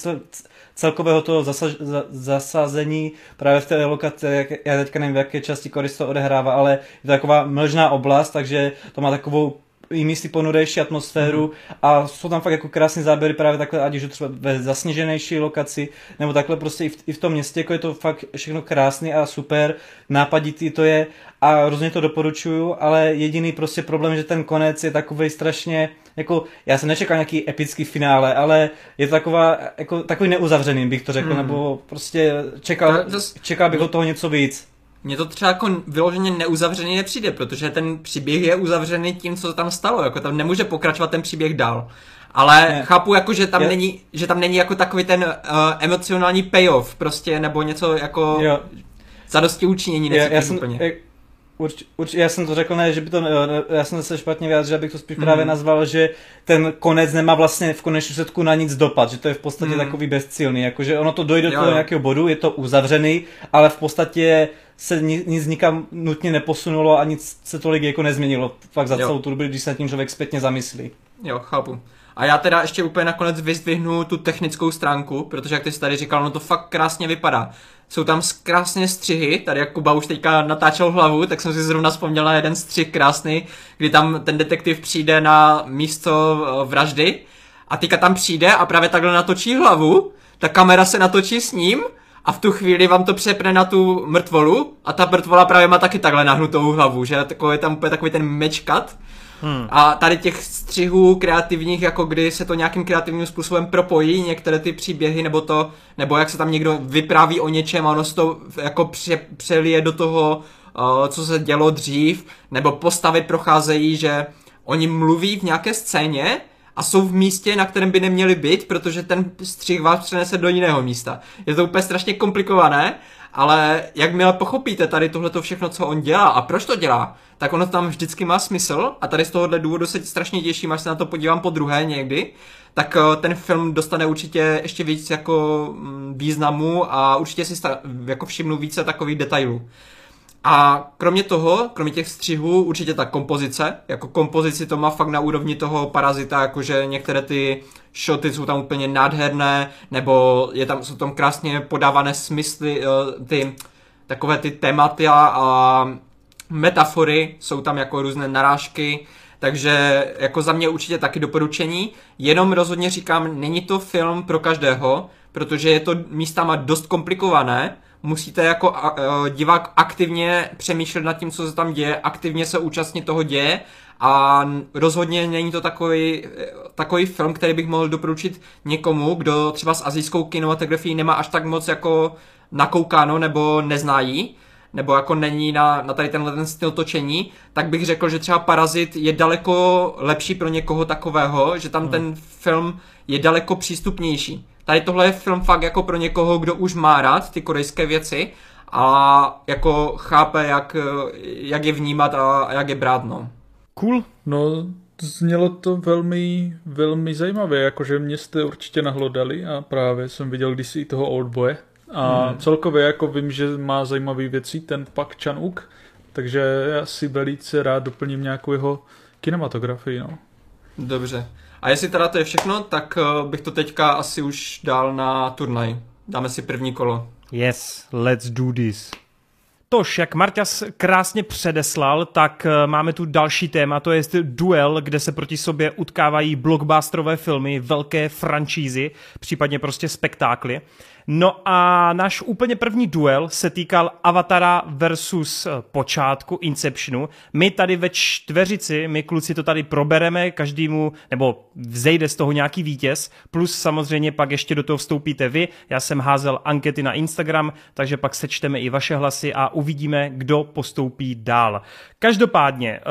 celkového toho zasaž, za, zasazení právě v té lokaci, jak, já teďka nevím, v jaké části Koris to odehrává, ale je to taková mlžná oblast, takže to má takovou místy ponurejší atmosféru mm. a jsou tam fakt jako krásné záběry právě takhle, ať už třeba ve zasněženější lokaci, nebo takhle prostě i v, i v tom městě, jako je to fakt všechno krásný a super, nápaditý to je a hrozně to doporučuju, ale jediný prostě problém, že ten konec je takový strašně, jako já jsem nečekal nějaký epický finále, ale je to taková, jako takový neuzavřený, bych to řekl, mm. nebo prostě čekal, čekal bych od toho něco víc. Mně to třeba jako vyloženě neuzavřený nepřijde, protože ten příběh je uzavřený tím, co tam stalo, jako tam nemůže pokračovat ten příběh dál. Ale Ne. chápu jako, že tam, není, že tam není jako takový ten uh, emocionální payoff prostě, nebo něco jako Jo, zadosti učinění já, já jsem, úplně. jak- Urč, urč, já jsem to řekl, ne, že by to, já jsem se špatně vyjádřil, abych to spíš Mhm. právě nazval, že ten konec nemá vlastně v konečném důsledku na nic dopad, že to je v podstatě Mhm. takový bezcílný, jakože ono to dojde Jo, do nějakého bodu, je to uzavřený, ale v podstatě se ni- nic nikam nutně neposunulo a nic se tolik jako nezměnilo fakt za Jo. celou tu dobu, když se tím člověk zpětně zamyslí. Jo, chápu. A já teda ještě úplně nakonec vyzdvihnu tu technickou stránku, protože jak ty jsi tady říkal, no to fakt krásně vypadá. Jsou tam krásně střihy, tady jak Kuba už teďka natáčel hlavu, tak jsem si zrovna vzpomněl na jeden střih krásný, kdy tam ten detektiv přijde na místo eh, vraždy a teďka tam přijde a právě takhle natočí hlavu, ta kamera se natočí s ním a v tu chvíli vám to přepne na tu mrtvolu a ta mrtvola právě má taky takhle nahnutou hlavu, že takový je tam úplně takový ten mečkat. Hmm. A tady těch střihů kreativních, jako kdy se to nějakým kreativním způsobem propojí, některé ty příběhy, nebo to, nebo jak se tam někdo vypráví o něčem a ono se to jako pře, přelije do toho, uh, co se dělo dřív, nebo postavy procházejí, že oni mluví v nějaké scéně a jsou v místě, na kterém by neměli být, protože ten střih vás přenese do jiného místa. Je to úplně strašně komplikované, ale jakmile pochopíte tady tohleto všechno, co on dělá a proč to dělá, tak ono tam vždycky má smysl a tady z tohohle důvodu se strašně těším, až se na to podívám po druhé někdy, tak eh, ten film dostane určitě ještě víc jako mm, významu a určitě si jako všimnu více takových detailů. A kromě toho, kromě těch střihů, určitě ta kompozice, jako kompozici to má fakt na úrovni toho parazita, jakože některé ty shoty jsou tam úplně nádherné, nebo je tam, jsou tam krásně podávané smysly, eh, ty takové ty tématy a, a metafory, jsou tam jako různé narážky, takže jako za mě určitě taky doporučení, jenom rozhodně říkám, není to film pro každého, protože je to místama dost komplikované, musíte jako a, divák aktivně přemýšlet nad tím, co se tam děje, aktivně se účastnit toho děje a rozhodně není to takový, takový film, který bych mohl doporučit někomu, kdo třeba s azijskou kinematografií nemá až tak moc jako nakoukáno nebo nezná jí, nebo jako není na, na tady tenhle ten styl točení, tak bych řekl, že třeba Parazit je daleko lepší pro někoho takového, že tam ten film je daleko přístupnější. Tady tohle je film fakt jako pro někoho, kdo už má rád ty korejské věci a jako chápe, jak, jak je vnímat a jak je brát, no. Cool. No, znělo to velmi, velmi zajímavě, jakože mě jste určitě nahlodali a právě jsem viděl kdysi i toho Oldboye. A hmm. celkově jako vím, že má zajímavé věci ten Pak Chan-uk, takže já si velice rád doplním nějakou jeho kinematografii, no. Dobře. A jestli teda to je všechno, tak eh, bych to teďka asi už dal na turnaj. Dáme si první kolo. Yes, let's do this. Tož, jak Marťas krásně předeslal, tak eh, máme tu další téma, to je duel, kde se proti sobě utkávají blockbusterové filmy, velké franšízy, případně prostě spektákly. No a náš úplně první duel se týkal Avatara versus eh, počátku Inceptionu. My tady ve čtveřici, my kluci to tady probereme, každému, nebo vzejde z toho nějaký vítěz, plus samozřejmě pak ještě do toho vstoupíte vy. Já jsem házel ankety na Instagram, takže pak sečteme i vaše hlasy a uvidíme, kdo postoupí dál. Každopádně, eh,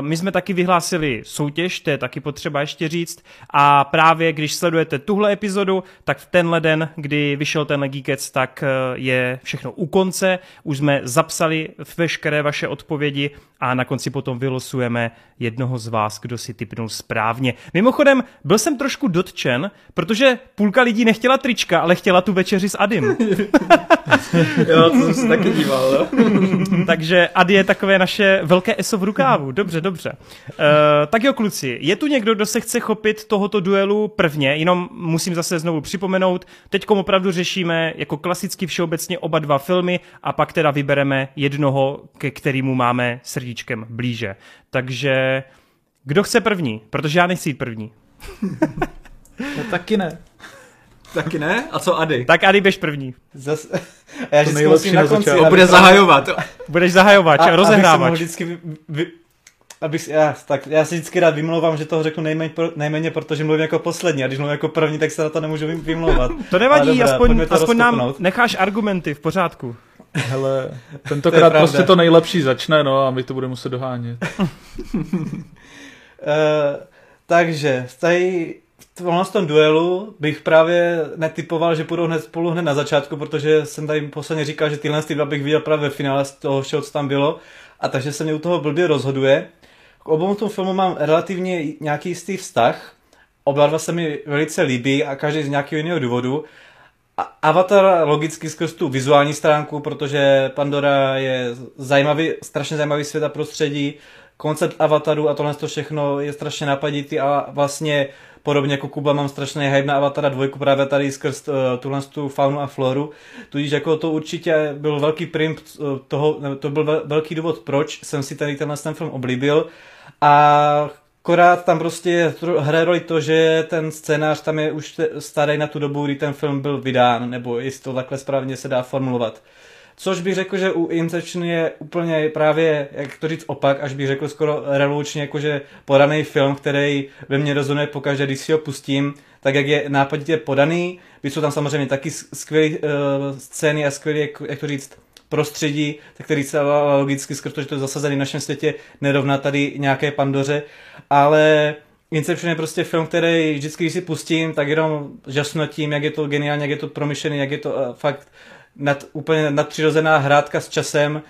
my jsme taky vyhlásili soutěž, to je taky potřeba ještě říct, a právě když sledujete tuhle epizodu, tak v tenhle den, kdy vyšel ten Geekec, tak eh, je všechno u konce, už jsme zapsali veškeré vaše odpovědi a na konci potom vylosujeme jednoho z vás, kdo si typnul správně. Mimochodem, byl jsem trošku dotčen, protože půlka lidí nechtěla trička, ale chtěla tu večeři s Adim. Jo, to jsem se taky díval. Takže Adi je takové naše velké eso v rukávu. Dobře, dobře. Uh, tak jo, kluci, je tu někdo, kdo se chce chopit tohoto duelu prvně, jenom musím zase znovu připomenout, teď opravdu řešíme jako klasicky všeobecně oba dva filmy a pak teda vybereme jednoho, ke kterému máme srdíčkem blíže. Takže kdo chce první? Protože já nechci jít první. No taky ne. Taky ne? A co Ady? Tak Adi, běž první. Zas... A já To nejlepší na konci... On bude zahajovat. Budeš zahajovač, A- abych se rozehrávač. mohl vždycky vy, vy, abych, já, tak já si vždycky rád vymlouvám, že toho řeknu nejméně, pro- nejméně, protože mluvím jako poslední a když mluvím jako první, tak se na to nemůžu vym- vymlouvat. To nevadí, Ale dobré, aspoň, to aspoň nám necháš argumenty v pořádku. Hele, To tentokrát je pravda. prostě to nejlepší začne, no a my to budeme muset dohánět. Uh, takže tady v v tom duelu bych právě netypoval, že půjdou hned spolu hned na začátku, protože jsem tady posledně říkal, že tyhle ty dva bych viděl právě ve finále z toho všeho, co tam bylo. A takže se mě u toho blbě rozhoduje. K obou tom filmu mám relativně nějaký jistý vztah. Oba dva se mi velice líbí a každý z nějakého jiného důvodu. A Avatar logicky skrz tu vizuální stránku, protože Pandora je zajímavý, strašně zajímavý svět a prostředí, koncept Avataru a tohle to všechno je strašně napaditý a vlastně podobně jako Kuba mám strašný hype na Avatara dvojku právě tady skrz uh, tuhle tu faunu a floru, tudíž jako to určitě byl velký prim uh, toho, to byl velký důvod, proč jsem si tady tenhle ten film oblíbil a Akorát tam prostě hraje roli to, že ten scénář tam je už starý na tu dobu, kdy ten film byl vydán, nebo jestli to takhle správně se dá formulovat. Což bych řekl, že u Inception je úplně právě, jak to říct opak, až bych řekl skoro revolučně, jakože podaný film, který ve mně rezonuje pokaždé, když si ho pustím, tak jak je nápaditě podaný, byť jsou tam samozřejmě taky skvělé uh, scény a skvělé, jak, jak to říct, prostředí, tak který se logicky skrz to, že to je zasazený v našem světě, nerovná tady nějaké pandoře, ale Inception je prostě film, který vždycky, když si pustím, tak jenom žasnu tím, jak je to geniální, jak je to promyšlený, jak je to uh, fakt nad, úplně nadpřirozená hrádka s časem.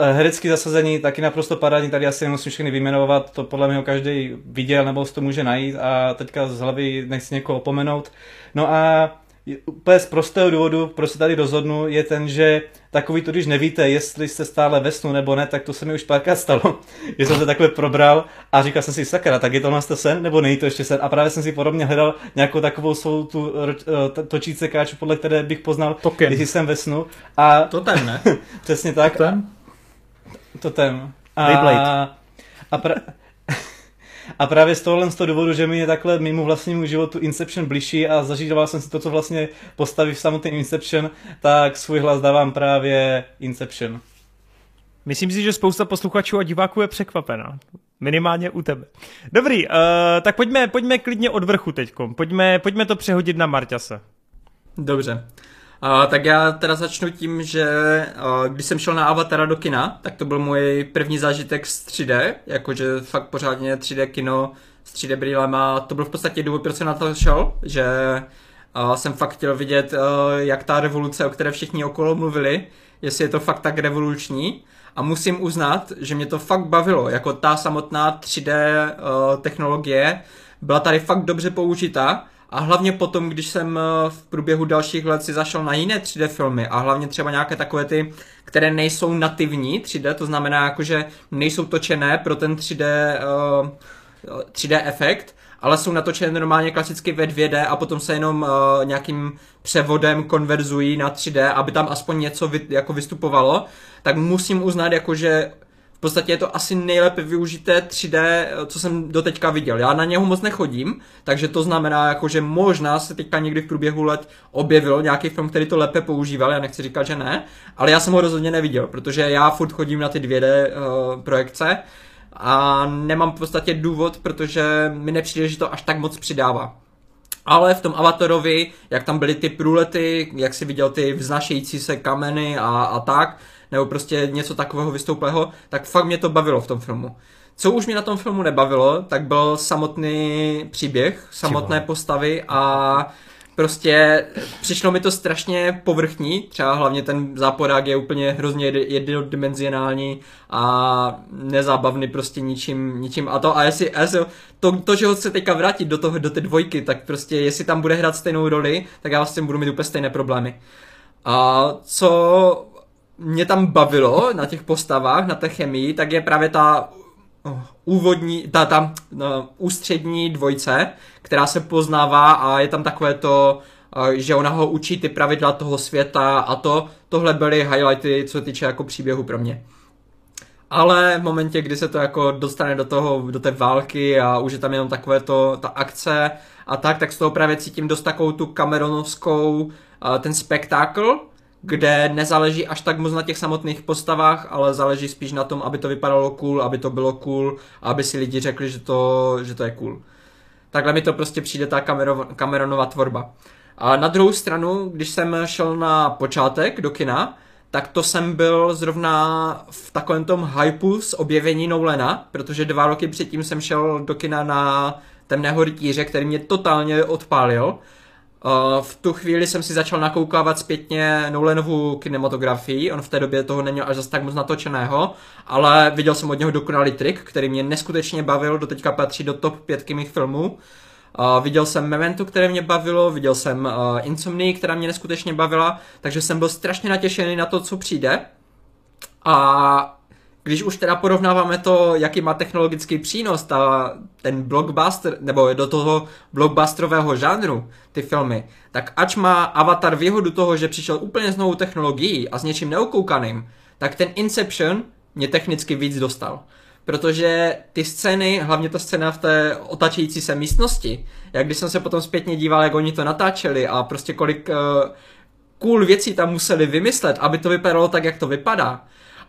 Eh, herecký zasazení taky naprosto parádní, tady asi nemusím všechny vyjmenovat, to podle mě každý viděl nebo si to může najít a teďka z hlavy nechci někoho opomenout. No a úplně z prostého důvodu, proč se tady rozhodnu, je ten, že takový to, když nevíte, jestli jste stále ve snu nebo ne, tak to se mi už párkrát stalo, že jsem se takhle probral a říkal jsem si, sakra, tak je to to sen, nebo není to ještě sen. A právě jsem si podobně hledal nějakou takovou svou tu eh, točící káču, podle které bych poznal, Token. jestli jsem ve snu. A... To ten, ne? Přesně tak. To ten? To ten. A... Beyblade. A pra... A právě z tohohle z toho důvodu, že mi je takhle mimo vlastnímu životu Inception bližší a zažíval jsem si to, co vlastně postaví v samotném Inception, tak svůj hlas dávám právě Inception. Myslím si, že spousta posluchačů a diváků je překvapená. Minimálně u tebe. Dobrý, uh, tak pojďme, pojďme klidně od vrchu teďkom. Pojďme, pojďme to přehodit na Marťase. Dobře. Uh, tak já teda začnu tím, že uh, když jsem šel na Avatara do kina, tak to byl můj první zážitek z 3D, jakože fakt pořádně 3D kino s 3D brýlema. To byl v podstatě důvod, proč jsem na to šel, že uh, jsem fakt chtěl vidět, uh, jak ta revoluce, o které všichni okolo mluvili, jestli je to fakt tak revoluční. A musím uznat, že mě to fakt bavilo, jako ta samotná 3D uh, technologie byla tady fakt dobře použita a hlavně potom, když jsem eh, v průběhu dalších let si zašel na jiné 3D filmy a hlavně třeba nějaké takové ty, které nejsou nativní 3D, to znamená jako, že nejsou točené pro ten 3D, uh, 3D efekt, ale jsou natočené normálně klasicky ve 2D a potom se jenom uh, nějakým převodem konverzují na 3D, aby tam aspoň něco vy, jako vystupovalo, tak musím uznat, jako že podstatě je to asi nejlépe využité 3D, co jsem doteďka viděl. Já na něho moc nechodím, takže to znamená, jako, že možná se teďka někdy v průběhu let objevil nějaký film, který to lépe používal, já nechci říkat, že ne, ale já jsem ho rozhodně neviděl, protože já furt chodím na ty 2D uh, eh, projekce a nemám v podstatě důvod, protože mi nepřijde, že to až tak moc přidává. Ale v tom Avatarovi, jak tam byly ty průlety, jak si viděl ty vznášející se kameny a, a tak, nebo prostě něco takového vystouplého, tak fakt mě to bavilo v tom filmu. Co už mě na tom filmu nebavilo, tak byl samotný příběh, samotné postavy a prostě přišlo mi to strašně povrchní, třeba hlavně ten záporák je úplně hrozně jednodimenzionální a nezábavný prostě ničím, ničím a to a jestli, jestli to, to, že ho chce teďka vrátit do toho, do té dvojky, tak prostě jestli tam bude hrát stejnou roli, tak já vlastně budu mít úplně stejné problémy. A co mě tam bavilo na těch postavách, na té chemii, tak je právě ta uh, úvodní, ta, ta no, ústřední dvojce, která se poznává a je tam takové to, uh, že ona ho učí ty pravidla toho světa a to, tohle byly highlighty, co týče jako příběhu pro mě. Ale v momentě, kdy se to jako dostane do toho, do té války a už je tam jenom takové to, ta akce a tak, tak z toho právě cítím dost takovou tu kameronovskou, uh, ten spektákl, kde nezáleží až tak moc na těch samotných postavách, ale záleží spíš na tom, aby to vypadalo cool, aby to bylo cool, aby si lidi řekli, že to, že to je cool. Takhle mi to prostě přijde ta Cameronova tvorba. A na druhou stranu, když jsem šel na počátek do kina, tak to jsem byl zrovna v takovém tom hypeu z objevení Nolana, protože dva roky předtím jsem šel do kina na Temného rytíře, který mě totálně odpálil. Uh, v tu chvíli jsem si začal nakoukávat zpětně Nolanovu kinematografii, on v té době toho neměl až zase tak moc natočeného, ale viděl jsem od něho dokonalý trik, který mě neskutečně bavil, do teďka patří do top pětky mých filmů. Uh, viděl jsem Memento, které mě bavilo, viděl jsem uh, Insomnii, která mě neskutečně bavila, takže jsem byl strašně natěšený na to, co přijde. A když už teda porovnáváme to, jaký má technologický přínos ta, ten blockbuster, nebo do toho blockbusterového žánru, ty filmy, tak ač má Avatar výhodu toho, že přišel úplně s novou technologií a s něčím neokoukaným, tak ten Inception mě technicky víc dostal. Protože ty scény, hlavně ta scéna v té otačující se místnosti, jak když jsem se potom zpětně díval, jak oni to natáčeli a prostě kolik uh, cool věcí tam museli vymyslet, aby to vypadalo tak, jak to vypadá,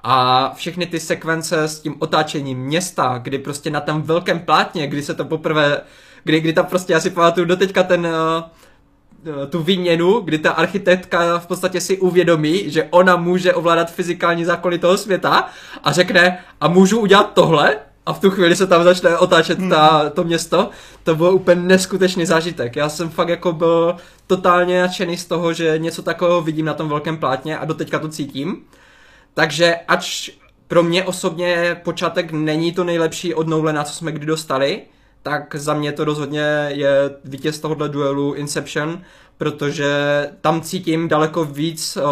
a všechny ty sekvence s tím otáčením města, kdy prostě na tom velkém plátně, kdy se to poprvé, kdy, kdy tam prostě, já si pamatuju doteďka ten, uh, tu výměnu, kdy ta architektka v podstatě si uvědomí, že ona může ovládat fyzikální zákony toho světa a řekne, a můžu udělat tohle? A v tu chvíli se tam začne otáčet ta, to město. To byl úplně neskutečný zážitek. Já jsem fakt jako byl totálně nadšený z toho, že něco takového vidím na tom velkém plátně a doteďka to cítím. Takže ač pro mě osobně počátek není to nejlepší od Nolana, co jsme kdy dostali, tak za mě to rozhodně je vítěz tohohle duelu Inception, protože tam cítím daleko víc uh,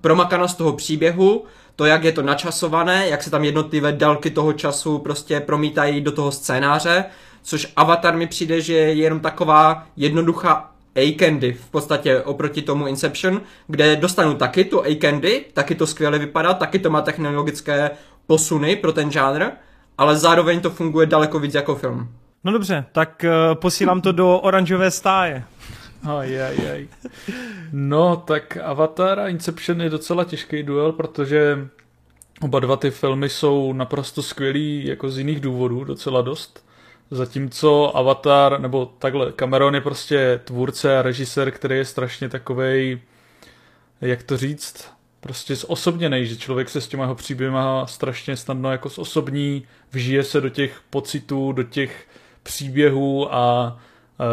promakanost toho příběhu, to, jak je to načasované, jak se tam jednotlivé délky toho času prostě promítají do toho scénáře, což Avatar mi přijde, že je jenom taková jednoduchá A-Candy v podstatě oproti tomu Inception, kde dostanu taky tu A-Candy, taky to skvěle vypadá, taky to má technologické posuny pro ten žánr, ale zároveň to funguje daleko víc jako film. No dobře, tak uh, posílám to do oranžové stáje. Aj, aj, aj. No, tak Avatar a Inception je docela těžký duel, protože oba dva ty filmy jsou naprosto skvělý jako z jiných důvodů, docela dost. Zatímco Avatar, nebo takhle, Cameron je prostě tvůrce a režisér, který je strašně takovej, jak to říct, prostě zosobněný, že člověk se s těma jeho příběhy strašně snadno jako zosobní, vžije se do těch pocitů, do těch příběhů a e,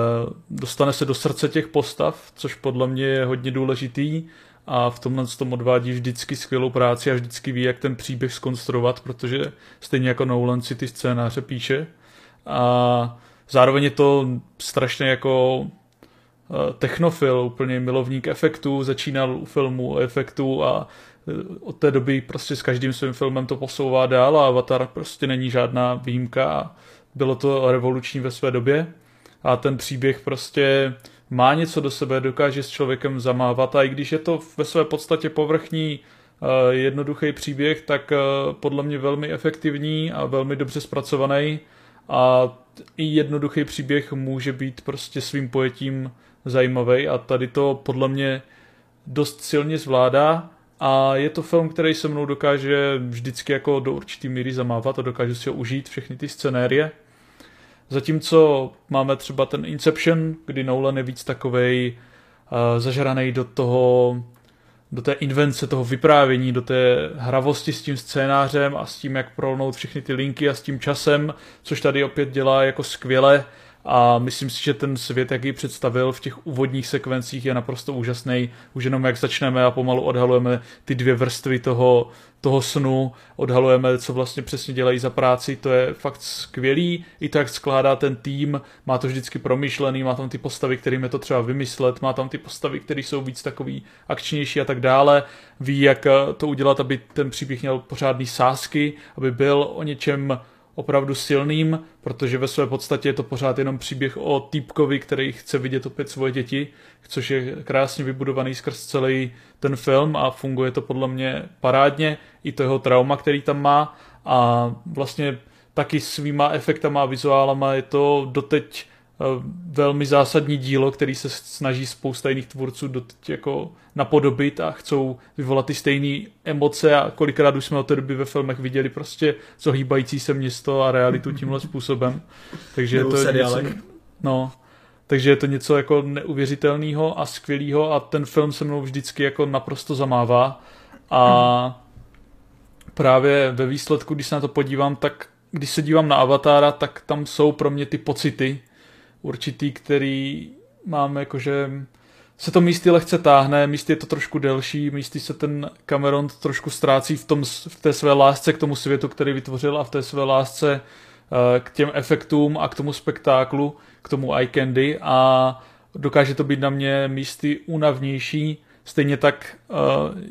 dostane se do srdce těch postav, což podle mě je hodně důležitý a v tomhle tom odvádí vždycky skvělou práci a vždycky ví, jak ten příběh skonstruovat, protože stejně jako Nolan si ty scénáře píše a zároveň je to strašně jako eh, technofil, úplně milovník efektů, začínal u filmu efektů a eh, od té doby prostě s každým svým filmem to posouvá dál a Avatar prostě není žádná výjimka bylo to revoluční ve své době. A ten příběh prostě má něco do sebe, dokáže s člověkem zamávat a i když je to ve své podstatě povrchní eh, jednoduchý příběh, tak podle mě velmi efektivní a velmi dobře zpracovaný a i jednoduchý příběh může být prostě svým pojetím zajímavý a tady to podle mě dost silně zvládá a je to film, který se mnou dokáže vždycky jako do určitý míry zamávat a dokáže si ho užít, všechny ty scenérie. Zatímco máme třeba ten Inception, kdy Nolan je víc takovej uh, zažraný do toho do té invence toho vyprávění, do té hravosti s tím scénářem a s tím, jak prolnout všechny ty linky a s tím časem, což tady opět dělá jako skvěle a myslím si, že ten svět, jak ji představil v těch úvodních sekvencích, je naprosto úžasný. Už jenom jak začneme a pomalu odhalujeme ty dvě vrstvy toho, toho snu, odhalujeme, co vlastně přesně dělají za práci, to je fakt skvělý. I to, jak skládá ten tým, má to vždycky promyšlený, má tam ty postavy, kterým je to třeba vymyslet, má tam ty postavy, které jsou víc takový akčnější a tak dále. Ví, jak to udělat, aby ten příběh měl pořádný sásky, aby byl o něčem opravdu silným, protože ve své podstatě je to pořád jenom příběh o týpkovi, který chce vidět opět svoje děti, což je krásně vybudovaný skrz celý ten film a funguje to podle mě parádně, i to jeho trauma, který tam má a vlastně taky svýma efektama a vizuálama je to doteď velmi zásadní dílo, který se snaží spousta jiných tvůrců doteď jako napodobit a chcou vyvolat ty stejné emoce a kolikrát už jsme od té doby ve filmech viděli prostě zohýbající se město a realitu tímhle způsobem. Takže je to něco, no, takže je to něco jako neuvěřitelného a skvělého a ten film se mnou vždycky jako naprosto zamává. A právě ve výsledku, když se na to podívám, tak když se dívám na Avatara, tak tam jsou pro mě ty pocity určitý, který mám jakože se to místy lehce táhne, místy je to trošku delší, místy se ten Cameron trošku ztrácí v, tom, v té své lásce k tomu světu, který vytvořil a v té své lásce uh, k těm efektům a k tomu spektáklu, k tomu eye candy a dokáže to být na mě místy únavnější, Stejně tak uh,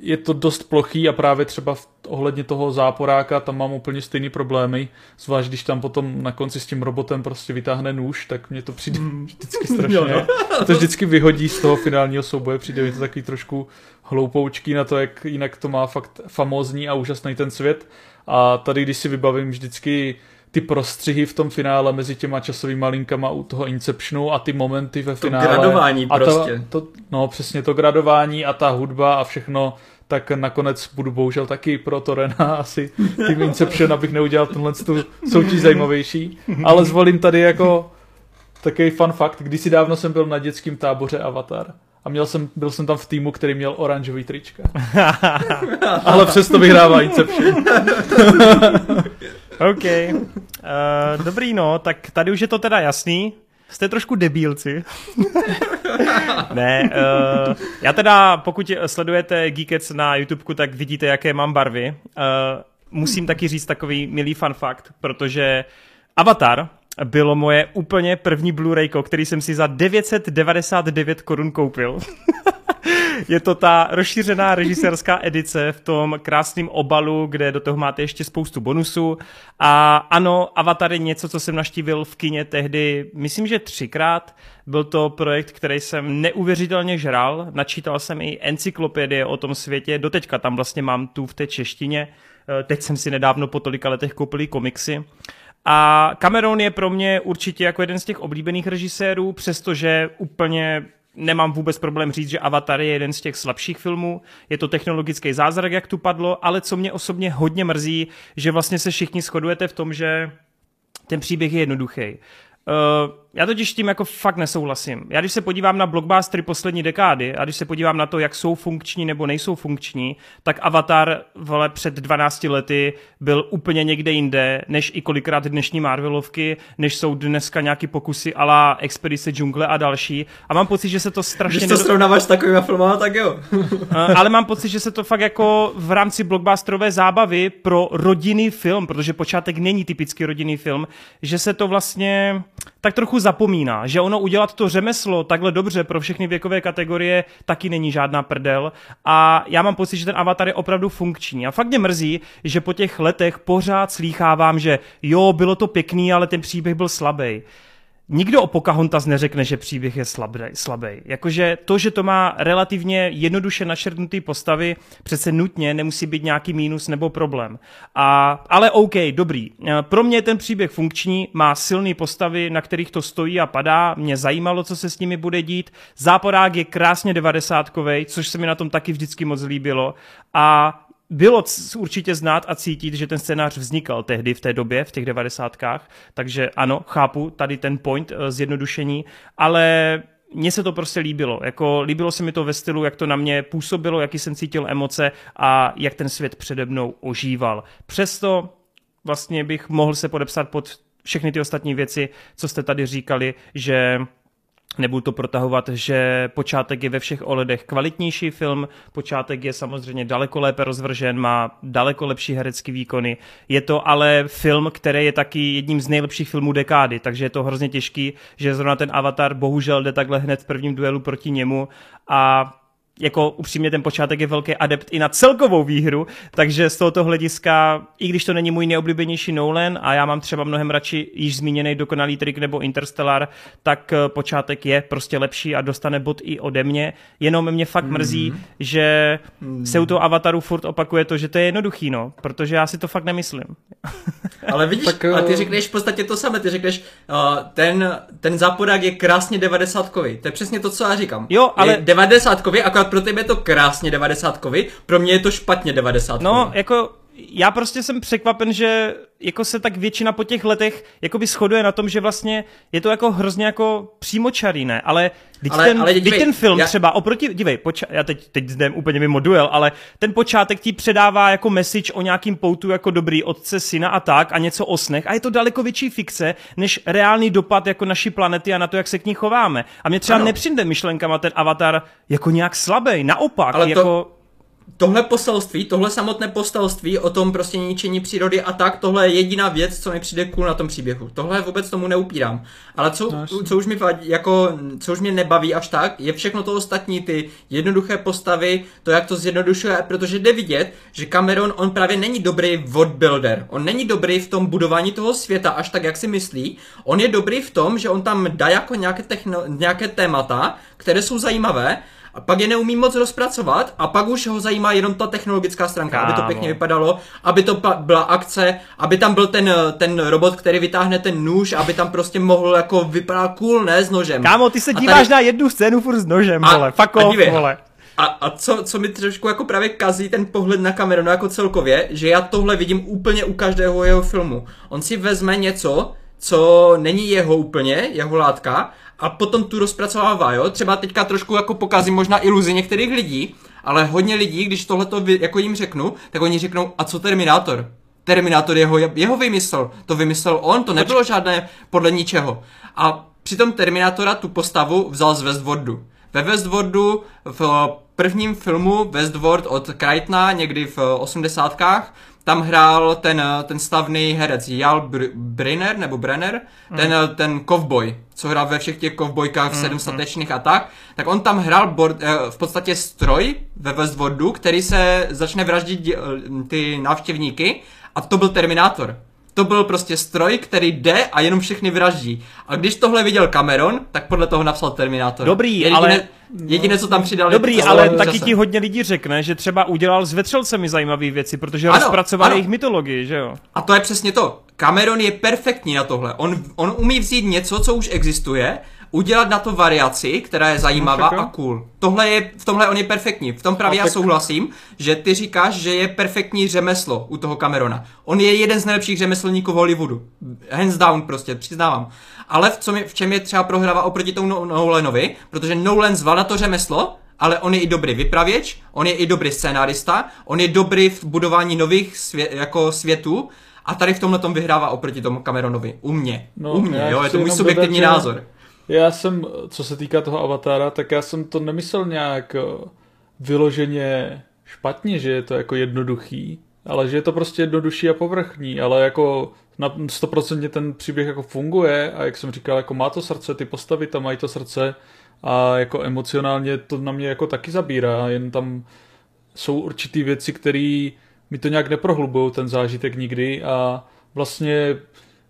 je to dost plochý a právě třeba v, ohledně toho záporáka tam mám úplně stejný problémy, zvlášť když tam potom na konci s tím robotem prostě vytáhne nůž, tak mě to přijde mm. vždycky strašně, jo, no. to vždycky vyhodí z toho finálního souboje, přijde mi to takový trošku hloupoučký na to, jak jinak to má fakt famózní a úžasný ten svět a tady když si vybavím vždycky ty prostřihy v tom finále mezi těma časovými linkama u toho Inceptionu a ty momenty ve to finále. gradování a prostě. To, to, no přesně to gradování a ta hudba a všechno, tak nakonec budu bohužel taky pro Torena asi tím Inception, abych neudělal tenhle tu soutěž zajímavější. Ale zvolím tady jako takový fun fact, když si dávno jsem byl na dětském táboře Avatar. A měl jsem, byl jsem tam v týmu, který měl oranžový trička. Ale přesto vyhrává Inception. OK. Uh, dobrý, no, tak tady už je to teda jasný. Jste trošku debílci. ne, uh, já teda, pokud sledujete Geekets na YouTubeku, tak vidíte, jaké mám barvy. Uh, musím taky říct takový milý fun fact, protože Avatar bylo moje úplně první Blu-rayko, který jsem si za 999 korun koupil. je to ta rozšířená režisérská edice v tom krásném obalu, kde do toho máte ještě spoustu bonusů. A ano, Avatar je něco, co jsem naštívil v kině tehdy, myslím, že třikrát. Byl to projekt, který jsem neuvěřitelně žral. Načítal jsem i encyklopedie o tom světě. Doteďka tam vlastně mám tu v té češtině. Eh, teď jsem si nedávno po tolika letech koupil komiksy. A Cameron je pro mě určitě jako jeden z těch oblíbených režisérů, přestože úplně nemám vůbec problém říct, že Avatar je jeden z těch slabších filmů. Je to technologický zázrak, jak tu padlo, ale co mě osobně hodně mrzí, že vlastně se všichni shodujete v tom, že ten příběh je jednoduchý. Uh, já totiž tím jako fakt nesouhlasím. Já když se podívám na blockbustery poslední dekády a když se podívám na to, jak jsou funkční nebo nejsou funkční, tak Avatar vole před 12 lety byl úplně někde jinde, než i kolikrát dnešní Marvelovky, než jsou dneska nějaký pokusy ala Expedice džungle a další. A mám pocit, že se to strašně... Když to nedo... srovnáváš s takovými filmama, tak jo. uh, ale mám pocit, že se to fakt jako v rámci blockbusterové zábavy pro rodinný film, protože počátek není typický rodinný film, že se to vlastně tak trochu zapomíná, že ono udělat to řemeslo takhle dobře pro všechny věkové kategorie taky není žádná prdel. A já mám pocit, že ten avatar je opravdu funkční. A fakt mě mrzí, že po těch letech pořád slýchávám, že jo, bylo to pěkný, ale ten příběh byl slabý nikdo o Pocahontas neřekne, že příběh je slabý. slabý. Jakože to, že to má relativně jednoduše našrtnutý postavy, přece nutně nemusí být nějaký mínus nebo problém. A, ale OK, dobrý. Pro mě ten příběh funkční, má silné postavy, na kterých to stojí a padá. Mě zajímalo, co se s nimi bude dít. Záporák je krásně devadesátkovej, což se mi na tom taky vždycky moc líbilo. A bylo určitě znát a cítit, že ten scénář vznikal tehdy v té době, v těch devadesátkách, takže ano, chápu tady ten point eh, zjednodušení, ale mně se to prostě líbilo. Jako, líbilo se mi to ve stylu, jak to na mě působilo, jaký jsem cítil emoce a jak ten svět přede mnou ožíval. Přesto vlastně bych mohl se podepsat pod všechny ty ostatní věci, co jste tady říkali, že Nebudu to protahovat, že počátek je ve všech ohledech kvalitnější film, počátek je samozřejmě daleko lépe rozvržen, má daleko lepší herecký výkony. Je to ale film, který je taky jedním z nejlepších filmů dekády, takže je to hrozně těžký, že zrovna ten Avatar bohužel jde takhle hned v prvním duelu proti němu a jako upřímně ten počátek je velký adept i na celkovou výhru, takže z tohoto hlediska, i když to není můj neoblíbenější Nolan a já mám třeba mnohem radši již zmíněný dokonalý trik nebo Interstellar, tak eh, počátek je prostě lepší a dostane bod i ode mě. Jenom mě fakt mrzí, mm. že mm. se u toho Avataru furt opakuje to, že to je jednoduchý, no, protože já si to fakt nemyslím. Ale vidíš, tak, a ty eh, řekneš v podstatě to samé, ty řekneš, uh, ten, ten záporák je krásně devadesátkový. To je přesně to, co já říkám. Jo, ale... Je devadesátkový, akorát pro tebe je to krásně devadesátkový, pro mě je to špatně devadesátkový. No, jako já prostě jsem překvapen, že jako se tak většina po těch letech jakoby shoduje na tom, že vlastně je to jako hrozně jako přímočarý, ne? Ale, teď Ale- ten, ale dívej, ten film já- třeba oproti, dívej, poča- já teď, teď jdem úplně mimo duel, ale ten počátek ti předává jako message o nějakým poutu jako dobrý otce, syna a tak a něco o snech a je to daleko větší fikce, než reálný dopad jako naší planety a na to, jak se k ní chováme. A mě třeba Ano. nepřijde myšlenkama ten avatar jako nějak slabý, naopak, Ale to- jako... tohle poselství, tohle samotné poselství o tom prostě ničení přírody a tak, tohle je jediná věc, co mi přijde cool na tom příběhu. Tohle vůbec tomu neupírám. Ale co, No, co už mi vadí, jako, co už mě nebaví až tak, je všechno to ostatní, ty jednoduché postavy, to, jak to zjednodušuje, protože jde vidět, že Cameron, on právě není dobrý world builder. On není dobrý v tom budování toho světa, až tak, jak si myslí. On je dobrý v tom, že on tam dá jako nějaké, techno, nějaké témata, které jsou zajímavé, a pak je neumí moc rozpracovat a pak už ho zajímá jenom ta technologická stránka, aby to Kámo. pěkně vypadalo, aby to byla akce, aby tam byl ten, ten robot, který vytáhne ten nůž, aby tam prostě mohl jako vypadat cool, ne s nožem. Kámo, ty se díváš tady- na jednu scénu furt s nožem, A- vole, fuck a off, vole. A, a co, co mi trošku jako právě kazí ten pohled na Camerona jako celkově, že já tohle vidím úplně u každého jeho filmu. On si vezme něco, co není jeho úplně, jeho látka, a potom tu rozpracovává, jo? Třeba teďka trošku jako pokazím možná iluzi některých lidí, ale hodně lidí, když tohleto vy, jako jim řeknu, tak oni řeknou, a co Terminátor? Terminátor je jeho, jeho vymysl, to vymyslel on, to nebylo žádné podle ničeho. A přitom Terminátora tu postavu vzal z Westworldu. Ve Westworldu v prvním filmu Westworld od Crichtona někdy v 80. tam hrál ten, ten slavný herec Jal Br- Brenner, nebo Brenner, ten, ten kovboj, co hrál ve všech těch kovbojkách v sedm statečných a tak, tak on tam hrál bord, eh, v podstatě stroj ve Westworldu, který se začne vraždit ty návštěvníky a to byl Terminátor. To byl prostě stroj, který jde a jenom všechny vraždí. A když tohle viděl Cameron, tak podle toho napsal Terminátor. Dobrý, Jediné, ale- Jediné, co tam přidali... Dobrý, to ale taky ti hodně lidí řekne, že třeba udělal s vetřelcemi zajímavé věci, protože Ano, rozpracovali ano. jejich mytologii, že jo? A to je přesně to. Cameron je perfektní na tohle. On, on umí vzít něco, co už existuje, udělat na to variaci, která je zajímavá No, tak jo. a cool. Tohle je, v tomhle on je perfektní. V tom právě A já souhlasím, že ty říkáš, že je perfektní řemeslo u toho Camerona. On je jeden z nejlepších řemeslníků v Hollywoodu. Hands down prostě, přiznávám. Ale v, co mi, v čem je třeba prohrává oproti tomu No- Nolanovi, protože Nolan zval na to řemeslo, ale on je i dobrý vypravěč, on je i dobrý scénárista, on je dobrý v budování nových svě- jako světů a tady v tomhle tom vyhrává oproti tomu Cameronovi. U mě. No, U mě, jo, je to můj subjektivní dodat, názor. Já jsem, co se týká toho avatára, tak já jsem to nemyslel nějak eh, vyloženě špatně, že je to jako jednoduchý, ale že je to prostě jednodušší a povrchní, ale jako na 100% ten příběh jako funguje a jak jsem říkal, jako má to srdce, ty postavy tam mají to srdce a jako emocionálně to na mě jako taky zabírá, jen tam jsou určitý věci, které mi to nějak neprohlubují ten zážitek nikdy a vlastně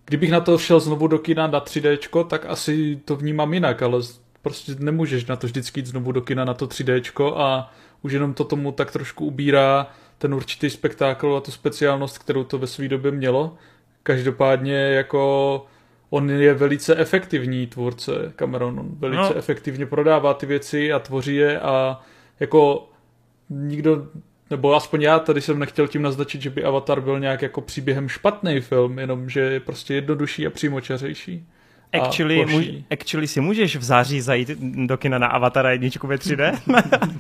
kdybych na to šel znovu do kina na 3D, tak asi to vnímám jinak, ale prostě nemůžeš na to vždycky jít znovu do kina na to 3D a už jenom to tomu tak trošku ubírá ten určitý spektákl a tu speciálnost, kterou to ve své době mělo. Každopádně jako on je velice efektivní tvůrce Cameron, on velice no. efektivně prodává ty věci a tvoří je a jako nikdo, nebo aspoň já tady jsem nechtěl tím naznačit, že by Avatar byl nějak jako příběhem špatný film, jenom že je prostě jednodušší a přímočařejší. Actually, můž, actually si můžeš v září zajít do kina na Avatara jedničku ve 3D?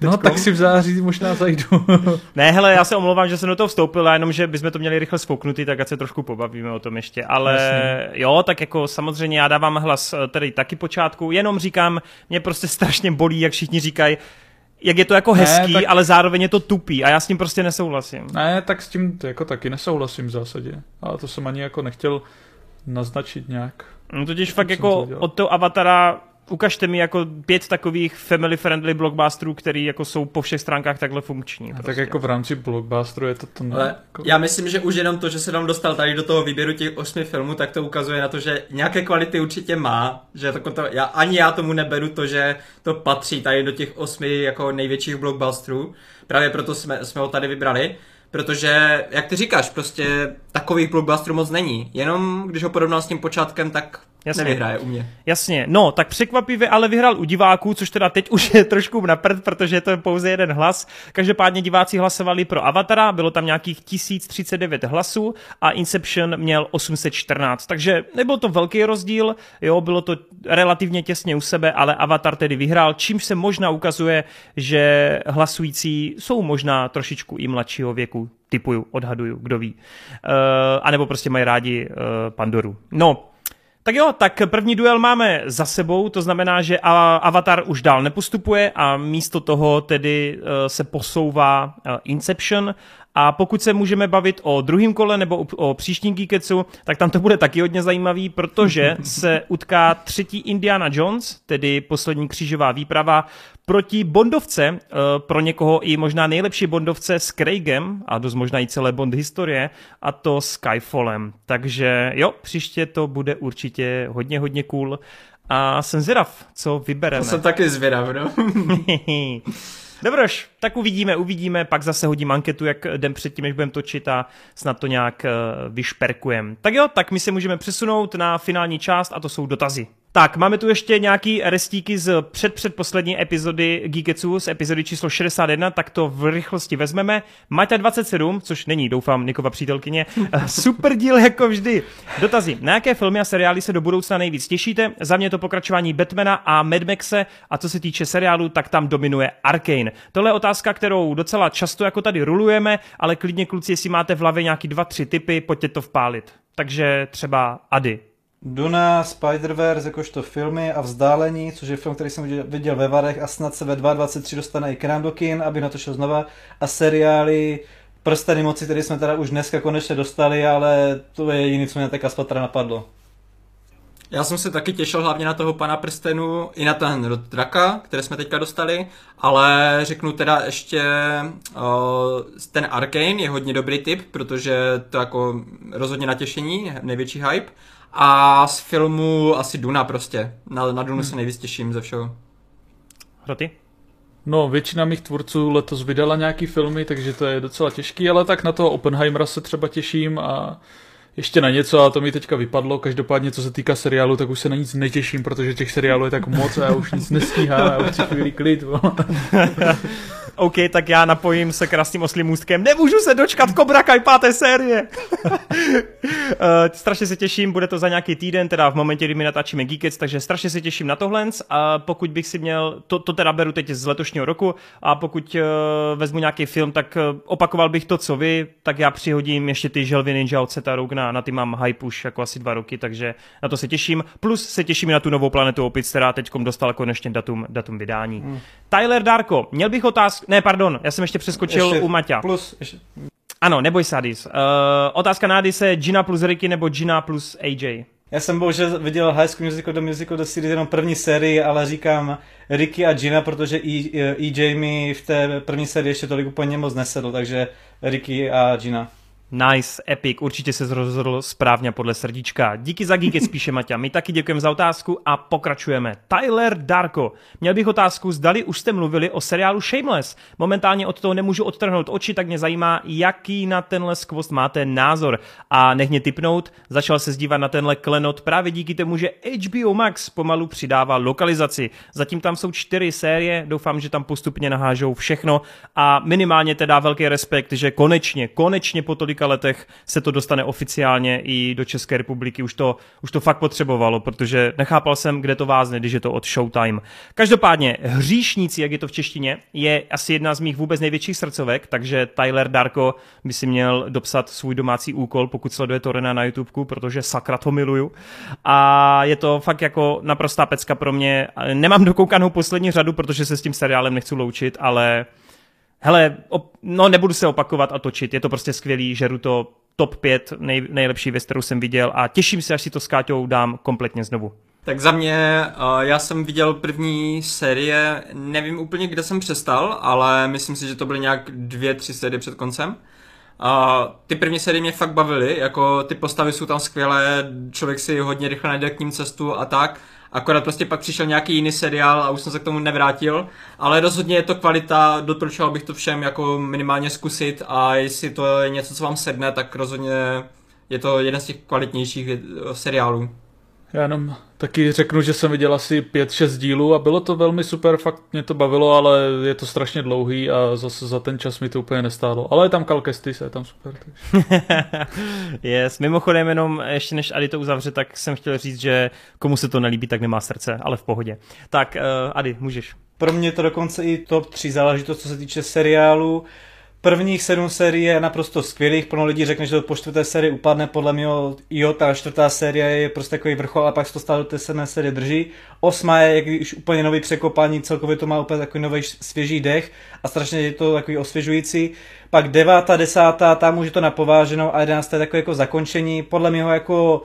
No tak si v září možná zajdu. ne, hele, já se omlouvám, že jsem do toho vstoupil, a jenom, že bychom to měli rychle sfouknutý, tak ať se trošku pobavíme o tom ještě. Ale Jasně. jo, tak jako samozřejmě já dávám hlas eh, tady taky počátku, jenom říkám, mě prostě strašně bolí, jak všichni říkají, jak je to jako Ne, hezký, tak- ale zároveň je to tupý a já s tím prostě nesouhlasím. ne, tak s tím jako taky nesouhlasím v zásadě. Ale to jsem ani jako nechtěl naznačit nějak. No totiž fakt to jako dělal. od toho Avatara ukažte mi jako pět takových family friendly blockbusterů, který jako jsou po všech stránkách takhle funkční. A Prostě. tak jako v rámci blockbusteru je to to ne, Ale jako... já myslím, že už jenom to, že se nám dostal tady do toho výběru těch osmi filmů, tak to ukazuje na to, že nějaké kvality určitě má, že to, to já, ani já tomu neberu to, že to patří tady do těch osmi jako největších blockbusterů. Právě proto jsme, jsme ho tady vybrali. Protože, jak ty říkáš, prostě takových blockbusterů moc není. Jenom když ho porovnal s tím počátkem, tak Jasně. Nevyhraje u mě. Jasně, no, tak překvapivě ale vyhrál u diváků, což teda teď už je trošku na prd, protože to je pouze jeden hlas. Každopádně diváci hlasovali pro Avatara, bylo tam nějakých 1039 hlasů a Inception měl 814, takže nebyl to velký rozdíl, jo, bylo to relativně těsně u sebe, ale Avatar tedy vyhrál, čímž se možná ukazuje, že hlasující jsou možná trošičku i mladšího věku, typuju, odhaduju, kdo ví. Uh, anebo prostě mají rádi uh, Pandoru. No, tak jo, tak první duel máme za sebou, to znamená, že Avatar už dál nepostupuje a místo toho tedy se posouvá Inception a pokud se můžeme bavit o druhém kole nebo o příštím Geeketsu, tak tam to bude taky hodně zajímavý, protože se utká třetí Indiana Jones, tedy poslední křížová výprava, proti Bondovce, eh, pro někoho i možná nejlepší Bondovce s Craigem, a dost možná i celé Bond historie, a to Skyfallem. Takže jo, příště to bude určitě hodně, hodně cool. A jsem zvědav, co vybereme. To jsem taky zvědav, no. Dobroš, tak uvidíme, uvidíme, pak zase hodím anketu, jak den předtím, než budeme točit a snad to nějak uh, vyšperkujeme. Tak jo, tak my se můžeme přesunout na finální část a to jsou dotazy. Tak, máme tu ještě nějaký restíky z předpředposlední epizody Geeketsu, z epizody číslo 61, tak to v rychlosti vezmeme. Maťa 27, což není, doufám, Nikova přítelkyně. Super díl jako vždy. Dotazy. Na jaké filmy a seriály se do budoucna nejvíc těšíte? Za mě to pokračování Batmana a Mad Maxe a co se týče seriálu, tak tam dominuje Arkane. Tohle je otázka, kterou docela často jako tady rulujeme, ale klidně kluci, jestli máte v hlavě nějaký dva, tři typy, pojďte to vpálit. Takže třeba Ady. Duna, Spider-Verse jakožto filmy a Vzdálení, což je film, který jsem viděl ve Varech a snad se ve 2023 dostane i k nám do kin, aby na to šel znova. A seriály Prsteny moci, který jsme teda už dneska konečně dostali, ale to je jediný, co mě tak Aspatra napadlo. Já jsem se taky těšil hlavně na toho pana prstenu, i na ten draka, které jsme teďka dostali, ale řeknu teda ještě ten Arkane je hodně dobrý tip, protože to jako rozhodně natěšení, největší hype. A z filmu asi Duna prostě. Na, na Dunu hmm. se nejvíc těším ze všeho. Hroty? No, většina mých tvůrců letos vydala nějaký filmy, takže to je docela těžký, ale tak na toho Oppenheimera se třeba těším a ještě na něco a to mi teďka vypadlo. Každopádně, co se týká seriálu, tak už se na nic netěším, protože těch seriálů je tak moc a já už nic nestíhám, já už chci chvíli klid. OK, tak já napojím se krásným oslým můstkem. Nemůžu se dočkat Cobra Kai páté série. uh, strašně se těším, bude to za nějaký týden, teda v momentě, kdy my natáčíme Geekets, takže strašně se těším na tohle. A pokud bych si měl, to, to teda beru teď z letošního roku, a pokud uh, vezmu nějaký film, tak uh, opakoval bych to, co vy, tak já přihodím ještě ty želvy Ninja od Seta Rogna, na ty mám hype už jako asi dva roky, takže na to se těším. Plus se těším na tu novou planetu Opic, která teď dostala konečně datum, datum vydání. Hmm. Tyler Darko, měl bych otázku, ne, pardon, já jsem ještě přeskočil ještě u Maťa. Plus, ještě. Ano, neboj se, Adis. Uh, otázka na Adise, Gina plus Ricky nebo Gina plus AJ? Já jsem bohužel viděl High School Musical do Musical do Series jenom první sérii, ale říkám Ricky a Gina, protože EJ mi v té první sérii ještě tolik úplně moc nesedl, takže Ricky a Gina. Nice, epic, určitě se rozhodl správně podle srdíčka. Díky za geeky spíše, Maťa. My taky děkujeme za otázku a pokračujeme. Tyler Darko. Měl bych otázku, zdali už jste mluvili o seriálu Shameless. Momentálně od toho nemůžu odtrhnout oči, tak mě zajímá, jaký na tenhle skvost máte názor. A nech mě typnout, začal se zdívat na tenhle klenot právě díky tomu, že HBO Max pomalu přidává lokalizaci. Zatím tam jsou čtyři série, doufám, že tam postupně nahážou všechno a minimálně teda velký respekt, že konečně, konečně po tolik několika letech se to dostane oficiálně i do České republiky. Už to, už to fakt potřebovalo, protože nechápal jsem, kde to vázne, když je to od Showtime. Každopádně, Hříšníci, jak je to v češtině, je asi jedna z mých vůbec největších srdcovek, takže Tyler Darko by si měl dopsat svůj domácí úkol, pokud sleduje Torena na YouTubeku, protože sakra to miluju. A je to fakt jako naprostá pecka pro mě. Nemám dokoukanou poslední řadu, protože se s tím seriálem nechci loučit, ale hele, op, no nebudu se opakovat a točit, je to prostě skvělý, žeru to top 5 nej, nejlepší věc, kterou jsem viděl a těším se, až si to s Káťou dám kompletně znovu. Tak za mě, já jsem viděl první série, nevím úplně, kde jsem přestal, ale myslím si, že to byly nějak dvě, tři série před koncem. A ty první série mě fakt bavily, jako ty postavy jsou tam skvělé, člověk si hodně rychle najde k ním cestu a tak. Akorát prostě pak přišel nějaký jiný seriál a už jsem se k tomu nevrátil, ale rozhodně je to kvalita, doporučoval bych to všem jako minimálně zkusit a jestli to je něco, co vám sedne, tak rozhodně je to jeden z těch kvalitnějších seriálů. Já jenom taky řeknu, že jsem viděl asi 5-6 dílů a bylo to velmi super, fakt mě to bavilo, ale je to strašně dlouhý a zase za ten čas mi to úplně nestálo. Ale je tam Kalkesty, je tam super. Takže. yes, mimochodem jenom ještě než Adi to uzavře, tak jsem chtěl říct, že komu se to nelíbí, tak nemá srdce, ale v pohodě. Tak uh, Adi, můžeš. Pro mě to dokonce i top 3 záležitost, co se týče seriálu. Prvních sedm sérií je naprosto skvělých, plno lidí řekne, že to po čtvrté sérii upadne, podle mě jo, ta čtvrtá série je prostě takový vrchol a pak se to stále do té sedmé série drží. Osma je jak už úplně nový překopání, celkově to má úplně takový nový svěží dech a strašně je to takový osvěžující. Pak devátá, desátá, tam už je to napováženou a jedenáctá je takové jako zakončení, podle mě jako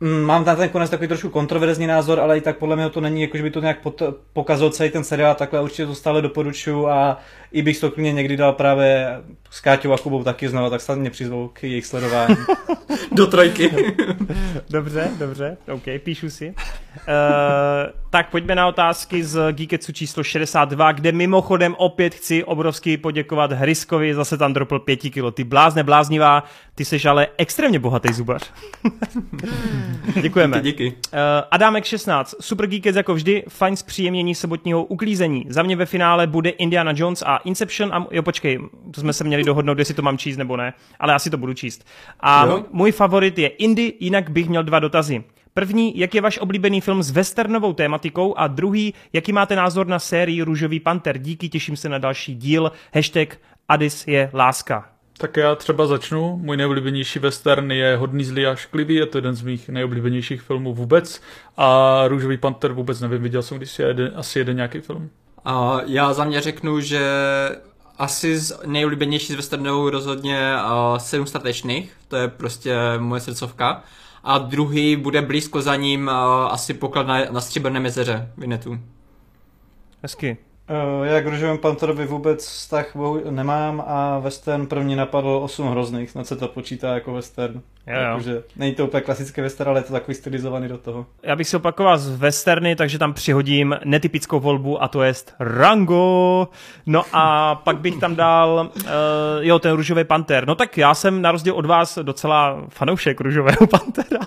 mám na ten konec takový trošku kontroverzní názor, ale i tak podle mě to není, jako že by to nějak pokazal celý ten seriál, takhle určitě to stále doporučuju a i bych to klidně někdy dal právě s Káťou a Kubou taky znovu, tak snad mě přizvou k jejich sledování. Do trojky. dobře, dobře, OK, píšu si. Uh, tak pojďme na otázky z Geeketsu číslo 62, kde mimochodem opět chci obrovsky poděkovat Hryskovi, zase tam dropl 5 kilo. Ty blázne bláznivá, ty seš ale extrémně bohatý zubař. Děkujeme. Díky, díky. Uh, Adámek 16, Super Geekets jako vždy, fajn zpříjemnění sobotního uklízení. Za mě ve finále bude Indiana Jones a Inception a jo počkej, to jsme se měli dohodnout, jestli to mám číst nebo ne, ale asi to budu číst. A jo? můj favorit je Indy, jinak bych měl dva dotazy. První, jak je váš oblíbený film s westernovou tématikou a druhý, jaký máte názor na sérii Růžový panter. Díky, těším se na další díl. Hashtag Adis je láska. Tak já třeba začnu. Můj nejoblíbenější western je Hodný zlý a šklivý, je to jeden z mých nejoblíbenějších filmů vůbec. A Růžový panter vůbec nevím, viděl jsem když jeden, asi jeden nějaký film. A já za mě řeknu, že asi z nejoblíbenější z westernů rozhodně uh, Sedm statečných, to je prostě moje srdcovka. A druhý bude blízko za ním uh, asi poklad na, na Stříbrném jezeře, Vinetu. Hezky. Uh, já k Růžovém Panterovi vůbec vztah nemám a western mě napadl 8 hrozných, snad se to počítá jako western. Jo, jo. Takže není to úplně klasický western, ale je to takový stylizovaný do toho. Já bych si opakoval z westerny, takže tam přihodím netypickou volbu a to je Rango. No a pak bych tam dal, uh, jo, ten Růžový panter. No tak já jsem na rozdíl od vás docela fanoušek Růžového pantera,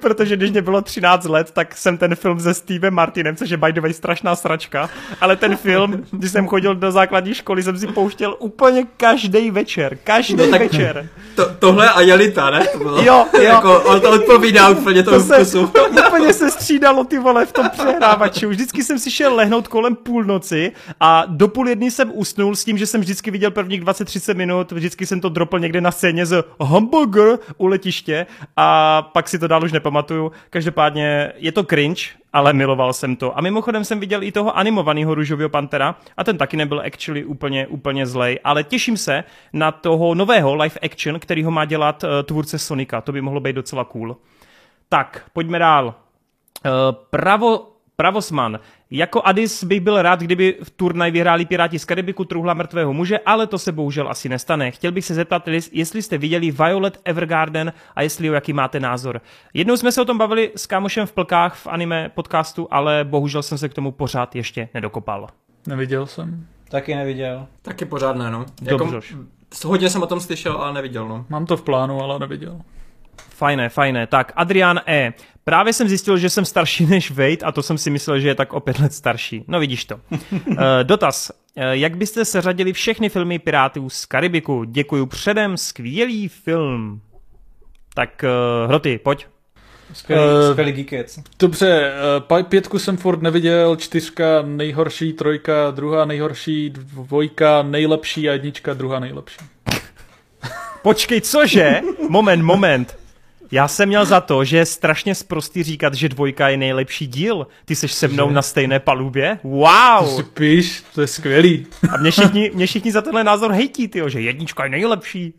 protože když mě bylo 13 let, tak jsem ten film se Stevem Martinem, což je by the way strašná sračka, ale ten film, když jsem chodil do základní školy, jsem si pouštěl úplně každý večer. Každý no, večer. To, tohle a Jelita, ne? To bylo jo, jo. jako, on to odpovídá úplně tomu to se, vkusu. To úplně se střídalo ty vole v tom přehrávači. Vždycky jsem si šel lehnout kolem půlnoci a do půl jedny jsem usnul s tím, že jsem vždycky viděl prvních 20-30 minut, vždycky jsem to dropl někde na scéně z hamburger u letiště a pak si to dál už nepamatuju. Každopádně je to cringe, ale miloval jsem to. A mimochodem jsem viděl i toho animovaného růžového pantera a ten taky nebyl actually úplně, úplně zlej, ale těším se na toho nového live action, který ho má dělat uh, tvůrce Sonika. To by mohlo být docela cool. Tak, pojďme dál. Uh, pravo, Pravosman. Jako Adis bych byl rád, kdyby v turnaj vyhráli Piráti z Karibiku truhla mrtvého muže, ale to se bohužel asi nestane. Chtěl bych se zeptat, jestli jste viděli Violet Evergarden a jestli o jaký máte názor. Jednou jsme se o tom bavili s kámošem v plkách v anime podcastu, ale bohužel jsem se k tomu pořád ještě nedokopal. Neviděl jsem. Taky neviděl. Taky pořád ne, no. Dobře. Jako, hodně jsem o tom slyšel, ale neviděl, no. Mám to v plánu, ale neviděl. Fajné, fajné. Tak, Adrián E. Právě jsem zjistil, že jsem starší než Wade a to jsem si myslel, že je tak o pět let starší. No vidíš to. uh, dotaz. Uh, jak byste seřadili všechny filmy Pirátů z Karibiku? Děkuji předem, skvělý film. Tak uh, Hroty, pojď. Skvělý, uh, skvělý geekec. Dobře, uh, pětku jsem furt neviděl, čtyřka nejhorší, trojka druhá nejhorší, dvojka nejlepší a jednička druhá nejlepší. Počkej, cože? Moment, moment. Já jsem měl za to, že je strašně sprostý říkat, že dvojka je nejlepší díl. Ty jsi se mnou že? na stejné palubě? Wow! To si píš, to je skvělý. A mě všichni, mě všichni za tenhle názor hejtí, tyjo, že jednička je nejlepší.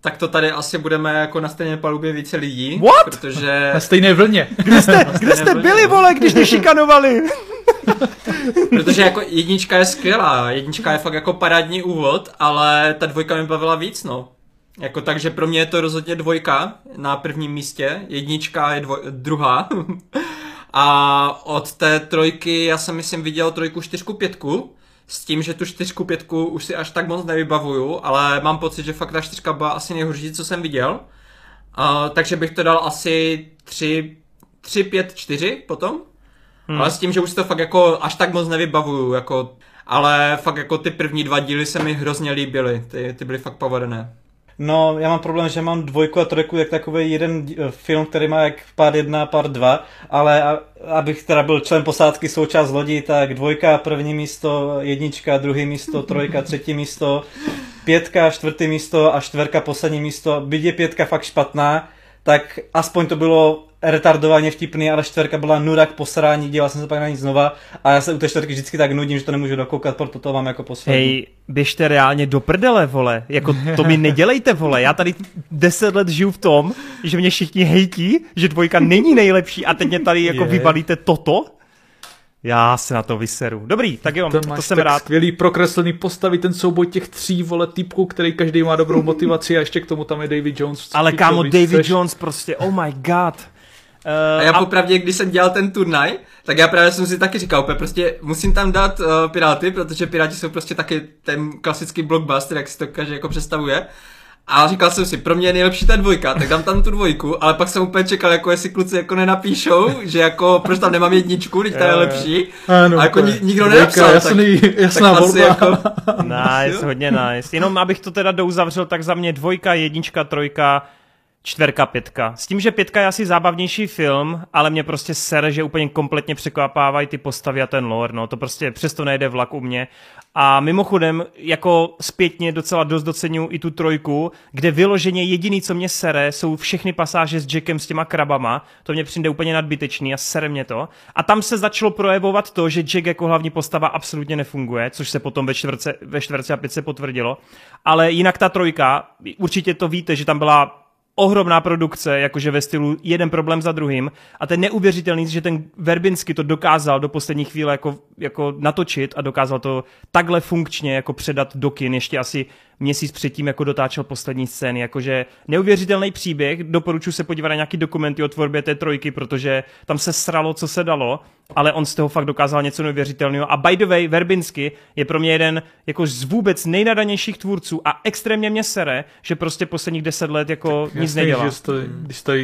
Tak to tady asi budeme jako na stejné palubě více lidí. What? Protože... Na stejné vlně. Kde jste, kde jste vlně. byli, vole, když mě šikanovali? Protože jako jednička je skvělá, jednička je fakt jako parádní úvod, ale ta dvojka mi bavila víc, no. Jako takže pro mě je to rozhodně dvojka na prvním místě, jednička je dvoj, druhá. A od té trojky já jsem myslím viděl trojku, čtyřku, pětku. S tím, že tu čtyřku, pětku už si až tak moc nevybavuju, ale mám pocit, že fakt ta čtyřka byla asi nejhorší, co jsem viděl. Uh, takže bych to dal asi tři, 3, 5, 4 potom. Hmm. Ale s tím, že už si to fakt jako až tak moc nevybavuju, jako, ale fakt jako ty první dva díly se mi hrozně líbily, ty, ty byly fakt povedené. No, já mám problém, že mám dvojku a trojku jak takový jeden eh, film, který má jak pár jedna pár dva, ale a, abych teda byl člen posádky součást lodi, tak dvojka první místo, jednička druhý místo, trojka třetí místo, pětka čtvrtý místo a čtverka poslední místo. Byť je pětka fakt špatná, tak aspoň to bylo retardovaně vtipný, ale čtverka byla nuda k posrání, dělal jsem se pak na nic znova a já se u té čtverky vždycky tak nudím, že to nemůžu dokoukat, proto to mám jako poslední. Hej, běžte reálně do prdele, vole. Jako to mi nedělejte, vole. Já tady deset let žiju v tom, že mě všichni hejtí, že dvojka není nejlepší a teď mě tady jako Je. vybalíte toto. Já se na to vyseru. Dobrý, tak jo, To to, jsem tak rád. skvělý prokreslený postavy, ten souboj těch tří vole týpků, který každý má dobrou motivaci a ještě k tomu tam je David Jones. Ale kámo, David chceš. Jones prostě, oh my god. Uh, A já popravdě, když jsem dělal ten turnaj, tak já právě jsem si taky říkal, úplně prostě musím tam dát uh, Piráty, protože Piráti jsou prostě taky ten klasický blockbuster, jak si to každý jako představuje. A říkal jsem si, pro mě je nejlepší ta dvojka, tak dám tam tu dvojku, ale pak jsem úplně čekal, jako jestli kluci jako nenapíšou, že jako proč tam nemám jedničku, když ta je jo. lepší. Ano, a jako ni, nikdo Dvojka, nenapsal, jasný, tak, jasná tak asi volba. jako, Nice, hodně nice. Jenom abych to teda douzavřel, tak za mě dvojka, jednička, trojka, čtverka, pětka. S tím, že pětka je asi zábavnější film, ale mě prostě sere, že úplně kompletně překvapávají ty postavy a ten lore, no. To prostě přesto nejde vlak u mě. A mimochodem, jako zpětně docela dost docenuju i tu trojku, kde vyloženě jediný, co mě sere, jsou všechny pasáže s Jackem s těma krabama. To mě přijde úplně nadbytečný a sere mě to. A tam se začalo projevovat to, že Jack jako hlavní postava absolutně nefunguje, což se potom ve čtvrce, ve čtvrce a pětce potvrdilo. Ale jinak ta trojka, určitě to víte, že tam byla ohromná produkce, jakože ve stylu jeden problém za druhým. A ten neuvěřitelný, že ten Verbinsky to dokázal do poslední chvíle jako, jako natočit a dokázal to takhle funkčně jako předat do kin ještě asi měsíc předtím, jako dotáčel poslední scény, jakože neuvěřitelný příběh, doporučuji se podívat na nějaký dokumenty o tvorbě té trojky, protože tam se sralo, co se dalo, ale on z toho fakt dokázal něco neuvěřitelného. A by the way, Verbinsky je pro mě jeden jako z vůbec nejnadanějších tvůrců a extrémně mě sere, že prostě posledních deset let jako nic Jasný, nedělá. Že jste, když jste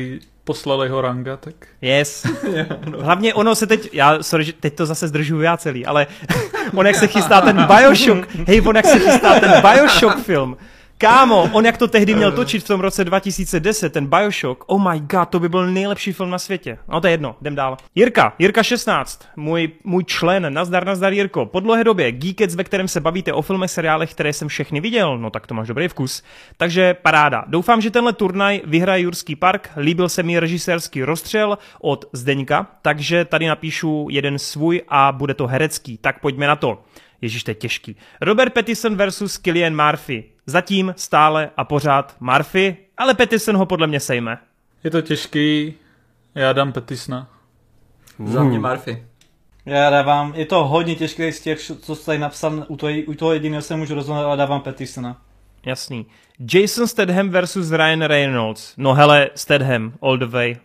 jí poslali jeho ranga, tak... Yes. Hlavně ono se teď, já, sorry, že teď to zase zdržuju já celý, ale on jak se chystá ten Bioshock, hej, on jak se chystá ten Bioshock film, Kámo, on jak to tehdy měl točit v tom roce 2010, ten Bioshock, oh my god, to by byl nejlepší film na světě. No to je jedno, jdem dál. Jirka, Jirka 16, můj, můj člen, nazdar, nazdar Jirko. Po dlouhé době Geekets, ve kterém se bavíte o filmech, seriálech, které jsem všechny viděl, no tak to máš dobrý vkus. Takže paráda. Doufám, že tenhle turnaj vyhraje Jurský park, líbil se mi režisérský rozstřel od Zdeňka, takže tady napíšu jeden svůj a bude to herecký, tak pojďme na to. Ježíš, to je těžký. Robert Pattinson versus Killian Murphy. Zatím stále a pořád Murphy, ale Pattinson ho podle mě sejme. Je to těžký, já dám Petisna. za mě Murphy. Já dávám, je to hodně těžké z těch, co jste tady napsal, u toho, u toho jediného se můžu rozhodnout, ale dávám Petisona. Jasný. Jason Statham versus Ryan Reynolds. No hele, Statham, all the way.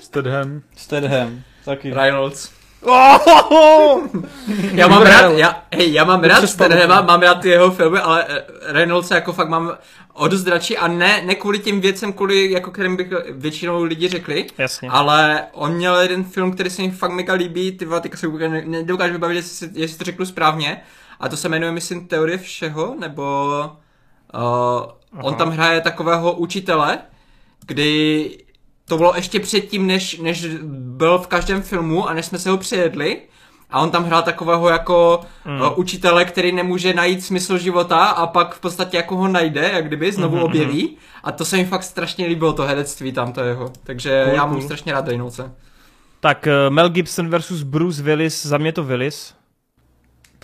Statham. Statham, taky. Reynolds. Oh! Já mám rád, já, hej, já mám rád přestal. Stanhema, mám rád ty jeho filmy, ale eh, Reynolds jako fakt mám o dost radši a ne, ne kvůli těm věcem, kvůli jako kterým bych většinou lidi řekli, Jasně. ale on měl jeden film, který se mi fakt mega líbí, ty teďka se nedokážu vybavit, jestli, jestli to řeknu správně, a to se jmenuje, myslím, Teorie všeho, nebo uh, on tam hraje takového učitele, kdy to bylo ještě předtím, než, než byl v každém filmu a než jsme se ho přejedli. A on tam hrál takového jako mm. uh, učitele, který nemůže najít smysl života a pak v podstatě jako ho najde, jak kdyby znovu mm-hmm. objeví. A to se mi fakt strašně líbilo, to herectví tam to jeho. Takže Cool, já mám cool. strašně rád Reynoldse. Tak eh, Mel Gibson versus Bruce Willis, za mě to Willis.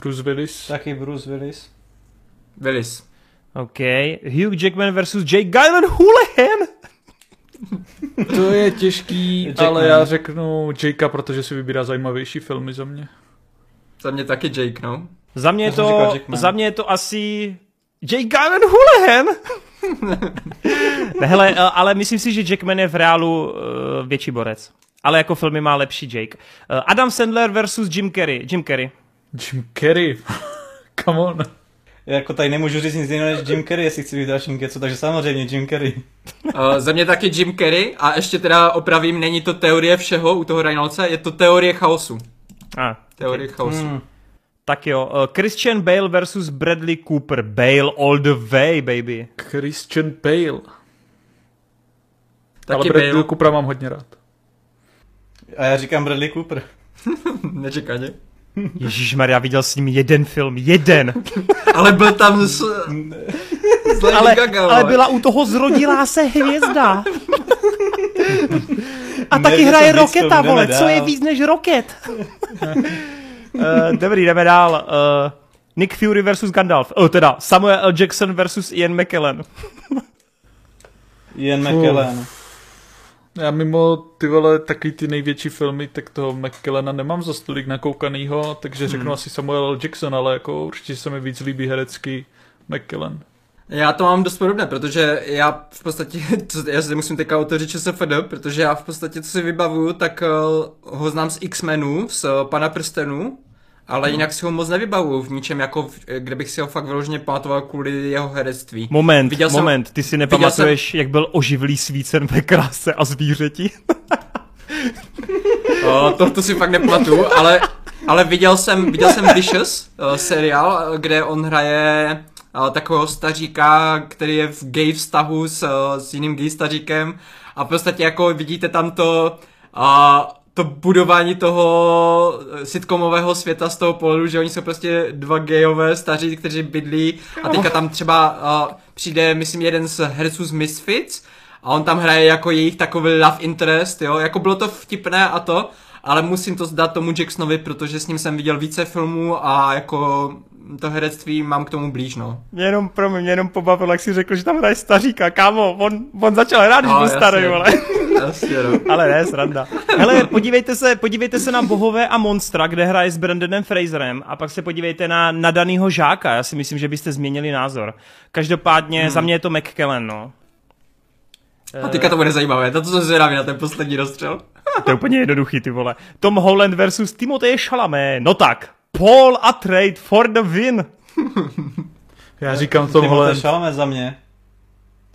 Bruce Willis. Taky Bruce Willis. Willis. OK. Hugh Jackman versus Jake Gyllenhaal. To je těžký, Jackman. ale já řeknu Jakea, protože si vybírá zajímavější filmy za mě. Za mě taky Jake, no. Za mě, Já to, za mě je to asi Jake Gyllenhaal. ne, hele, eh, ale myslím si, že Jackman je v reálu uh, větší borec. Ale jako filmy má lepší Jake. Uh, Adam Sandler versus Jim Carrey. Jim Carrey. Jim Carrey. Come on. Jako tady nemůžu říct nic jiného než Jim Carrey, jestli chci být dalším kecu, takže samozřejmě Jim Carrey. Uh, za mě taky Jim Carrey a ještě teda opravím, není to teorie všeho u toho Reynoldse, je to teorie chaosu. A, Teorie chaosu. Hmm. tak jo, uh, Christian Bale versus Bradley Cooper. Bale all the way, baby. Christian Bale. Taky Ale Bradley Bale, Coopera mám hodně rád. A já říkám Bradley Cooper. nečekaně. Ježíš Maria, viděl s ním jeden film, jeden. Ale byl tam s... s ale, Gaga, ale byla u toho zrodilá se hvězda. A taky Nejde hraje Roketa, tomu vole, jdeme co je dál. víc než Roket? uh, dobrý, jdeme dál. Uh, Nick Fury versus Gandalf. Oh, teda Samuel L. Jackson versus Ian McKellen. Ian. McKellen. Já mimo ty vole takový ty největší filmy, tak toho McKellena nemám za stolik nakoukanýho, takže řeknu Hmm. asi Samuel L. Jackson, ale jako určitě se mi víc líbí herecký McKellen. Já to mám dost podobné, protože já v podstatě, co- já si musím teďka otevřít ČSFD, protože já v podstatě, co si vybavuju, tak uh, ho znám z X-Menů, z uh, Pana prstenů, ale jinak si ho moc nevybavuju v ničem, jako v, kde bych si ho fakt vyloženě pamatoval kvůli jeho herectví. Moment, Viděl jsem- moment, ty si nepamatuješ, jak byl oživlý svícen ve kráse a zvířeti? Uh, to, to si fakt nepamatuju, ale, ale viděl jsem, viděl jsem Vicious, uh, seriál, kde on hraje uh, takového staříka, který je v gay vztahu s, uh, s jiným gay staříkem a v podstatě jako vidíte tam to, uh, to budování toho sitcomového světa z toho pohledu, že oni jsou prostě dva gayové staří, kteří bydlí a teďka tam třeba uh, přijde, myslím, jeden z herců z Misfits a on tam hraje jako jejich takový love interest, jo, jako bylo to vtipné a to, ale musím to zdát tomu Jacksonovi, protože s ním jsem viděl více filmů a jako to herectví mám k tomu blíž, no. Mě jenom, pro mě, mě jenom pobavilo, jak si řekl, že tam hraje staříka, kámo, on, on začal hrát, když No, byl jasně. starý, ale... Jasně, no. Ale ne, sranda. Hele, podívejte se, podívejte se na Bohové a Monstra, kde hraje s Brandonem Fraserem a pak se podívejte na nadanýho žáka. Já si myslím, že byste změnili názor. Každopádně hmm. za mě je to McKellen, no. A teďka to bude zajímavé, to co zvědavý na ten poslední rozstřel. To je úplně jednoduchý, ty vole. Tom Holland versus Timothée Chalamet. No tak, Paul a trade for the win. Já říkám Ty tomhle. šalame za mě.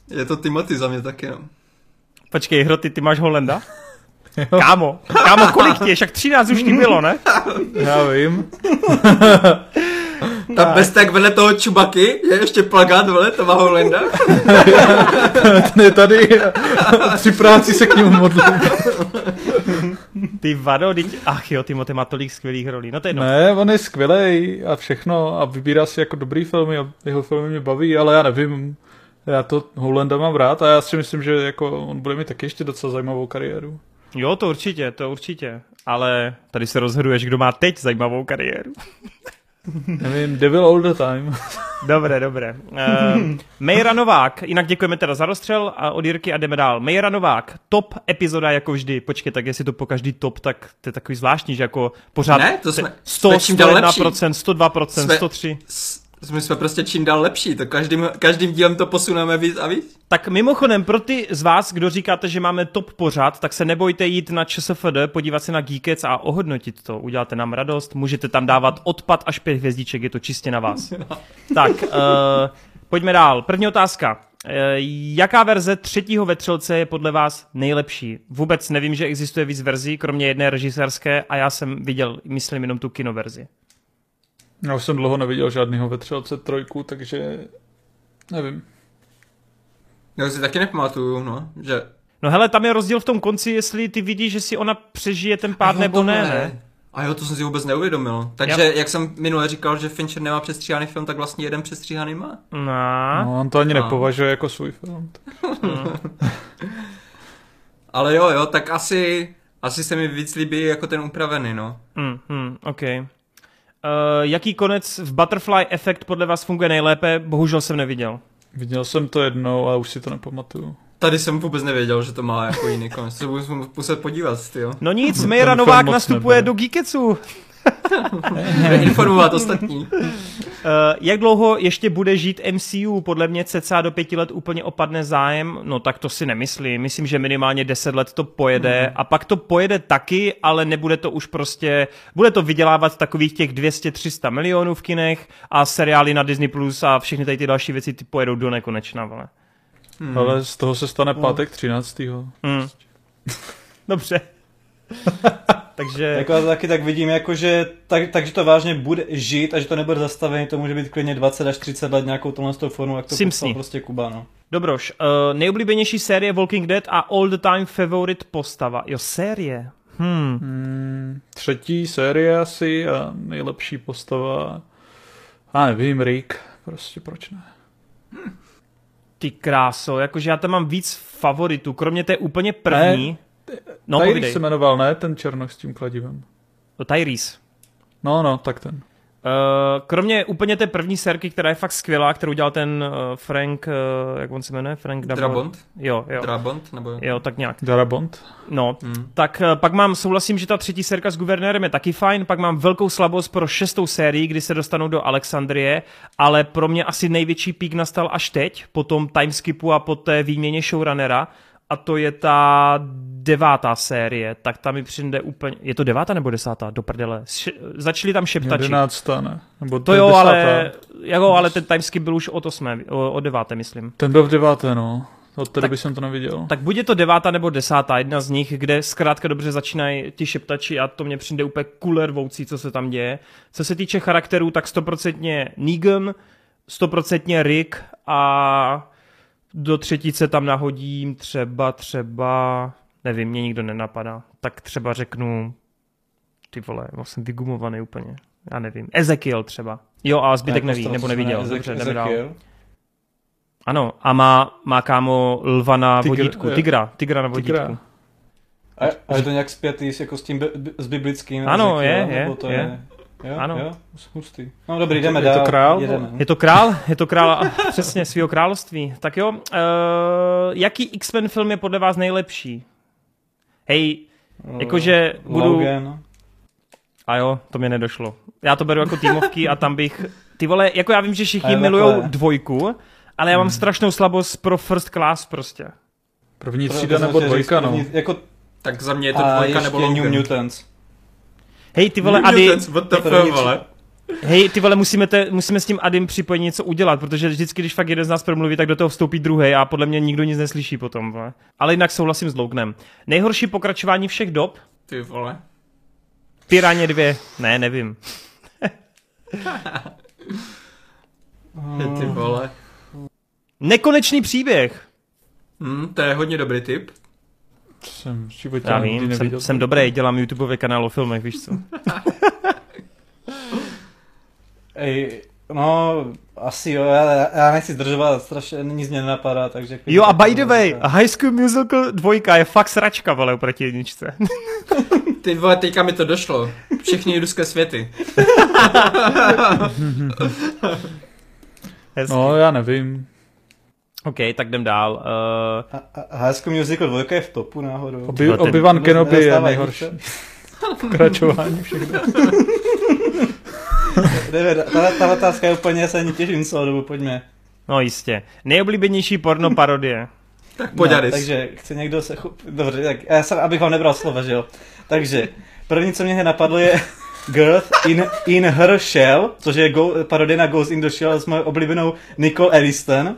Je to Timothy za mě taky, no. Počkej, Hroty, ty máš Hollanda? Kámo, kámo, kolik ti je? Však 13 už ti bylo, ne? Já vím. Tam bez tak vedle toho čubaky je ještě plagát, vole, to má Hollanda. Ten je tady. Při práci se k němu modlím. Ty vado, teď... Ach jo, Timothée má tolik skvělých rolí. No to je jedno. Ne, on je skvělej a všechno a vybírá si jako dobrý filmy a jeho filmy mě baví, ale já nevím. Já to Hollanda mám rád a já si myslím, že jako on bude mít taky ještě docela zajímavou kariéru. Jo, to určitě, to určitě. Ale tady se rozhoduješ, kdo má teď zajímavou kariéru. Nevím, Devil all the time. Dobré, dobré. Uh, Mejra Novák, jinak děkujeme teda za rozstřel a od Jirky a jdeme dál. Mejra Novák, top epizoda jako vždy. Počkej, tak jestli to po každý top, tak to je takový zvláštní, že jako pořád Ne, to jsme- 100, jsme čím dál lepší. 101%, 102%, Jsme- 103. S- My jsme prostě čím dál lepší, to každým, každým dílem to posuneme víc a víc. Tak mimochodem, pro ty z vás, kdo říkáte, že máme top pořád, tak se nebojte jít na ČSFD, podívat se na Geekec a ohodnotit to. Uděláte nám radost, můžete tam dávat odpad až pět hvězdiček, je to čistě na vás. tak, uh, pojďme dál. První otázka. Uh, jaká verze třetího vetřelce je podle vás nejlepší? Vůbec nevím, že existuje víc verzí, kromě jedné režisérské a já jsem viděl, myslím, jenom tu kinoverzi. Já už jsem dlouho neviděl žádného vetřelce trojku, takže nevím. Já si taky nepamatuju, no, že... No hele, tam je rozdíl v tom konci, jestli ty vidíš, že si ona přežije ten pád Jo, nebo tohle. ne, ne? A jo, to jsem si vůbec neuvědomil. Takže, jak jsem minule říkal, že Fincher nemá přestříhaný film, tak vlastně jeden přestříhaný má. No. No, on to ani No. nepovažuje jako svůj film. Ale jo, jo, tak asi, asi se mi víc líbí jako ten upravený, no. Hmm, hmm, OK. Uh, jaký konec v Butterfly Effect podle vás funguje nejlépe? Bohužel jsem neviděl. Viděl jsem to jednou a už si to nepamatuju. Tady jsem vůbec nevěděl, že to má jako jiný konec. To budu muset podívat, ty jo. No nic, Mejra Novák nastupuje nebere. do Geeketsu. Informovat ostatní. Jak dlouho ještě bude žít MCU? Podle mě cca do pěti let úplně opadne zájem. No tak to si nemyslím. Myslím, že minimálně deset let to pojede mm. a pak to pojede taky, ale nebude to už prostě, bude to vydělávat takových těch 200-300 milionů v kinech a seriály na Disney Plus a všechny tady ty další věci ty pojedou do nekonečna, vole. Hmm. Ale z toho se stane pátek 13. Hmm. Dobře. takže... Jako já to taky tak vidím, jako že, tak, takže to vážně bude žít a že to nebude zastavený, to může být klidně 20 až 30 let nějakou tomhle formu, jak to Simpsons. prostě Kuba, no. Dobroš, uh, nejoblíbenější série Walking Dead a all the time favorite postava. Jo, série. Hmm. hmm. Třetí série asi a nejlepší postava. A nevím, Rick. Prostě proč ne? Hmm. Ty kráso, jakože já tam mám víc favoritů, kromě té úplně první. Ne, no, Tyrese se jmenoval, ne? Ten černoch s tím kladivem. No, Tyrese. No, no, tak ten. Uh, kromě úplně té první serky, která je fakt skvělá, kterou dělal ten uh, Frank, uh, jak on se jmenuje? Frank Drabont? Jo, jo. Drabont? Nebo... Jo, tak nějak. Drabont? No, hmm. tak uh, pak mám, souhlasím, že ta třetí serka s guvernérem je taky fajn, pak mám velkou slabost pro šestou sérii, kdy se dostanou do Alexandrie, ale pro mě asi největší pík nastal až teď, po tom timeskipu a po té výměně showrunnera, a to je ta devátá série, tak tam mi přijde úplně, je to devátá nebo desátá, do prdele, Š- začali tam šeptači. Jedenáctá, ne? Nebo to jo, desátá. ale, jako, ale ten timeskip byl už od osmé, od deváté, myslím. Ten byl v deváté, no. Od té doby jsem to neviděl. Tak buď je to devátá nebo desátá, jedna z nich, kde zkrátka dobře začínají ti šeptači a to mě přijde úplně kulervoucí, co se tam děje. Co se týče charakterů, tak stoprocentně Negan, stoprocentně Rick a do třetice tam nahodím třeba, třeba, nevím, mě nikdo nenapadá, tak třeba řeknu, ty vole, já jsem vygumovaný úplně, já nevím, Ezekiel třeba. Jo, a zbytek neví, nebo neviděl, Ezek- dobře, Ezekiel? Ano, a má, má kámo lva na Tigr, vodítku, tigra, tigra na vodítku. Tigra. A, a je to nějak zpětý jako s tím s biblickým Ano, je, je, to je. je. Jo, ano. Jo, hustý. No dobrý, jdeme dál. Je to král? Jedeme. Je to král, je to král přesně svého království. Tak jo, uh, jaký X-Men film je podle vás nejlepší? Hej, uh, jakože budu... Logan. A jo, to mi nedošlo. Já to beru jako týmovky a tam bych... Ty vole, jako já vím, že všichni milujou dvojku, ale já mám hmm. strašnou slabost pro first class prostě. První třída nebo dvojka, no. Jako... Tak za mě je to dvojka nebo Logan. New Mutants. Hej, ty vole, Ady... vole. Hej, ty vole, musíme, te, musíme s tím Adym připojit něco udělat, protože vždycky, když fakt jeden z nás promluví, tak do toho vstoupí druhý a podle mě nikdo nic neslyší potom. Vole. Ale jinak souhlasím s Lougnem. Nejhorší pokračování všech dob? Ty vole. Piraně dvě. Ne, nevím. ty vole. Nekonečný příběh. Hmm, to je hodně dobrý tip. Jsem v Já vím, jsem, jsem dobrý, dělám YouTubeové kanál o filmech, víš co. Ej, no, asi jo, já, já nechci zdržovat, strašně nic mě nenapadá, takže... Jo a by the way, High School Musical 2 je fakt sračka, vole, oproti jedničce. Ty vole, teďka mi to došlo. Všechny ruské světy. no, já nevím. OK, tak jdem dál. Uh... A, a High School Musical 2 je v topu náhodou. Obi, Obi-Wan Kenobi je nejhorší. Pokračování všechno. ta otázka je úplně, já se ani těším celou dobu, pojďme. No jistě. Nejoblíbenější porno parodie. tak pojď no, Takže chce někdo se... Chup... Dobře, tak já jsem, abych vám nebral slova, že jo. Takže první, co mě napadlo je Girth in, in Her Shell, což je go, parodie na Ghost in the Shell s mojou oblíbenou Nicole Aniston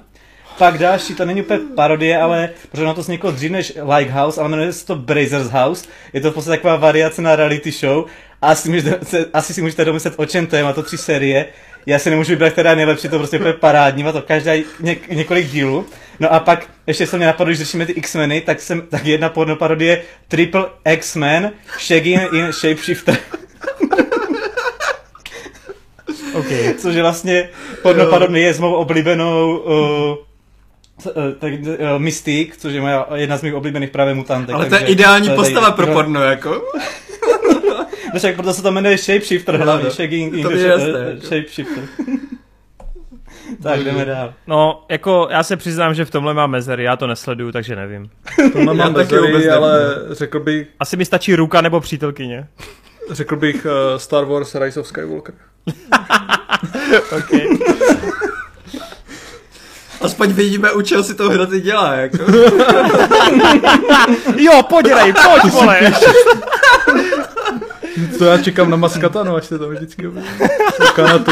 pak další, to není úplně parodie, ale protože na to vzniklo dřív než Like House, ale jmenuje se to Brazers House. Je to v podstatě taková variace na reality show. A asi, můžete, asi si můžete domyslet, o čem to je, má to tři série. Já si nemůžu vybrat, která je nejlepší, to prostě úplně parádní, má to každá ně, několik dílů. No a pak ještě se mě napadlo, když řešíme ty X-meny, tak, jsem, tak jedna porno parodie Triple X-Men Shaggy in Shapeshifter. okay. Což je vlastně porno parodie s mou oblíbenou uh, tak uh, Mystique, což je moja, jedna z mých oblíbených právě mutantek. Ale to je ideální postava pro porno, jako. no však proto se to jmenuje Shapeshifter hlavně, no, Shaking to jasné, jako. Shapeshifter. tak jdeme dál. No, jako já se přiznám, že v tomhle mám mezery, já to nesleduju, takže nevím. Tomhle mám mezery, ale řekl bych... Asi mi stačí ruka nebo přítelkyně. Řekl bych uh, Star Wars Rise of Skywalker. okay. Aspoň vidíme, u čeho si to hroty dělá, jako. jo, podělej, pojď, vole. To já čekám na maskatanu, až se tam vždycky objeví. Kanatu.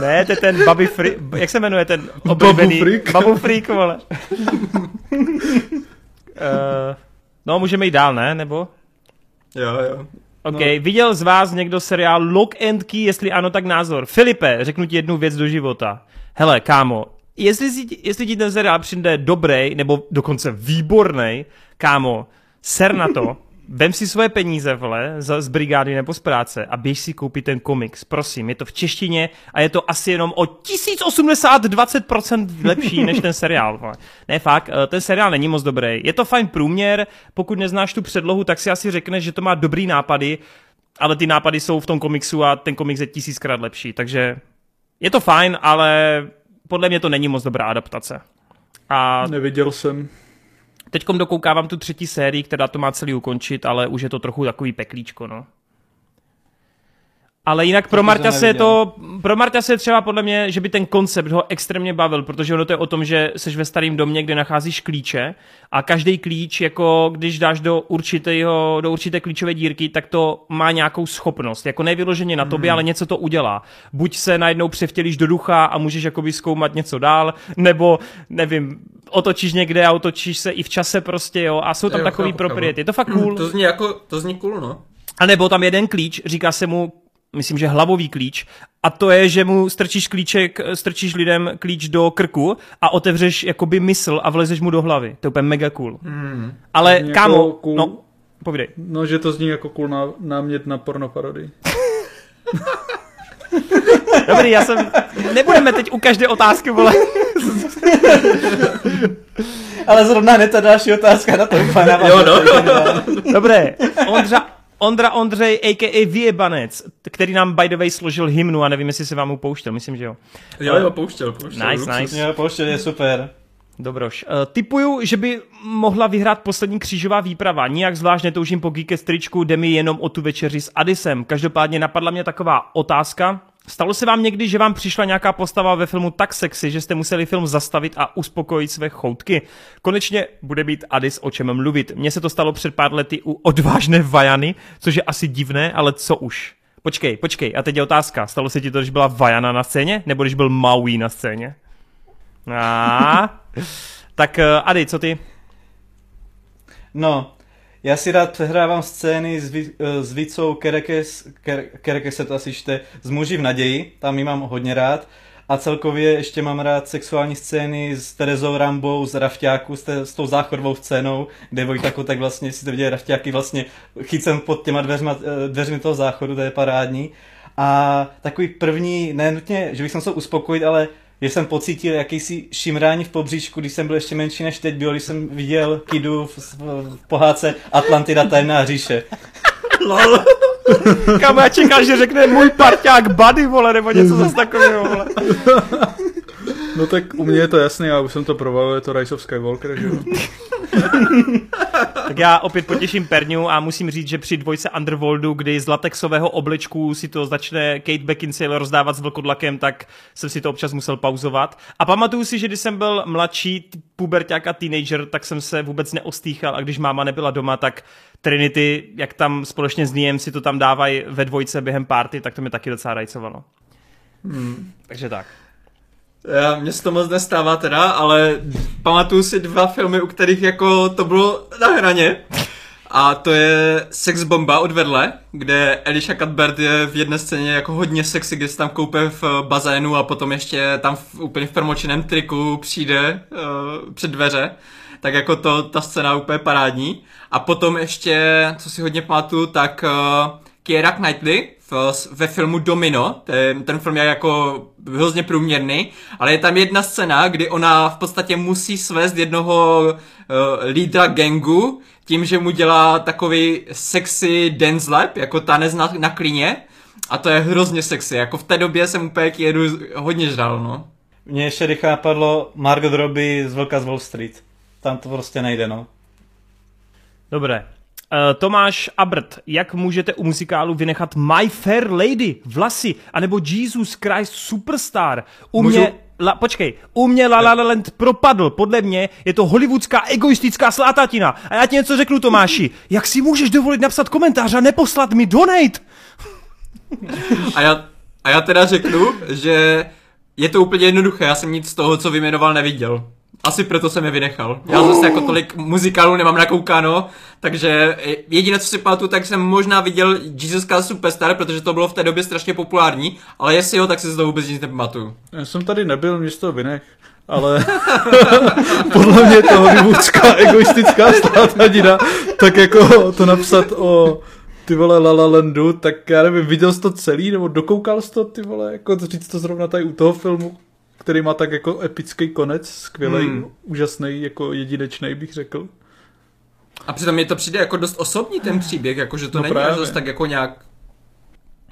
Ne, to je ten Bobby Freak, jak se jmenuje ten oblíbený? Babu Freak. Babu Freak, vole. uh, no, můžeme jít dál, ne? Nebo? Jo, jo. OK, no. viděl z vás někdo seriál Lock and Key, jestli ano, tak názor. Filipe, řeknu ti jednu věc do života. Hele, kámo, jestli, si, jestli ti ten seriál přijde dobrý, nebo dokonce výborný, kámo, ser na to, Vem si svoje peníze, vole, z, z brigády nebo z práce a běž si koupit ten komiks. Prosím, je to v češtině a je to asi jenom o 1080 20% lepší než ten seriál. Vole. Ne, fakt, eh, ten seriál není moc dobrý. Je to fajn průměr, pokud neznáš tu předlohu, tak si asi řekneš, že to má dobrý nápady, ale ty nápady jsou v tom komiksu a ten komiks je tisíckrát lepší, takže je to fajn, ale podle mě to není moc dobrá adaptace. A... Neviděl jsem. Teďkom dokoukávám tu třetí sérii, která to má celý ukončit, ale už je to trochu takový peklíčko, no. Ale jinak pro Marta se je to, pro Marta se je třeba podle mě, že by ten koncept ho extrémně bavil, protože ono to je o tom, že seš ve starém domě, kde nacházíš klíče a každý klíč, jako když dáš do, určitého, do určité klíčové dírky, tak to má nějakou schopnost. Jako nevyloženě na tobě, hmm. ale něco to udělá. Buď se najednou převtělíš do ducha a můžeš jakoby zkoumat něco dál, nebo nevím, otočíš někde a otočíš se i v čase prostě, jo, a jsou tam jo, takový propriety. Je to fakt cool. To zní jako, to zní cool, no. A nebo tam jeden klíč, říká se mu myslím, že hlavový klíč, a to je, že mu strčíš klíček, strčíš lidem klíč do krku a otevřeš jakoby mysl a vlezeš mu do hlavy. To je úplně mega cool. Hmm. Ale jako kámo, cool, no, povídej. No, že to zní jako cool ná, námět na porno parody. Dobrý, já jsem... Nebudeme teď u každé otázky, vole. Ale zrovna ne ta další otázka na to Jo, no. Dobré, Ondřa, Ondra Ondřej, a.k.a. Vyjebanec, který nám by the way složil hymnu a nevím, jestli se vám mu pouštěl, myslím, že jo. Jo, jo, pouštěl, pouštěl. Nice, nice. Jo, pouštěl je super. Dobroš. Uh, typuju, že by mohla vyhrát poslední křížová výprava. Nijak zvlášť netoužím po Geekest tričku, jde mi jenom o tu večeři s Adisem. Každopádně napadla mě taková otázka. Stalo se vám někdy, že vám přišla nějaká postava ve filmu tak sexy, že jste museli film zastavit a uspokojit své choutky? Konečně bude být Adis o čem mluvit. Mně se to stalo před pár lety u odvážné Vajany, což je asi divné, ale co už. Počkej, počkej, a teď je otázka. Stalo se ti to, když byla Vajana na scéně, nebo když byl Maui na scéně? A, tak uh, Ady, co ty? No, já si rád přehrávám scény s, vi, eh, s Vicou Kerekes, Kerekes se to asi čte, z Muži v naději, tam ji mám hodně rád. A celkově ještě mám rád sexuální scény s Terezou Rambou, z Rafťáku, s, te, s tou záchodovou scénou, kde Vojtako tak vlastně, si to viděli Rafťáky, vlastně chycem pod těma dveřma, eh, dveřmi toho záchodu, to je parádní. A takový první, ne nutně, že bych se musel uspokojit, ale že jsem pocítil jakýsi šimrání v pobříčku, když jsem byl ještě menší než teď byl, když jsem viděl Kidu v, v pohádce Atlantida tajemná říše. Lol. Kam já čekal, že řekne můj parťák Buddy, vole, nebo něco zase takového, vole. No tak u mě je to jasný, já už jsem to provalil, je to Rise of Skywalker, že jo. tak já opět potěším Perňu a musím říct, že při dvojce Underworldu, kdy z latexového obličku si to začne Kate Beckinsale rozdávat s vlkodlakem, tak jsem si to občas musel pauzovat. A pamatuju si, že když jsem byl mladší, puberták a teenager, tak jsem se vůbec neostýchal a když máma nebyla doma, tak Trinity, jak tam společně s Niem si to tam dávají ve dvojce během party, tak to mi taky docela rajcovalo. Hmm. Takže tak. Já, mně se to moc nestává teda, ale pamatuju si dva filmy, u kterých jako to bylo na hraně. A to je Sex Bomba od vedle, kde Elisha Cuthbert je v jedné scéně jako hodně sexy, kde se tam koupe v bazénu a potom ještě tam v, úplně v promočeném triku přijde uh, před dveře. Tak jako to, ta scéna úplně parádní. A potom ještě, co si hodně pamatuju, tak uh, Keira Knightley v, ve filmu Domino, ten, ten film je jako hrozně průměrný, ale je tam jedna scéna, kdy ona v podstatě musí svést jednoho uh, lídra gangu tím, že mu dělá takový sexy dance lap, jako tanec na, na klíně a to je hrozně sexy, jako v té době jsem úplně jedu hodně žral, no. Mně ještě rychle padlo Margot Robbie z Vlka z Wall Street. Tam to prostě nejde, no. Dobré. Tomáš Abrt, jak můžete u muzikálu vynechat My Fair Lady, vlasy, anebo Jesus Christ Superstar? U Můžu- mě, la, počkej, u mě La La Land propadl, podle mě je to hollywoodská egoistická slátatina. A já ti něco řeknu, Tomáši, jak si můžeš dovolit napsat komentář a neposlat mi donate? A já, a já teda řeknu, že je to úplně jednoduché, já jsem nic z toho, co vyjmenoval, neviděl. Asi proto jsem je vynechal. Já zase jako tolik muzikálů nemám nakoukáno, takže jediné, co si pamatuju, tak jsem možná viděl Jesus Christ Superstar, protože to bylo v té době strašně populární, ale jestli jo, tak si z toho vůbec nic nepamatuju. Já jsem tady nebyl, mě toho vynech, ale podle mě to hollywoodská egoistická státadina, tak jako to napsat o ty vole La La Landu, tak já nevím, viděl jsi to celý, nebo dokoukal jsi to, ty vole, jako říct to zrovna tady u toho filmu, který má tak jako epický konec, skvělý, Hmm. úžasný, jako jedinečný bych řekl. A přitom mi to přijde jako dost osobní ten příběh, jako že to No není až právě. dost tak jako nějak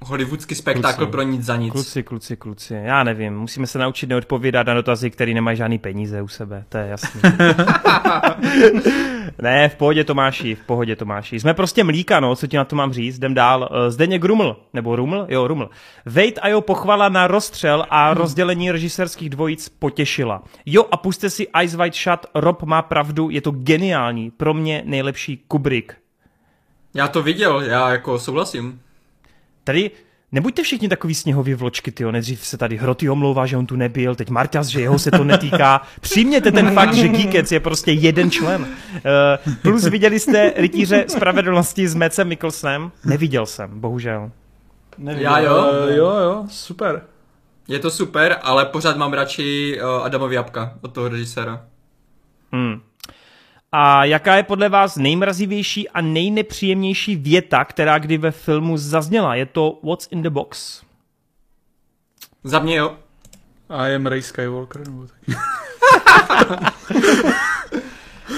hollywoodský spektákl Kluci. pro nic za nic. Kluci, kluci, kluci, já nevím, musíme se naučit neodpovídat na dotazy, které nemají žádný peníze u sebe, to je jasný. ne, v pohodě Tomáši, v pohodě Tomáši. Jsme prostě mlíka, no, co ti na to mám říct, jdem dál. Eh, Zdeněk Ruml, nebo Ruml? Jo, Ruml. Vejt a jo pochvala na rozstřel a rozdělení režisérských dvojic potěšila. Jo a puste si Ice White Shut, Rob má pravdu, je to geniální, pro mě nejlepší Kubrick. Já to viděl, já jako souhlasím. Tady nebuďte všichni takový sněhový vločky, ty Nejdřív se tady Hroty omlouvá, že on tu nebyl, teď Marťas, že jeho se to netýká. Přijměte ten fakt, že Geekec je prostě jeden člen. Uh, plus viděli jste Rytíře spravedlnosti s Mecem Mikkelsenem? Neviděl jsem, bohužel. Neviděl. Já jo. Uh, jo, jo, super. Je to super, ale pořád mám radši uh, Adamovi Jabka od toho režiséra. Hmm. A jaká je podle vás nejmrazivější a nejnepříjemnější věta, která kdy ve filmu zazněla? Je to What's in the box? Za mě jo. I am Ray Skywalker, nebo tak.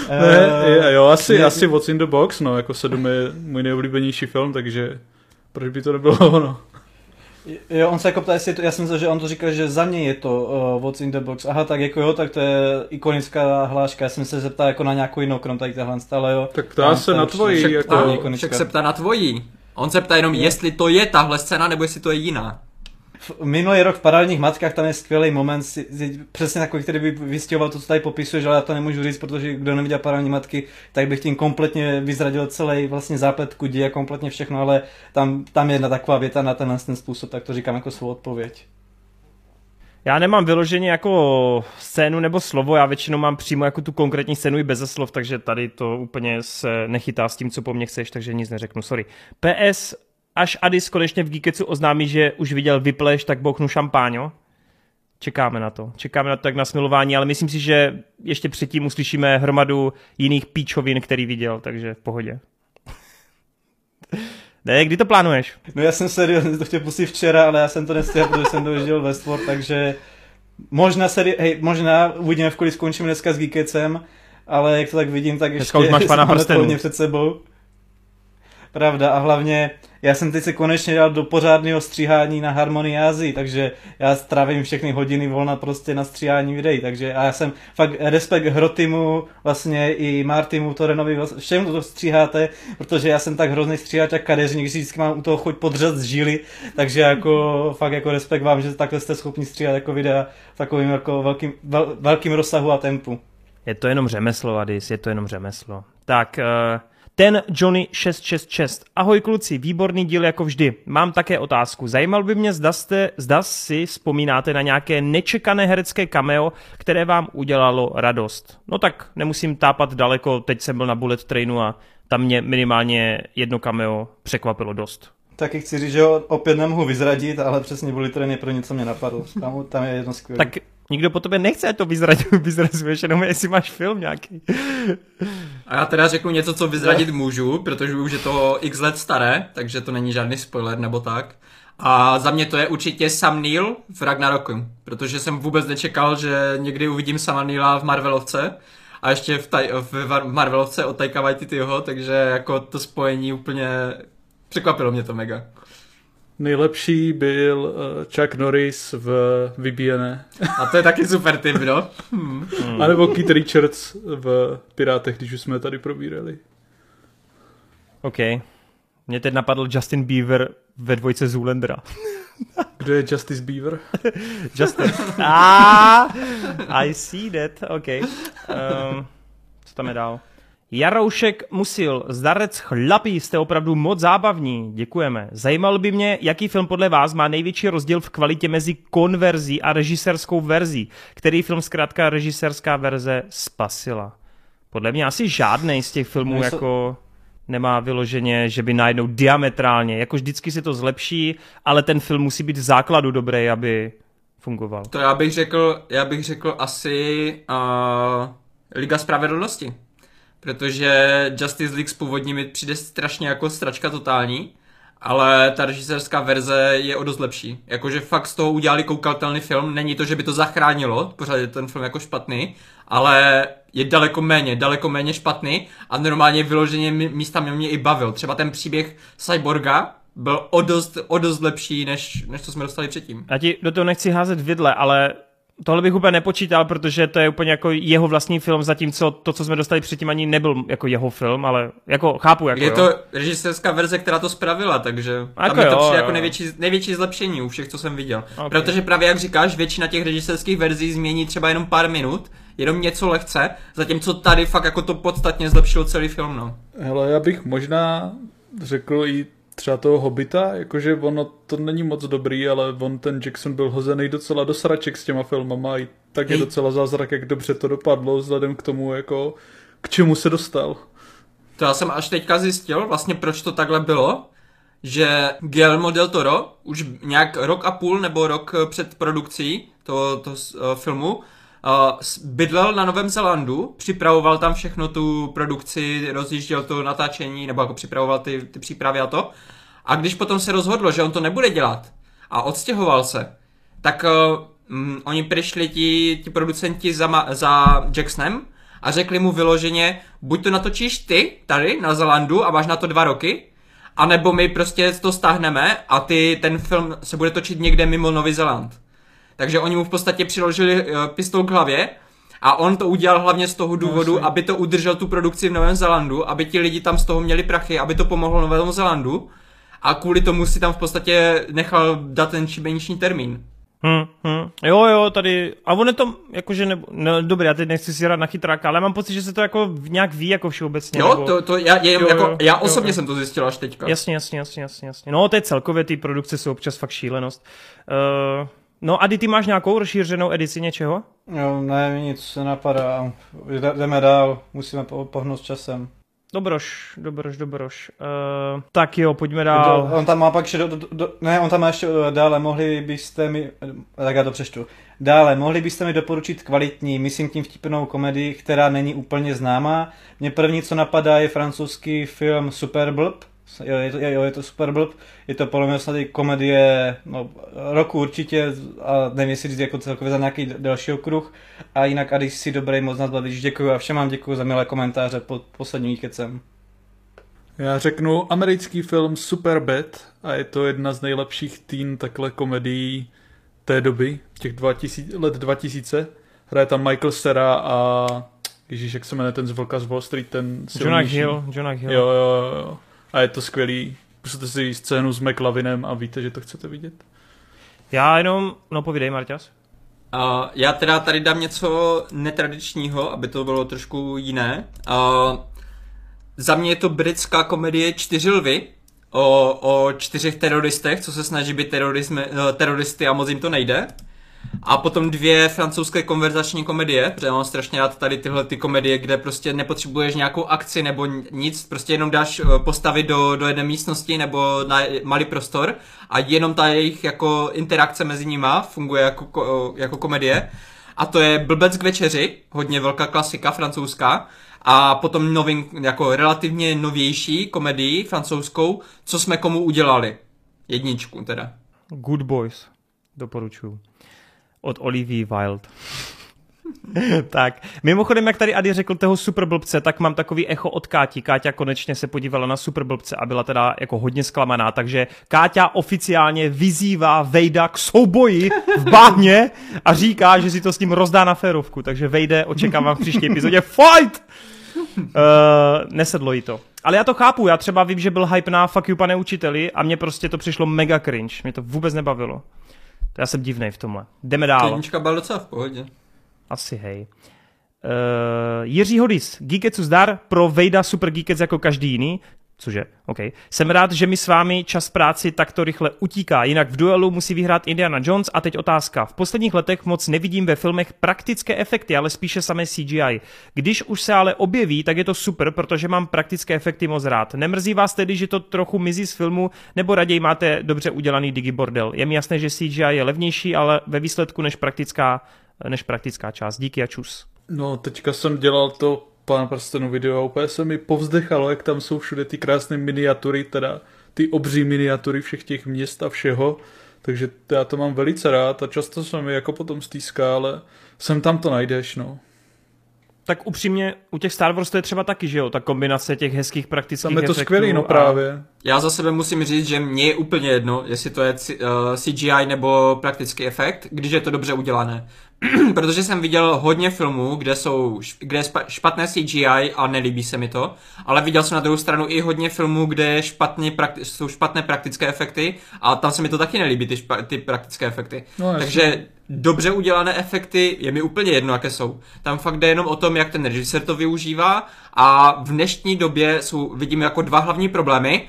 Eh, Ne, je, jo, asi, je- asi What's in the Box, no, jako sedm je můj nejoblíbenější film, takže proč by to nebylo ono? Jo, on se jako ptá, jestli je to, já jsem myslel, že on to říkal, že za mě je to uh, What's in the Box. Aha, tak jako jo, tak to je ikonická hláška. Já jsem se zeptal jako na nějakou jinou, krom tady tahle, ale jo. Tak ptá se na Však, jako- však se ptá na tvojí. On se ptá jenom, jestli to je tahle scéna, nebo jestli to je jiná. Minulý rok v Paralelních matkách tam je skvělý moment, přesně takový, který by vystěhoval to, co tady popisuješ, ale já to nemůžu říct, protože kdo neviděl Paralelní matky, tak bych tím kompletně vyzradil celý vlastně záplet a kompletně všechno, ale tam, tam je jedna taková věta na tenhle ten způsob, tak to říkám jako svou odpověď. Já nemám vyloženě jako scénu nebo slovo, já většinou mám přímo jako tu konkrétní scénu i bez slov, takže tady to úplně se nechytá s tím, co po mně chceš, takže nic neřeknu, sorry. PS, až Adis konečně v Geekecu oznámí, že už viděl Vypleš, tak bouchnu šampáňo. Čekáme na to. Čekáme na to jak na smilování, ale myslím si, že ještě předtím uslyšíme hromadu jiných píčovin, který viděl, takže v pohodě. Ne, kdy to plánuješ? No já jsem seriózně to chtěl pustit včera, ale já jsem to nestihl, protože jsem dojížděl Westworld, takže možná, seri- hej, možná uvidíme, v kolik skončíme dneska s Geekecem, ale jak to tak vidím, tak ještě Dneska už máš pana před sebou. Pravda a hlavně já jsem teď se konečně dal do pořádného stříhání na Harmonii Azii, takže já strávím všechny hodiny volna prostě na stříhání videí, takže a já jsem fakt respekt Hrotimu, vlastně i Martimu, Torenovi, všem to stříháte, protože já jsem tak hrozný stříhač a kadeřník, že vždycky mám u toho chuť podřet z žíly, takže jako fakt jako respekt vám, že takhle jste schopni stříhat jako videa v takovým jako velkým, vel, velkým rozsahu a tempu. Je to jenom řemeslo, Adis, je to jenom řemeslo. Tak, eh, ten Johnny 666. Ahoj kluci, výborný díl jako vždy. Mám také otázku. Zajímal by mě, zda, jste, zda si vzpomínáte na nějaké nečekané herecké cameo, které vám udělalo radost. No tak nemusím tápat daleko, teď jsem byl na Bullet Trainu a tam mě minimálně jedno cameo překvapilo dost. Taky chci říct, že ho opět nemohu vyzradit, ale přesně Bullet Train je pro něco mě napadl. Tam, tam je jedno skvělé. Tak nikdo po tobě nechce, ať to vyzradu- vyzrazuješ, jenom jestli máš film nějaký. A já teda řeknu něco, co vyzradit můžu, protože už je to x let staré, takže to není žádný spoiler nebo tak. A za mě to je určitě Sam Neill v Ragnaroku, protože jsem vůbec nečekal, že někdy uvidím Sama Neilla v Marvelovce a ještě v, taj, v Marvelovce od Taika Waititiho, takže jako to spojení úplně překvapilo mě to mega. Nejlepší byl uh, Chuck Norris v Vybíjené. A to je taky super tip, no. Hmm. A nebo Keith Richards v Pirátech, když už jsme tady probírali. OK. Mě teď napadl Justin Bieber ve dvojce Zoolendra. Kdo je Justice Beaver? Justin. ah, I see that. OK. Um, co tam je dál? Jaroušek Musil, zdarec chlapí, jste opravdu moc zábavní, děkujeme. Zajímal by mě, jaký film podle vás má největší rozdíl v kvalitě mezi konverzí a režisérskou verzí. Který film zkrátka režisérská verze spasila? Podle mě asi žádný z těch filmů Nejsou- jako nemá vyloženě, že by najednou diametrálně, jako vždycky se to zlepší, ale ten film musí být v základu dobrý, aby fungoval. To já bych řekl, já bych řekl asi uh, Liga spravedlnosti. Protože Justice League z původní mi přijde strašně jako stračka totální, ale ta režisérská verze je o dost lepší. Jakože fakt z toho udělali koukatelný film, není to, že by to zachránilo, pořád je ten film jako špatný, ale je daleko méně, daleko méně špatný a normálně vyloženě mi- místami mě i bavil. Třeba ten příběh Cyborga byl o dost, o dost lepší, než, než to jsme dostali předtím. Já ti do toho nechci házet vidle, ale tohle bych úplně nepočítal, protože to je úplně jako jeho vlastní film, zatímco to, co jsme dostali předtím, ani nebyl jako jeho film, ale jako chápu, jako Je jo. to režisérská verze, která to spravila, takže tam Jako mi to jo, přijde jo. jako největší, největší zlepšení u všech, co jsem viděl. Ok. Protože právě jak říkáš, většina těch režisérských verzí změní třeba jenom pár minut, jenom něco lehce, zatímco tady fakt jako to podstatně zlepšilo celý film, no. Hele, já bych možná řekl i třeba toho Hobita, jakože ono to není moc dobrý, ale on ten Jackson byl hozený docela do sraček s těma filmama i tak je Hej. docela zázrak, jak dobře to dopadlo, vzhledem k tomu, jako k čemu se dostal. To já jsem až teďka zjistil, vlastně proč to takhle bylo, že Guillermo del Toro už nějak rok a půl nebo rok eh, před produkcí toho, toho uh, filmu bydlel na Novém Zelandu, připravoval tam všechno tu produkci, rozjížděl to natáčení, nebo jako připravoval ty, ty přípravy a to. A když potom se rozhodlo, že on to nebude dělat a odstěhoval se, tak uh, mm, oni přišli ti, ti producenti za, za Jacksonem a řekli mu vyloženě, buď to natočíš ty tady na Zelandu a máš na to dva roky, anebo my prostě to stáhneme a ty ten film se bude točit někde mimo Nový Zeland. Takže oni mu v podstatě přiložili uh, pistol k hlavě a on to udělal hlavně z toho důvodu, jasně. aby to udržel tu produkci v Novém Zelandu, aby ti lidi tam z toho měli prachy, aby to pomohlo Novému Zelandu a kvůli tomu si tam v podstatě nechal dát ten šibeniční termín. Hm, hm. Jo, jo, tady, a on je to, jakože, nebo, no, dobrý, já teď nechci si hrát na chytráka, ale mám pocit, že se to jako nějak ví, jako všeobecně. Jo, nebo... to, to já, jenom Jo, jako, jo, já jo, osobně jo. jsem to zjistil až teďka. Jasně, jasně, jasně, jasně, jasně. No, to je celkově, ty produkce jsou občas fakt šílenost. Uh, no, Ady, ty máš nějakou rozšířenou edici něčeho? Jo, ne, nic se napadá. Jde- Jdeme dál, musíme po- pohnout s časem. Dobroš, dobroš, dobroš. Uh, tak jo, pojďme dál. On tam má pak ještě, do, do, do, ne, on tam má ještě eh, dále, mohli byste mi, eh, tak já to přečtu. Dále, mohli byste mi doporučit kvalitní, myslím tím vtipnou komedii, která není úplně známá. Mně první, co napadá, je francouzský film Superblb. Jo, je to, jo, je to Superblb. Je to podle mě snad i komedie no, roku určitě a nevím, jestli říct jako celkově za nějaký další okruh. A jinak Adi si dobrý moc nazvat, když děkuji a všem vám děkuji za milé komentáře pod posledním kecem. Já řeknu americký film Superbad a je to jedna z nejlepších teen takhle komedií té doby, těch 2000, let 2000. Hraje tam Michael Cera a Ježíš, jak se jmenuje ten z Vlka z Wall Street, ten Jonah silnější. Hill, Jonah Hill. Jo, jo, jo. A je to skvělý. Pustíte si scénu s McLavinem a víte, že to chcete vidět. Já jenom, no povídej, Marťas. Uh, já teda tady dám něco netradičního, aby to bylo trošku jiné. Uh, za mě je to britská komedie Čtyři lvy o, o čtyřech teroristech, co se snaží být terorismy, eh, teroristy a moc jim to nejde. A potom dvě francouzské konverzační komedie, protože mám strašně rád tady tyhle ty komedie, kde prostě nepotřebuješ nějakou akci nebo nic, prostě jenom dáš eh, postavy do, do jedné místnosti nebo na malý prostor a jenom ta jejich jako interakce mezi nima funguje jako, ko- jako komedie. A to je Blbec k večeři, hodně velká klasika francouzská. A potom novin, jako relativně novější komedii francouzskou, co jsme komu udělali. Jedničku teda. Good Boys, doporučuju. Od Olivia Wilde. tak, mimochodem, jak tady Ady řekl toho superblbce, tak mám takový echo od Káti. Káťa konečně se podívala na superblbce a byla teda jako hodně zklamaná, takže Káťa oficiálně vyzývá Vejda k souboji v báhně a říká, že si to s ním rozdá na férovku, takže Vejde, očekávám v příští epizodě fight! uh, nesedlo jí to. Ale já to chápu, já třeba vím, že byl hype na Fuck you, pane učiteli a mně prostě to přišlo mega cringe, mě to vůbec nebavilo. To já jsem divnej v tomhle. Jdeme dál. Jednička byla docela v pohodě. Asi hej. Uh, Jiří Hodis, Geeketsu zdar, pro Vejda Super Geekets jako každý jiný. Cože, OK. Jsem rád, že mi s vámi čas práci takto rychle utíká, jinak v duelu musí vyhrát Indiana Jones a teď otázka. V posledních letech moc nevidím ve filmech praktické efekty, ale spíše samé CGI. Když už se ale objeví, tak je to super, protože mám praktické efekty moc rád. Nemrzí vás tedy, že to trochu mizí z filmu, nebo raději máte dobře udělaný digibordel? Je mi jasné, že CGI je levnější, ale ve výsledku než praktická, než praktická část. Díky a čus. No, teďka jsem dělal to pán prstenů video a úplně se mi povzdechalo, jak tam jsou všude ty krásné miniatury, teda ty obří miniatury všech těch měst a všeho. Takže já to mám velice rád a často se mi jako potom stýská, ale sem tam to najdeš, no. Tak upřímně, u těch Star Wars to je třeba taky, že jo, ta kombinace těch hezkých praktických Tam je to skvělý, no a- právě. Já za sebe musím říct, že mně je úplně jedno, jestli to je CGI nebo praktický efekt, když je to dobře udělané. Protože jsem viděl hodně filmů, kde jsou kde je špatné CGI a nelíbí se mi to, ale viděl jsem na druhou stranu i hodně filmů, kde je špatně prakti- jsou špatné praktické efekty a tam se mi to taky nelíbí, ty, špa- ty praktické efekty. No. Takže dobře udělané efekty je mi úplně jedno, jaké jsou. Tam fakt jde jenom o tom, jak ten režisér to využívá a v dnešní době jsou, vidím jako dva hlavní problémy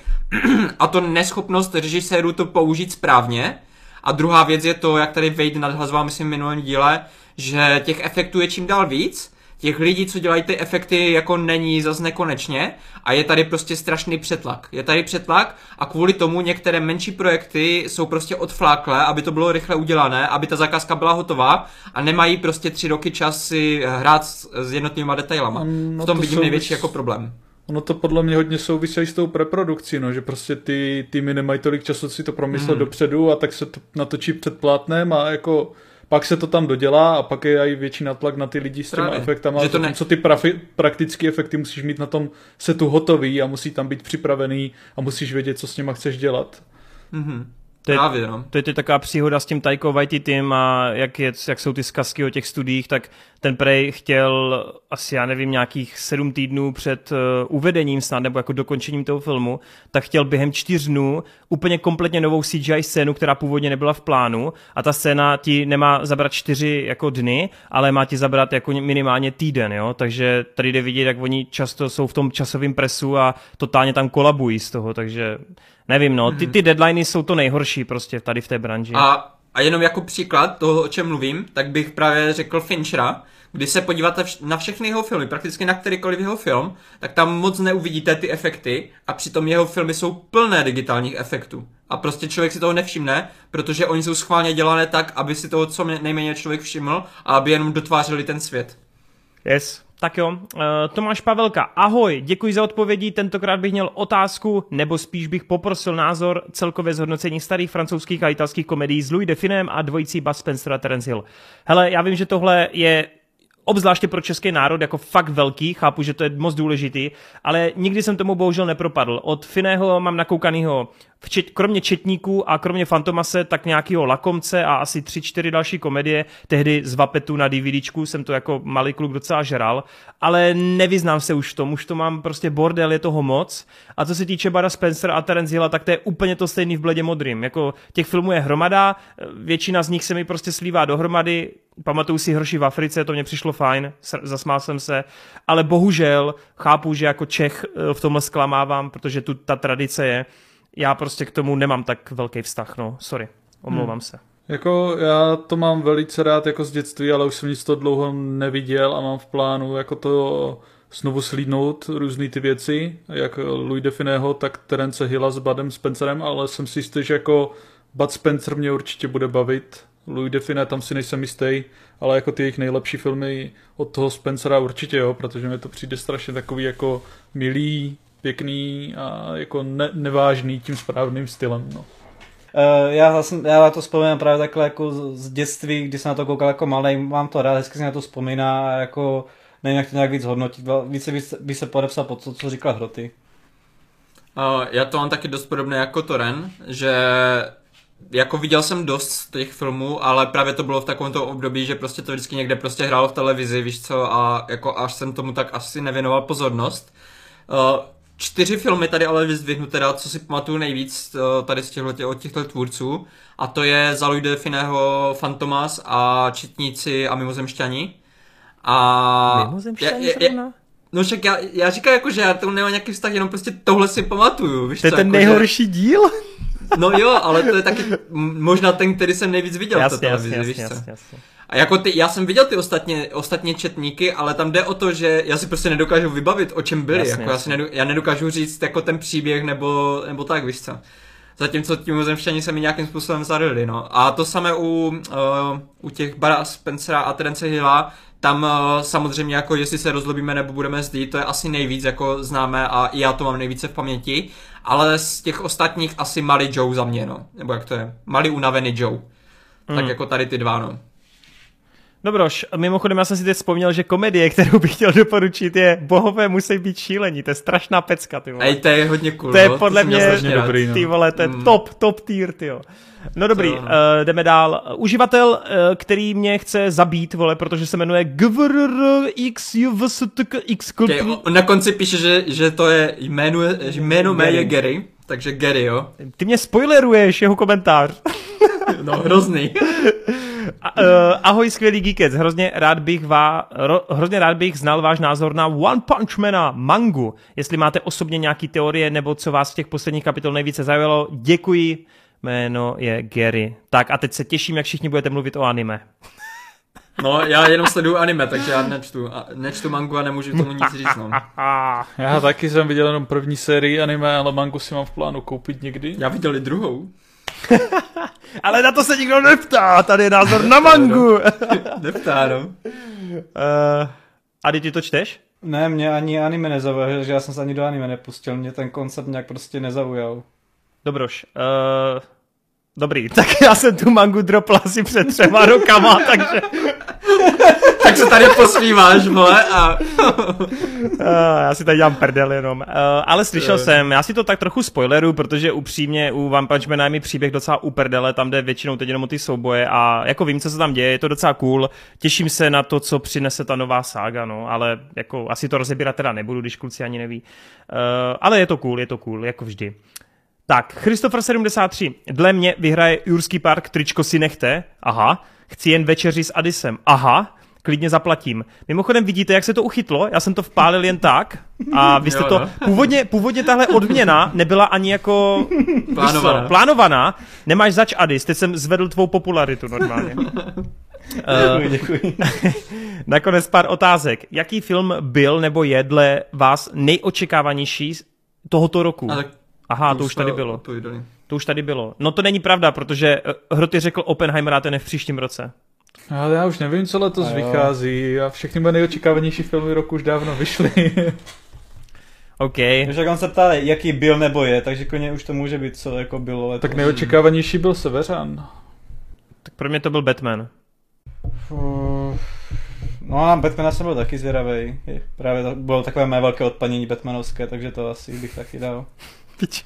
a to neschopnost režisérů to použít správně a druhá věc je to, jak tady Wade nadhazoval, myslím, v minulém díle, že těch efektů je čím dál víc, těch lidí, co dělají ty efekty, jako není zas nekonečně a je tady prostě strašný přetlak. Je tady přetlak a kvůli tomu některé menší projekty jsou prostě odfláklé, aby to bylo rychle udělané, aby ta zakázka byla hotová a nemají prostě tři roky čas si hrát s, s jednotlivými detailama. No v tom to vidím největší jako problém. Ono to podle mě hodně souvisí s tou preprodukcí, no, že prostě ty týmy nemají tolik času si to promyslet mm. dopředu a tak se to natočí před plátnem a jako pak se to tam dodělá a pak je i větší natlak na ty lidi s těma Právě. efektama, Že to ne- co ty prafi, praktické efekty musíš mít na tom setu hotový a musí tam být připravený a musíš vědět, co s nima chceš dělat. Mhm. To je- Právě, no. To je teď taková příhoda s tím Taiko Waititim a jak, je, jak jsou ty zkazky o těch studiích, tak ten Prej chtěl asi, já nevím, nějakých sedm týdnů před uh, uvedením snad, nebo jako dokončením toho filmu, tak chtěl během čtyř dnů úplně kompletně novou CGI scénu, která původně nebyla v plánu a ta scéna ti nemá zabrat čtyři jako dny, ale má ti zabrat jako minimálně týden, jo, takže tady jde vidět, jak oni často jsou v tom časovém presu a totálně tam kolabují z toho, takže nevím, no, ty, ty deadliny jsou to nejhorší prostě tady v té branži. A, a jenom jako příklad toho, o čem mluvím, tak bych právě řekl Finchera, když se podíváte na všechny jeho filmy, prakticky na kterýkoliv jeho film, tak tam moc neuvidíte ty efekty a přitom jeho filmy jsou plné digitálních efektů. A prostě člověk si toho nevšimne, protože oni jsou schválně dělané tak, aby si toho co nejméně člověk všiml a aby jenom dotvářeli ten svět. Yes. Tak jo, uh, Tomáš Pavelka, ahoj, děkuji za odpovědi, tentokrát bych měl otázku, nebo spíš bych poprosil názor celkové zhodnocení starých francouzských a italských komedií s Louis Definem a dvojicí Bud Spencer a Terence Hill. Hele, já vím, že tohle je obzvláště pro český národ jako fakt velký, chápu, že to je moc důležitý, ale nikdy jsem tomu bohužel nepropadl. Od Finého mám nakoukanýho, včet, kromě Četníků a kromě Fantomase, tak nějakýho Lakomce a asi tři, čtyři další komedie. Tehdy z Vapetu na DVDčku jsem to jako malý kluk docela žral, ale nevyznám se už v tom, už to mám prostě bordel, je toho moc. A co se týče Bara Spencer a Terence Hilla, tak to je úplně to stejný v bledě modrým. Jako těch filmů je hromada, většina z nich se mi prostě slívá dohromady, pamatuju si Hroši v Africe, to mě přišlo fajn, zasmál jsem se, ale bohužel chápu, že jako Čech eh, v tomhle zklamávám, protože tu ta tradice je. Já prostě k tomu nemám tak velký vztah, no, sorry, omlouvám hmm. se. Jako já to mám velice rád jako z dětství, ale už jsem nic to dlouho neviděl a mám v plánu jako to znovu slídnout různé ty věci, jak Louis Definého, tak Terence Hilla s Budem Spencerem, ale jsem si jistý, že jako Bud Spencer mě určitě bude bavit. Louis Define tam si nejsem jistý, ale jako ty jejich nejlepší filmy od toho Spencera určitě jo, protože mi to přijde strašně takový jako milý, pěkný a jako ne, nevážný tím správným stylem. No. Uh, já, jsem, já to vzpomínám právě takhle jako z, dětství, kdy jsem na to koukal jako malý, mám to rád, hezky si na to vzpomíná a jako nevím, jak to nějak víc hodnotit, více by, by se podepsal pod to, co říkal Hroty. Uh, já to mám taky dost podobné jako Toren, že jako viděl jsem dost z těch filmů, ale právě to bylo v takovémto období, že prostě to vždycky někde prostě hrálo v televizi, víš co, a jako až jsem tomu tak asi nevěnoval pozornost. Uh, čtyři filmy tady ale vyzdvihnu teda, co si pamatuju nejvíc uh, tady z těchto, od těchto tvůrců, a to je za Louis Finého Fantomas a Četníci a Mimozemšťani. A... Mimozemšťani je, je, je, No však já, já říkám jako, že já to nemám nějaký vztah, jenom prostě tohle si pamatuju, víš To je co, ten jako, nejhorší že... díl? No jo, ale to je taky možná ten, který jsem nejvíc viděl jasně, v té televizi, jasně, víš co? Jasně, jasně. A jako ty, já jsem viděl ty ostatně, ostatně četníky, ale tam jde o to, že já si prostě nedokážu vybavit, o čem byli. Jasně, jako jasně. Já, si nedo, já nedokážu říct jako ten příběh nebo, nebo tak, víš co. Zatímco tím mozemštění se mi nějakým způsobem zarili, no. A to samé u, uh, u těch Bara Spencera a Terence Hilla, tam uh, samozřejmě jako jestli se rozlobíme nebo budeme zdít, to je asi nejvíc jako známé a i já to mám nejvíce v paměti, ale z těch ostatních asi Mali Joe za mě, no. Nebo jak to je? Mali unavený Joe. Tak Mm. jako tady ty dva, no. Dobroš, mimochodem já jsem si teď vzpomněl, že komedie, kterou bych chtěl doporučit, je Bohové musí být šílení. To je strašná pecka, ty vole. Ej, to je hodně cool, To je no, podle měl mě dobrý, no. Ty vole, to je Mm. top, top tier, ty jo. No dobrý, To uh, no. jdeme dál. Uživatel, uh, který mě chce zabít, vole, protože se jmenuje on na konci píše, že, že to je jméno, že jméno mé je Gary, takže Gary, jo. Ty mě spoileruješ, jeho komentář. No, hrozný. A, uh, ahoj, skvělý geekec, hrozně rád bych vá, ro, hrozně rád bych znal váš názor na One Punch Mana mangu. Jestli máte osobně nějaký teorie, nebo co vás v těch posledních kapitol nejvíce zaujalo, děkuji. Jméno je Gary. Tak a teď se těším, jak všichni budete mluvit o anime. No, já jenom sleduju anime, takže já nečtu, a, nečtu mangu a nemůžu tomu nic říct, no. Já taky jsem viděl jenom první sérii anime, ale mangu si mám v plánu koupit někdy. Já viděl i druhou. Ale na to se nikdo neptá, tady je názor na mangu. uh, Neptá, no. a ty to čteš? Ne, mě ani anime nezaujal, že já jsem se ani do anime nepustil, mě ten koncept nějak prostě nezaujal. Dobroš. Uh, dobrý, tak já jsem tu mangu dropl asi před třema rokama, takže Tak se tady posmíváš, vole, a... Uh, já si tady dělám prdel jenom. Uh, ale slyšel jsem, já si to tak trochu spoileru, protože upřímně u One Punch Mana je mi příběh docela uprdele, tam jde většinou teď jenom o ty souboje a jako vím, co se tam děje, je to docela cool. Těším se na to, co přinese ta nová sága, no, ale jako asi to rozebírat teda nebudu, když kluci ani neví. Uh, ale je to cool, je to cool, jako vždy. Tak, Christopher 73. Dle mě vyhraje Jurský park, tričko si nechte. Aha. Chci jen večeři s Adisem. Aha. Klidně zaplatím. Mimochodem vidíte, jak se to uchytlo? Já jsem to vpálil jen tak a vy jste Jo, to... no. Původně, původně tahle odměna nebyla ani jako... Plánovaná. plánovaná. Nemáš zač Adis, teď jsem zvedl tvou popularitu normálně. Děkuji, děkuji. Nakonec pár otázek. Jaký film byl nebo je dle vás nejočekávanější z tohoto roku? A tak Aha, to už tady bylo. odpověděli. To už tady bylo. No to není pravda, protože eh, Hroty řekl Oppenheimer a ten je v příštím roce. Ale já už nevím, co letos A jo. vychází a všechny moje nejočekávanější filmy roku už dávno vyšly. OK. Víš, jak on se ptá, jaký byl nebo je, takže klidně už to může být, co jako bylo letos. tak nejočekávanější byl Severan. Tak pro mě to byl Batman. No na Batmana jsem byl taky zvědavý. Právě to bylo takové mé velké odpanění Batmanovské, takže to asi bych taky dal. Pič.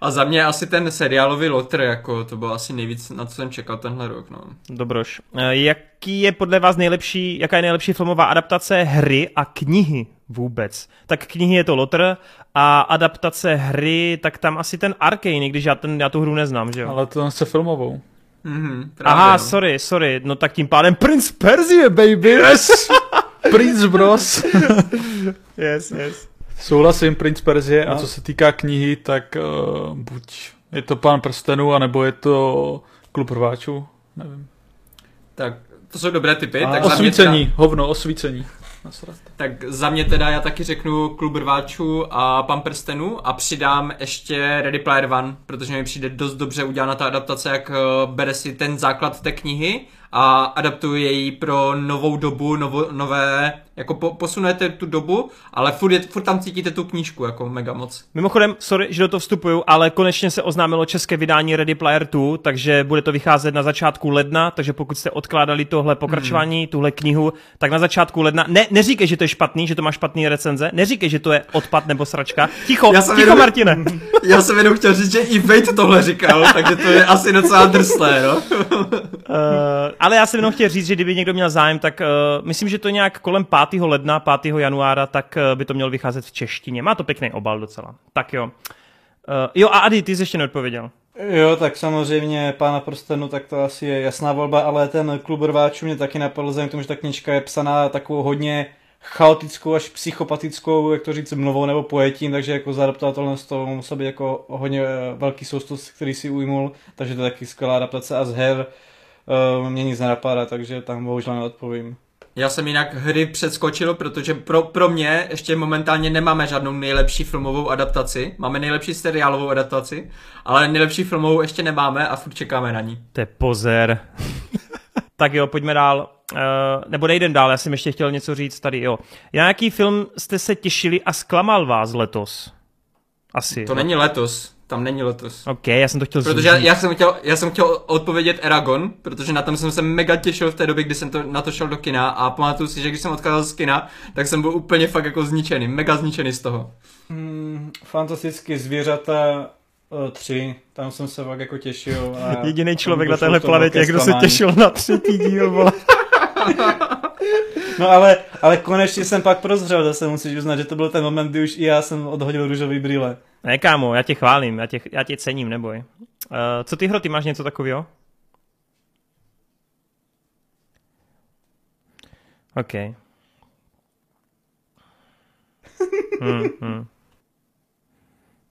A za mě asi ten seriálový Lotr, jako to bylo asi nejvíc, na co jsem čekal tenhle rok, no. Dobroš. Eh, Jaký je podle vás nejlepší, jaká je nejlepší filmová adaptace hry a knihy vůbec? Tak knihy je to Lotr a adaptace hry, tak tam asi ten Arkane, i když já, ten, já tu hru neznám, že jo? Ale to se filmovou. Mhm, právě, Aha, no. sorry, sorry, no tak tím pádem Prince Perzie, baby! Yes! Prince Bros. yes, yes. Souhlasím, Prince Perzie. A No. co se týká knihy, tak uh, buď je to Pán prstenů, anebo je to Klub rváčů. Nevím. Tak to jsou dobré typy. A tak mě teda, Osvícení, hovno, osvícení. Tak za mě teda já taky řeknu Klub rváčů a Pan prstenů a přidám ještě Ready Player One, protože mi přijde dost dobře udělána ta adaptace, jak eh, bere si ten základ té knihy a adaptuje ji pro novou dobu, novo, nové, jako po, posunujete tu dobu, ale furt, je, furt tam cítíte tu knížku jako mega moc. Mimochodem, sorry, že do toho vstupuju, ale konečně se oznámilo české vydání Ready Player 2, takže bude to vycházet na začátku ledna, takže pokud jste odkládali tohle pokračování, Hmm. tuhle knihu, tak na začátku ledna, ne, neříkej, že to je špatný, že to má špatný recenze, neříkej, že to je odpad nebo sračka. Ticho, Já jsem ticho, jenom- Martine. Já jsem jenom chtěl říct, že i Vejt tohle říkal, takže to je asi docela drsné, no. Uh, ale já jsem jenom chtěl říct, že kdyby někdo měl zájem, tak uh, myslím, že to nějak kolem 5. ledna, 5. januára, tak uh, by to mělo vycházet v češtině. Má to pěkný obal docela. Tak jo. Uh, jo, a Adi, ty jsi ještě neodpověděl. Jo, tak samozřejmě Pána prstenu, tak to asi je jasná volba, ale ten klub rváčů mě taky napadl, vzhledem k tomu, že ta knižka je psaná takovou hodně chaotickou až psychopatickou, jak to říct, mluvou nebo pojetím, takže jako zaadaptovat tohle z toho musel být jako hodně velký soustus, který si ujmul, takže to je taky skvělá adaptace a z her uh, mě nic nenapadá, takže tam bohužel neodpovím. Já jsem jinak hry předskočil, protože pro, pro mě ještě momentálně nemáme žádnou nejlepší filmovou adaptaci. Máme nejlepší seriálovou adaptaci, ale nejlepší filmovou ještě nemáme a furt čekáme na ní. To je pozer. tak jo, pojďme dál. Uh, nebo nejdem dál, já jsem ještě chtěl něco říct tady, jo. Na jaký film jste se těšili a zklamal vás letos? Asi. To není letos, tam není letos. OK, já jsem to chtěl Protože já, já, jsem chtěl, já jsem chtěl odpovědět Eragon, protože na tom jsem se mega těšil v té době, kdy jsem to, na to šel do kina a pamatuju si, že když jsem odcházel z kina, tak jsem byl úplně fakt jako zničený, mega zničený z toho. Hmm, fantastické zvířata uh, tři, tam jsem se fakt jako těšil. A Jediný člověk na téhle planetě, kdo se těšil na třetí díl, vole. No ale, ale konečně jsem pak prozřel, zase musíš uznat, že to byl ten moment, kdy už i já jsem odhodil růžový brýle. Ne, kámo, já tě chválím, já tě, já tě cením, neboj. Uh, co ty hro, ty máš něco takového? OK. Hmm, hmm.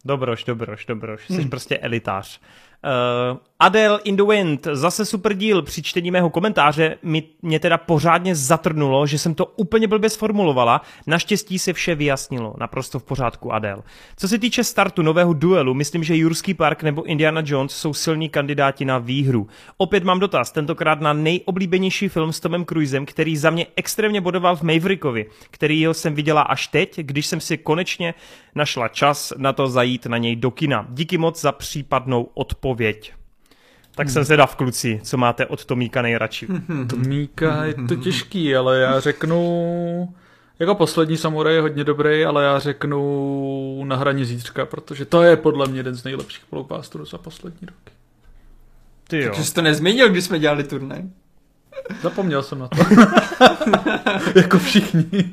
Dobroš, dobroš, dobroš. Jsi prostě elitář. Uh, Adele in the Wind, zase super díl. Při čtení mého komentáře mi, mě teda pořádně zatrnulo, že jsem to úplně blbě sformulovala. Naštěstí se vše vyjasnilo. Naprosto v pořádku, Adele. Co se týče startu nového duelu, myslím, že Jurský park nebo Indiana Jones jsou silní kandidáti na výhru. Opět mám dotaz, tentokrát na nejoblíbenější film s Tomem Cruisem, který za mě extrémně bodoval v Maverickovi, který jsem viděla až teď, když jsem si konečně našla čas na to zajít na něj do kina. Díky moc za případnou odpověď. Tak jsem zvědav, kluci, co máte od Tomíka nejradši. Tomíka je to těžký, ale já řeknu... Jako poslední samuraj je hodně dobrý, ale já řeknu na hraně zítřka, protože to je podle mě jeden z nejlepších blockbusterů za poslední roky. Ty jo. Takže jsi to nezmínil, když jsme dělali turnaj. Zapomněl jsem na to. jako všichni.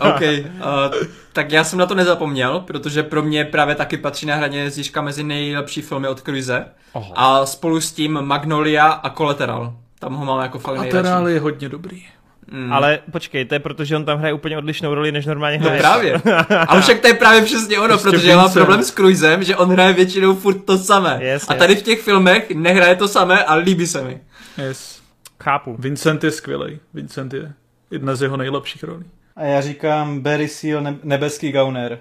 OK, uh, tak já jsem na to nezapomněl, protože pro mě právě taky patří na hraně zíška mezi nejlepší filmy od Cruise. Oho. A spolu s tím Magnolia a Collateral. Tam ho mám jako fakt nejradši. Laterál je hodně dobrý. Mm. Ale počkej, to je proto, že on tam hraje úplně odlišnou roli, než normálně No hraje. právě. Ale však to je právě přesně ono, Prostě protože já mám problém s Cruisem, že on hraje většinou furt to samé. Yes, a tady v těch filmech nehraje to samé a líbí se mi. Yes. Chápu. Vincent je skvělý. Vincent je jedna z jeho nejlepších rolí. A já říkám Barry Seal, ne- nebeský gauner.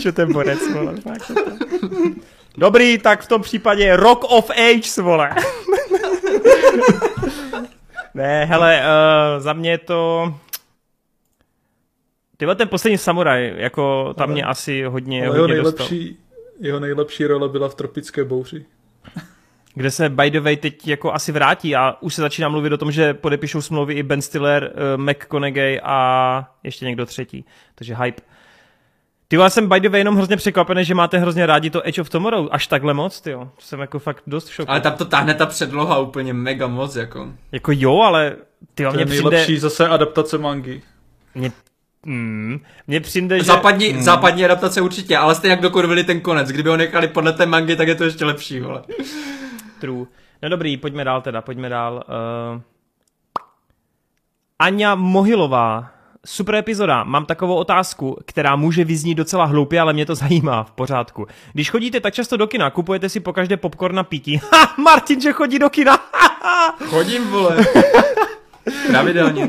Čo ten borec, vole. fakt. Dobrý, tak v tom případě Rock of Age, vole. ne, hele, uh, za mě je to... Tyhle ten poslední samuraj, jako tam Ale- mě asi hodně, Ale jeho hodně dostal. nejlepší, jeho nejlepší role byla v Tropické bouři. Kde se by the way teď jako asi vrátí a už se začíná mluvit o tom, že podepíšou smlouvy i Ben Stiller, uh, McConaughey a ještě někdo třetí. Takže hype. Ty já jsem by the way jenom hrozně překvapený, že máte hrozně rádi to Edge of Tomorrow. Až takhle moc, ty jo. Jsem jako fakt dost v šoku. Ale tam to táhne ta předloha úplně mega moc, jako. Jako jo, ale ty jo, To je mně přijde... nejlepší zase adaptace mangy. Mně, mm, mně přijde, že... Západní, hmm. západní adaptace určitě, ale stejně jak dokurvili ten konec. Kdyby ho nechali podle té mangy, tak je to ještě lepší, vole. True. No dobrý, pojďme dál teda, pojďme dál. Uh... Aňa Mohilová. Super epizoda. Mám takovou otázku, která může vyznít docela hloupě, ale mě to zajímá v pořádku. Když chodíte tak často do kina, kupujete si pokaždé popcorn na pití. Ha, Martin, že chodí do kina. Chodím, vole. Pravidelně. Uh,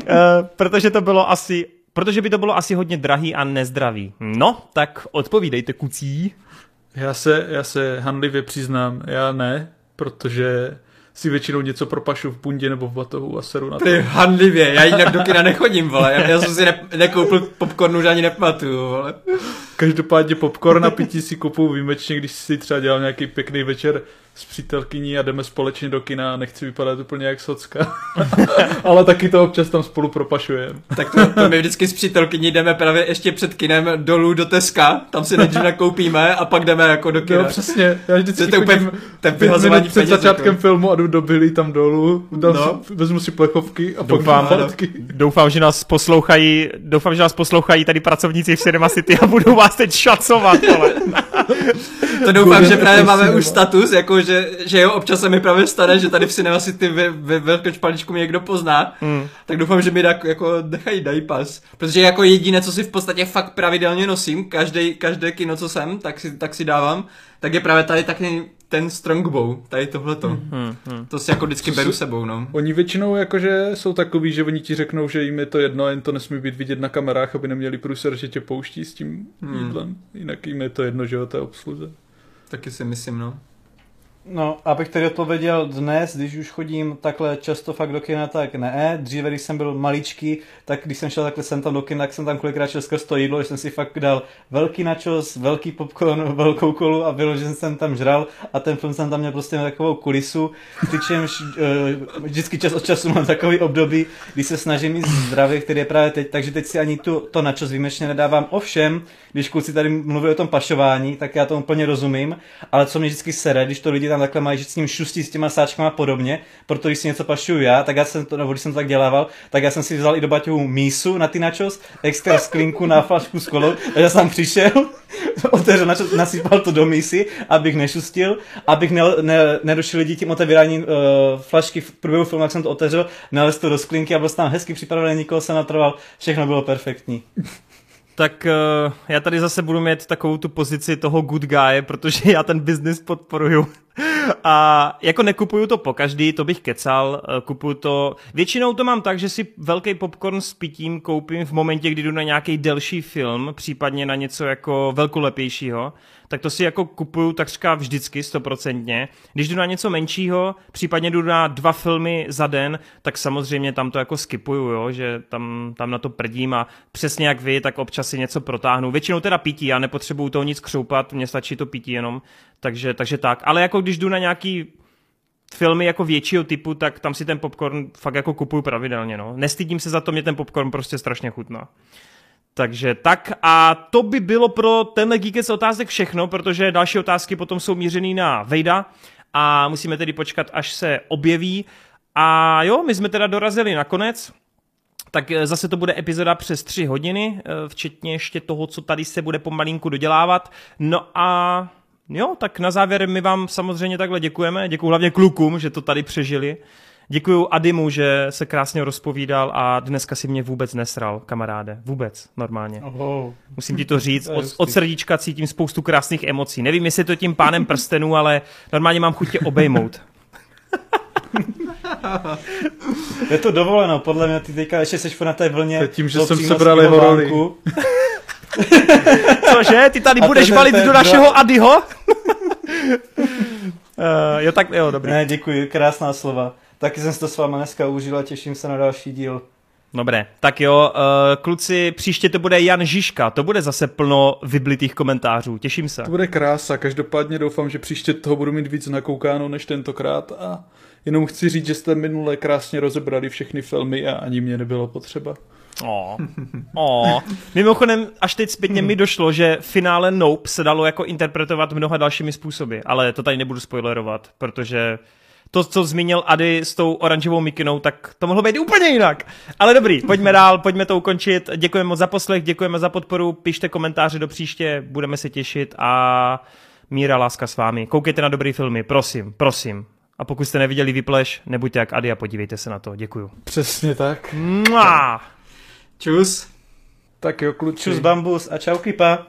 protože to bylo asi, protože by to bylo asi hodně drahý a nezdravý. No, tak odpovídejte, kucí. Já se, já se handlivě přiznám, já ne, protože si většinou něco propašu v bundě nebo v batohu a seru na to. Ty handlivě, já jinak do kina nechodím, vole. Já, já jsem si ne, nekoupil popcornu, že ani nepamatuju, vole. Každopádně popcorn a pití si kupu výjimečně, když si třeba dělal nějaký pěkný večer s přítelkyní a jdeme společně do kina a nechci vypadat úplně jak socka. Ale taky to občas tam spolu propašujeme. Tak to, to my vždycky s přítelkyní jdeme právě ještě před kinem dolů do Teska, tam si nejdřív nakoupíme a pak jdeme jako do kina. Jo, přesně. Já vždycky To je úplně chodím ten vyhazování před peněz, začátkem jako. filmu a jdu do Billy tam dolů, dám No. si, vezmu si plechovky a Doufám, pak fotky. Doufám, že nás poslouchají, doufám, že nás poslouchají tady pracovníci v Cinema City a budou vás teď šacovat, ale. To doufám, že právě to máme už status, jako že, že jo, občas se mi právě stane, že tady v Cinema City ve, ve velké špalíčku mě někdo pozná, Hmm. tak doufám, že mi tak, jako nechají dají pas. Protože jako jediné, co si v podstatě fakt pravidelně nosím, každý, každé kino, co jsem, tak si, tak si dávám, tak je právě tady taky ten Strongbow, tady tohleto. Hmm, hmm. To si jako vždycky Co beru sebou, no. Oni většinou jakože jsou takový, že oni ti řeknou, že jim je to jedno, jen to nesmí být vidět na kamerách, aby neměli průser, že tě pouští s tím Hmm. jídlem. Jinak jim je to jedno, že jo, té obsluze. Taky si myslím, no. No, abych tedy odpověděl dnes, když už chodím takhle často fakt do kina, tak ne. Dříve, když jsem byl maličký, tak když jsem šel takhle sem tam do kina, tak jsem tam kolikrát šel skrz to jídlo, že jsem si fakt dal velký načos, velký popcorn, velkou kolu a bylo, že jsem tam žral a ten film jsem tam měl prostě takovou kulisu, přičemž uh, vždycky čas od času mám takový období, kdy se snažím jít zdravě, který je právě teď, takže teď si ani tu, to načos výjimečně nedávám. Ovšem, když kluci tady mluví o tom pašování, tak já to úplně rozumím, ale co mě vždycky sere, když to lidi tam takhle mají, že s ním šustí s těma sáčkama a podobně, proto když si něco pašuju já, tak já jsem to, nebo když jsem to tak dělával, tak já jsem si vzal i do baťohu mísu na ty načos, extra sklinku na flašku s kolou, já jsem přišel, otevřel načos, nasypal to do mísy, abych nešustil, abych ne, ne, nedošel lidi tím otevíráním uh, flašky v průběhu filmu, jak jsem to otevřel, nalez to do sklinky a byl jsem tam hezky připravený, nikoho se natrval, všechno bylo perfektní. Tak uh, já tady zase budu mít takovou tu pozici toho good guy, protože já ten biznis podporuju. A jako nekupuju to po každý, to bych kecal, eh, kupuju to, většinou to mám tak, že si velký popcorn s pitím koupím v momentě, kdy jdu na nějaký delší film, případně na něco jako velkolepějšího, tak to si jako kupuju takřka vždycky, stoprocentně. Když jdu na něco menšího, případně jdu na dva filmy za den, tak samozřejmě tam to jako skipuju, jo, že tam, tam na to prdím a přesně jak vy, tak občas si něco protáhnu. Většinou teda pití, já nepotřebuju toho nic křoupat, mně stačí to pití jenom, takže, takže tak. Ale jako když jdu na nějaký filmy jako většího typu, tak tam si ten popcorn fakt jako kupuju pravidelně, no. Nestydím se za to, mě ten popcorn prostě strašně chutná. Takže tak a to by bylo pro tenhle Geekec otázek všechno, protože další otázky potom jsou mířený na Vejda a musíme tedy počkat, až se objeví. A jo, my jsme teda dorazili nakonec, tak eh, zase to bude epizoda přes tři hodiny, eh, včetně ještě toho, co tady se bude pomalinku dodělávat. No a jo, tak na závěr my vám samozřejmě takhle děkujeme. Děkuji hlavně klukům, že to tady přežili. Děkuji Adimu, že se krásně rozpovídal a dneska si mě vůbec nesral, kamaráde. Vůbec, normálně. Oh. Musím ti to říct. Od, od srdíčka cítím spoustu krásných emocí. Nevím, jestli je to tím pánem prstenů, ale normálně mám chuť tě obejmout. Je to dovoleno, podle mě ty teďka ještě seš na té vlně. Tím, že jsem sebral jeho roli. Cože? Ty tady A budeš ten- valit ten do dva- našeho Adiho? Uh, jo, tak jo, dobrý. Ne, děkuji, krásná slova. Taky jsem si to s váma dneska užil a těším se na další díl. Dobré, tak jo, uh, kluci, příště to bude Jan Žižka, to bude zase plno vyblitých komentářů, těším se. To bude krása, každopádně doufám, že příště toho budu mít víc nakoukáno než tentokrát a jenom chci říct, že jste minule krásně rozebrali všechny filmy a ani mě nebylo potřeba. Oh. Oh. Mimochodem, až teď zpětně mi došlo, že finále Nope se dalo jako interpretovat mnoha dalšími způsoby, ale to tady nebudu spoilerovat, protože to, co zmínil Ady s tou oranžovou mikinou, tak to mohlo být úplně jinak. Ale dobrý, pojďme dál, pojďme to ukončit. Děkujeme moc za poslech, děkujeme za podporu, pište komentáře do příště, budeme se těšit a míra láska s vámi. Koukejte na dobrý filmy, prosím, prosím. A pokud jste neviděli Vypleš, nebuďte jak Ady a podívejte se na to. Děkuju. Přesně tak. Mua! Čus. Tak jo, kluci. Čus bambus a čau kipa.